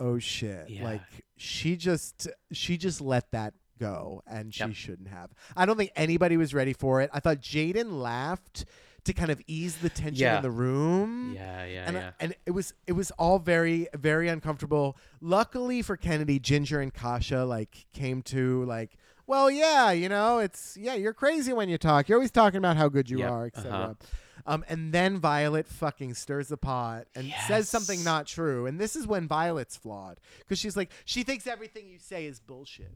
Oh shit. Yeah. Like she just she just let that go and she Yep. shouldn't have. I don't think anybody was ready for it. I thought Jaidynn laughed to kind of ease the tension Yeah. in the room Yeah, yeah, and, yeah. and it was it was all very very uncomfortable. Luckily for Kennedy, Ginger and Katya like came to like, well, yeah, you know, it's yeah, you're crazy when you talk. You're always talking about how good you Yep, are, etc. uh-huh. Um, and then Violet fucking stirs the pot and says something not true. And this is when Violet's flawed because she's like, she thinks everything you say is bullshit.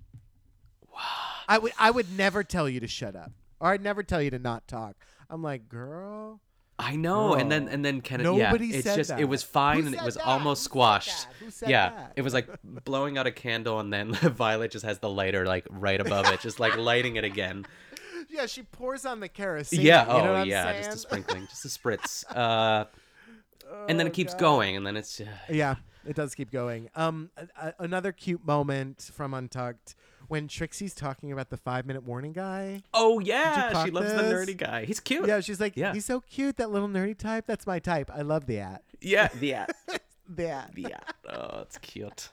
Wow. I would I would never tell you to shut up, or I'd never tell you to not talk. I'm like, girl. I know, and then and then Kennedy. Yeah, Nobody it's said just that. it was fine and it was that? almost Who said squashed. that? Who said yeah, that? it was like blowing out a candle, and then Violet just has the lighter like right above it, just like lighting it again. Yeah, she pours on the kerosene. yeah. you know oh yeah, saying? just a sprinkling, just a spritz. Uh, and then Oh, it keeps God. going, and then it's. Uh, Yeah, it does keep going. Um, a- a- another cute moment from Untucked when Trixie's talking about the five minute warning guy. oh yeah, she loves the nerdy guy. He's cute. Yeah, she's like, Yeah. he's so cute, that little nerdy type. That's my type. I love the at. yeah, yeah, The at. yeah. Oh, it's cute.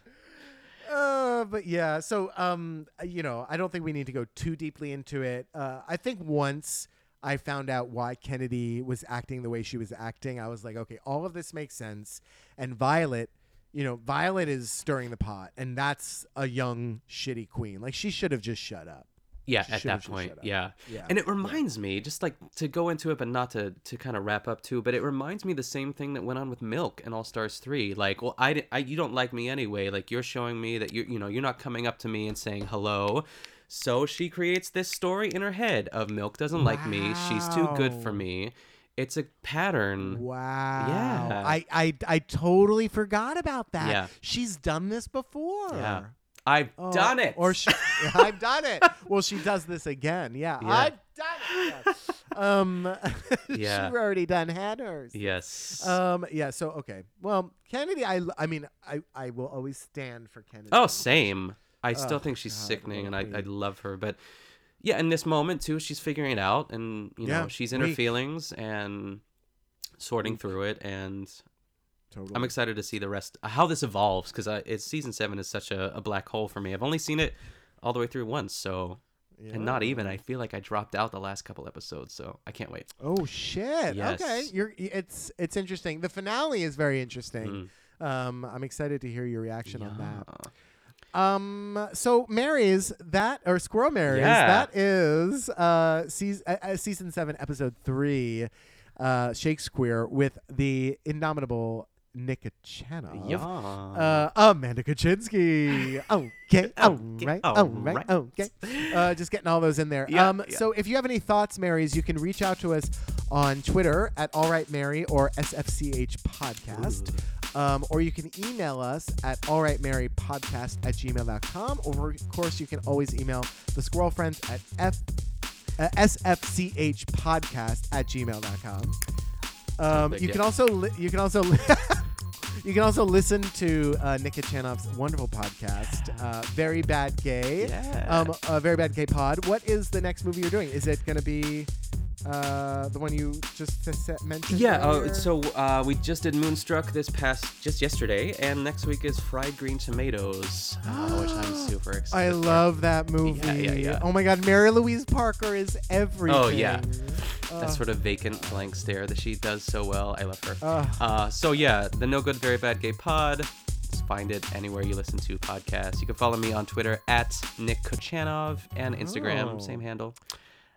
Uh, but yeah, so um, you know, I don't think we need to go too deeply into it. Uh, I think once I found out why Kennedy was acting the way she was acting, I was like, okay, all of this makes sense. And Violet, you know, Violet is stirring the pot, and that's a young shitty queen. Like she should have just shut up. Yeah, She at that point, yeah. Yeah, And it reminds me, just like to go into it, but not to to kind of wrap up too. But it reminds me the same thing that went on with Milk and All Stars three. Like, well, I, I you don't like me anyway. Like you're showing me that you you know you're not coming up to me and saying hello. So she creates this story in her head of Milk doesn't like me. She's too good for me. It's a pattern. Wow. Yeah. I, I I totally forgot about that. Yeah. She's done this before. Yeah. I've Oh, done it. Or she, I've done it. Well, she does this again. Yeah, Yeah. I've done it. Yeah. um, Yeah. she already done had hers. yes. Um, yeah. So okay. Well, Kennedy, I, I mean, I, I will always stand for Kennedy. Oh, same. I still Oh, think she's God, sickening, and I, I, a I queen. love her. But yeah, in this moment too, she's figuring it out, and you know, Yeah, she's in her feelings and sorting through it. And totally. I'm excited to see the rest, how this evolves, because it's season seven is such a, a black hole for me. I've only seen it all the way through once, so and not even. I feel like I dropped out the last couple episodes, so I can't wait. Oh shit. Okay. You're. It's it's interesting. The finale is very interesting. Um, I'm excited to hear your reaction on that. Um. So Marys that or Squirrel Marys Yeah. that is uh, season uh, uh, season seven episode three, uh, Shakesqueer with the indomitable Nick Kochanov. Yeah. Uh, Amanda Kaczynski. Okay. All right. all right. right. Okay. Uh, just getting all those in there. Yeah, um, yeah. So if you have any thoughts, Marys, you can reach out to us on Twitter at All Right Mary or SFCH Podcast. Um, or you can email us at allrightmarypodcast at gmail.com. Or, of course, you can always email the Squirrel Friends at F, uh, sfchpodcast at gmail.com. Um, you can also li- you can also you can also listen to uh, Nick Kochanov's wonderful podcast, uh, Very Bad Gay. Yeah. Um, uh, Very Bad Gay Pod. What is the next movie you're doing? Is it going to be uh, the one you just s- s- mentioned? Yeah, uh, so uh, we just did Moonstruck this past just yesterday, and next week is Fried Green Tomatoes, uh, which I'm super excited. I for. love that movie. yeah, yeah. yeah. Oh my God, Mary Louise Parker is everything. Oh, yeah. that sort of vacant blank stare that she does so well. I love her. Ugh. Uh, so yeah, the No Good Very Bad Gay Pod. Just find it anywhere you listen to podcasts. You can follow me on Twitter at Nick Kochanov and Instagram, Oh. same handle.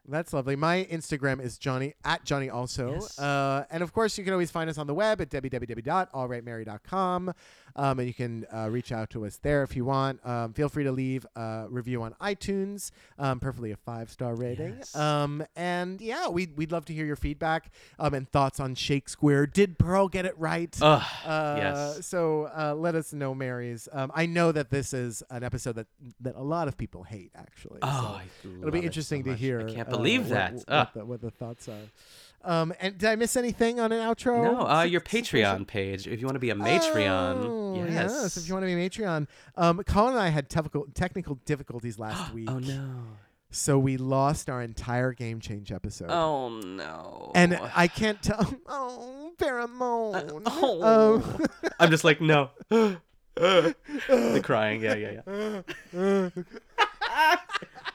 That's lovely. My Instagram is Johnny at Johnny also. Yes. Uh, and of course, you can always find us on the web at www.allrightmary.com. Um, and you can uh, reach out to us there if you want. Um, feel free to leave a review on iTunes, um, preferably a five star rating. Yes. Um, and yeah, we'd, we'd love to hear your feedback um, and thoughts on Shakesqueer. Did Pearl get it right? Ugh, Uh, yes. So uh, let us know, Marys. Um, I know that this is an episode that that a lot of people hate, actually. Oh, so I it'll be it so interesting to hear. I can't uh, believe what- that. What, Ugh. the, what the thoughts are. Um, and did I miss anything on an outro? No, uh, your? Patreon page. If you want to be a Matreon, Oh, yes. If you want to be a Matreon, um, Colin and I had technical technical difficulties last week. Oh no. So we lost our entire game change episode. Oh no. And I can't tell. Oh, pheromone. oh. Um, I'm just like no. the crying. Yeah, yeah, yeah.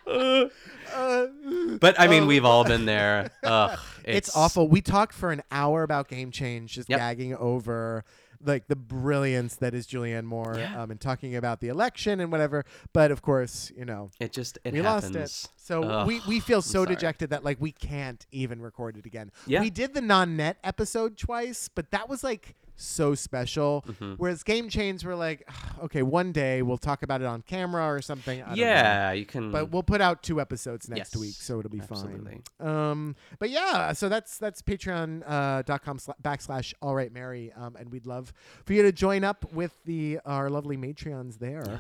but I mean, we've all been there. Ugh, it's, awful. We talked for an hour about game change, just Yep. gagging over like the brilliance that is Julianne Moore, Yeah. um, and talking about the election and whatever. But of course, you know, It just it we happens. lost it. So Ugh, we, we feel so dejected that like we can't even record it again. Yeah. We did the non-net episode twice, but that was like so special. Mm-hmm. Whereas Game Change we're like, okay, one day we'll talk about it on camera or something. I don't know. Yeah, you can. But we'll put out two episodes next Yes, week, so it'll be absolutely. fine. Um, but yeah, so that's that's patreon uh, dot com sla- backslash all right Mary, um, and we'd love for you to join up with the our lovely Matreons there.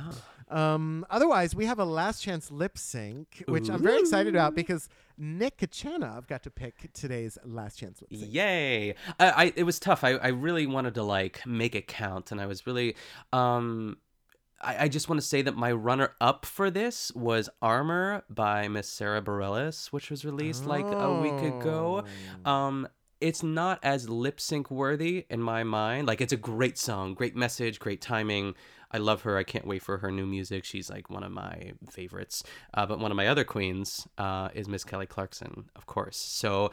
Um, otherwise, we have a last chance lip sync, which I'm very excited about because Nick Kochanov got to pick today's last chance lip sync. Yay! I, I it was tough. I, I really wanted to like make it count, and I was really um. I, I just want to say that my runner up for this was Armor by Miss Sarah Bareilles, which was released like a week ago. Um, it's not as lip sync worthy in my mind. Like it's a great song, great message, great timing. I love her. I can't wait for her new music. She's like one of my favorites. Uh, but one of my other queens uh, is Miss Kelly Clarkson, of course. So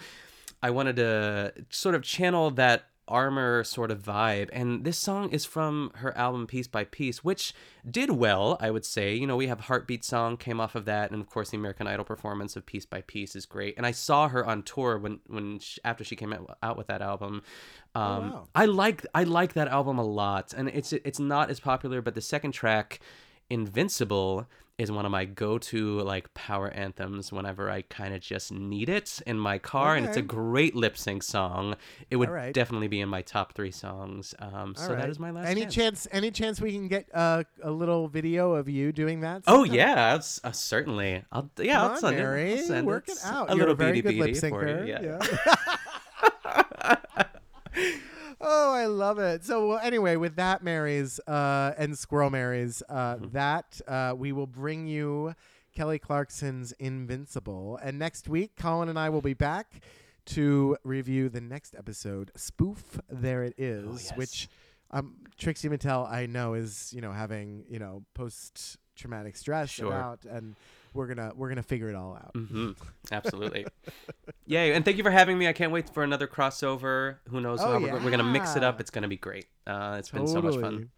I wanted to sort of channel that armor sort of vibe. And this song is from her album piece by piece which did well i would say. You know we have heartbeat song came off of that. And of course the american idol performance of piece by piece is great. And i saw her on tour when when she, after she came out, with that album. Um wow. i like i like that album a lot. And it's it's not as popular but the second track invincible is one of my go-to like power anthems whenever I kind of just need it in my car, and it's a great lip sync song. It would Alright. definitely be in my top three songs. Um, so All that right. is my last. Any chance. chance? Any chance we can get uh, a little video of you doing that? Oh yeah, it's, uh, certainly. I'll yeah, Come I'll on, send Mary, it. I'll send work it. it out. A You're little a very beady good lip beady for syncer. you. Yeah. oh, I love it. So, well, anyway, with that, Marys uh, and Squirrel Marys, uh, Mm-hmm. that uh, we will bring you Kelly Clarkson's Invincible. And next week, Colin and I will be back to review the next episode, Spoof. There it is, Oh, yes. which um, Trixie Mattel, I know, is you know having you know post traumatic stress Sure. about and we're gonna we're gonna figure it all out. hmm Absolutely. Yay. And thank you for having me. I can't wait for another crossover. Who knows? Oh, how we're, we're going to mix it up. It's going to be great. Uh, it's been so much fun.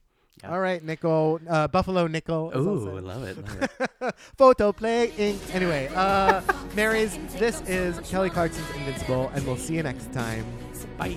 Yeah. All right, Nickel, uh, Buffalo Nickel. as I'll Ooh. I love it. Love it. Photo play ink. Anyway, uh, Marys, this is Kelly Clarkson's Invincible, and we'll see you next time. Bye.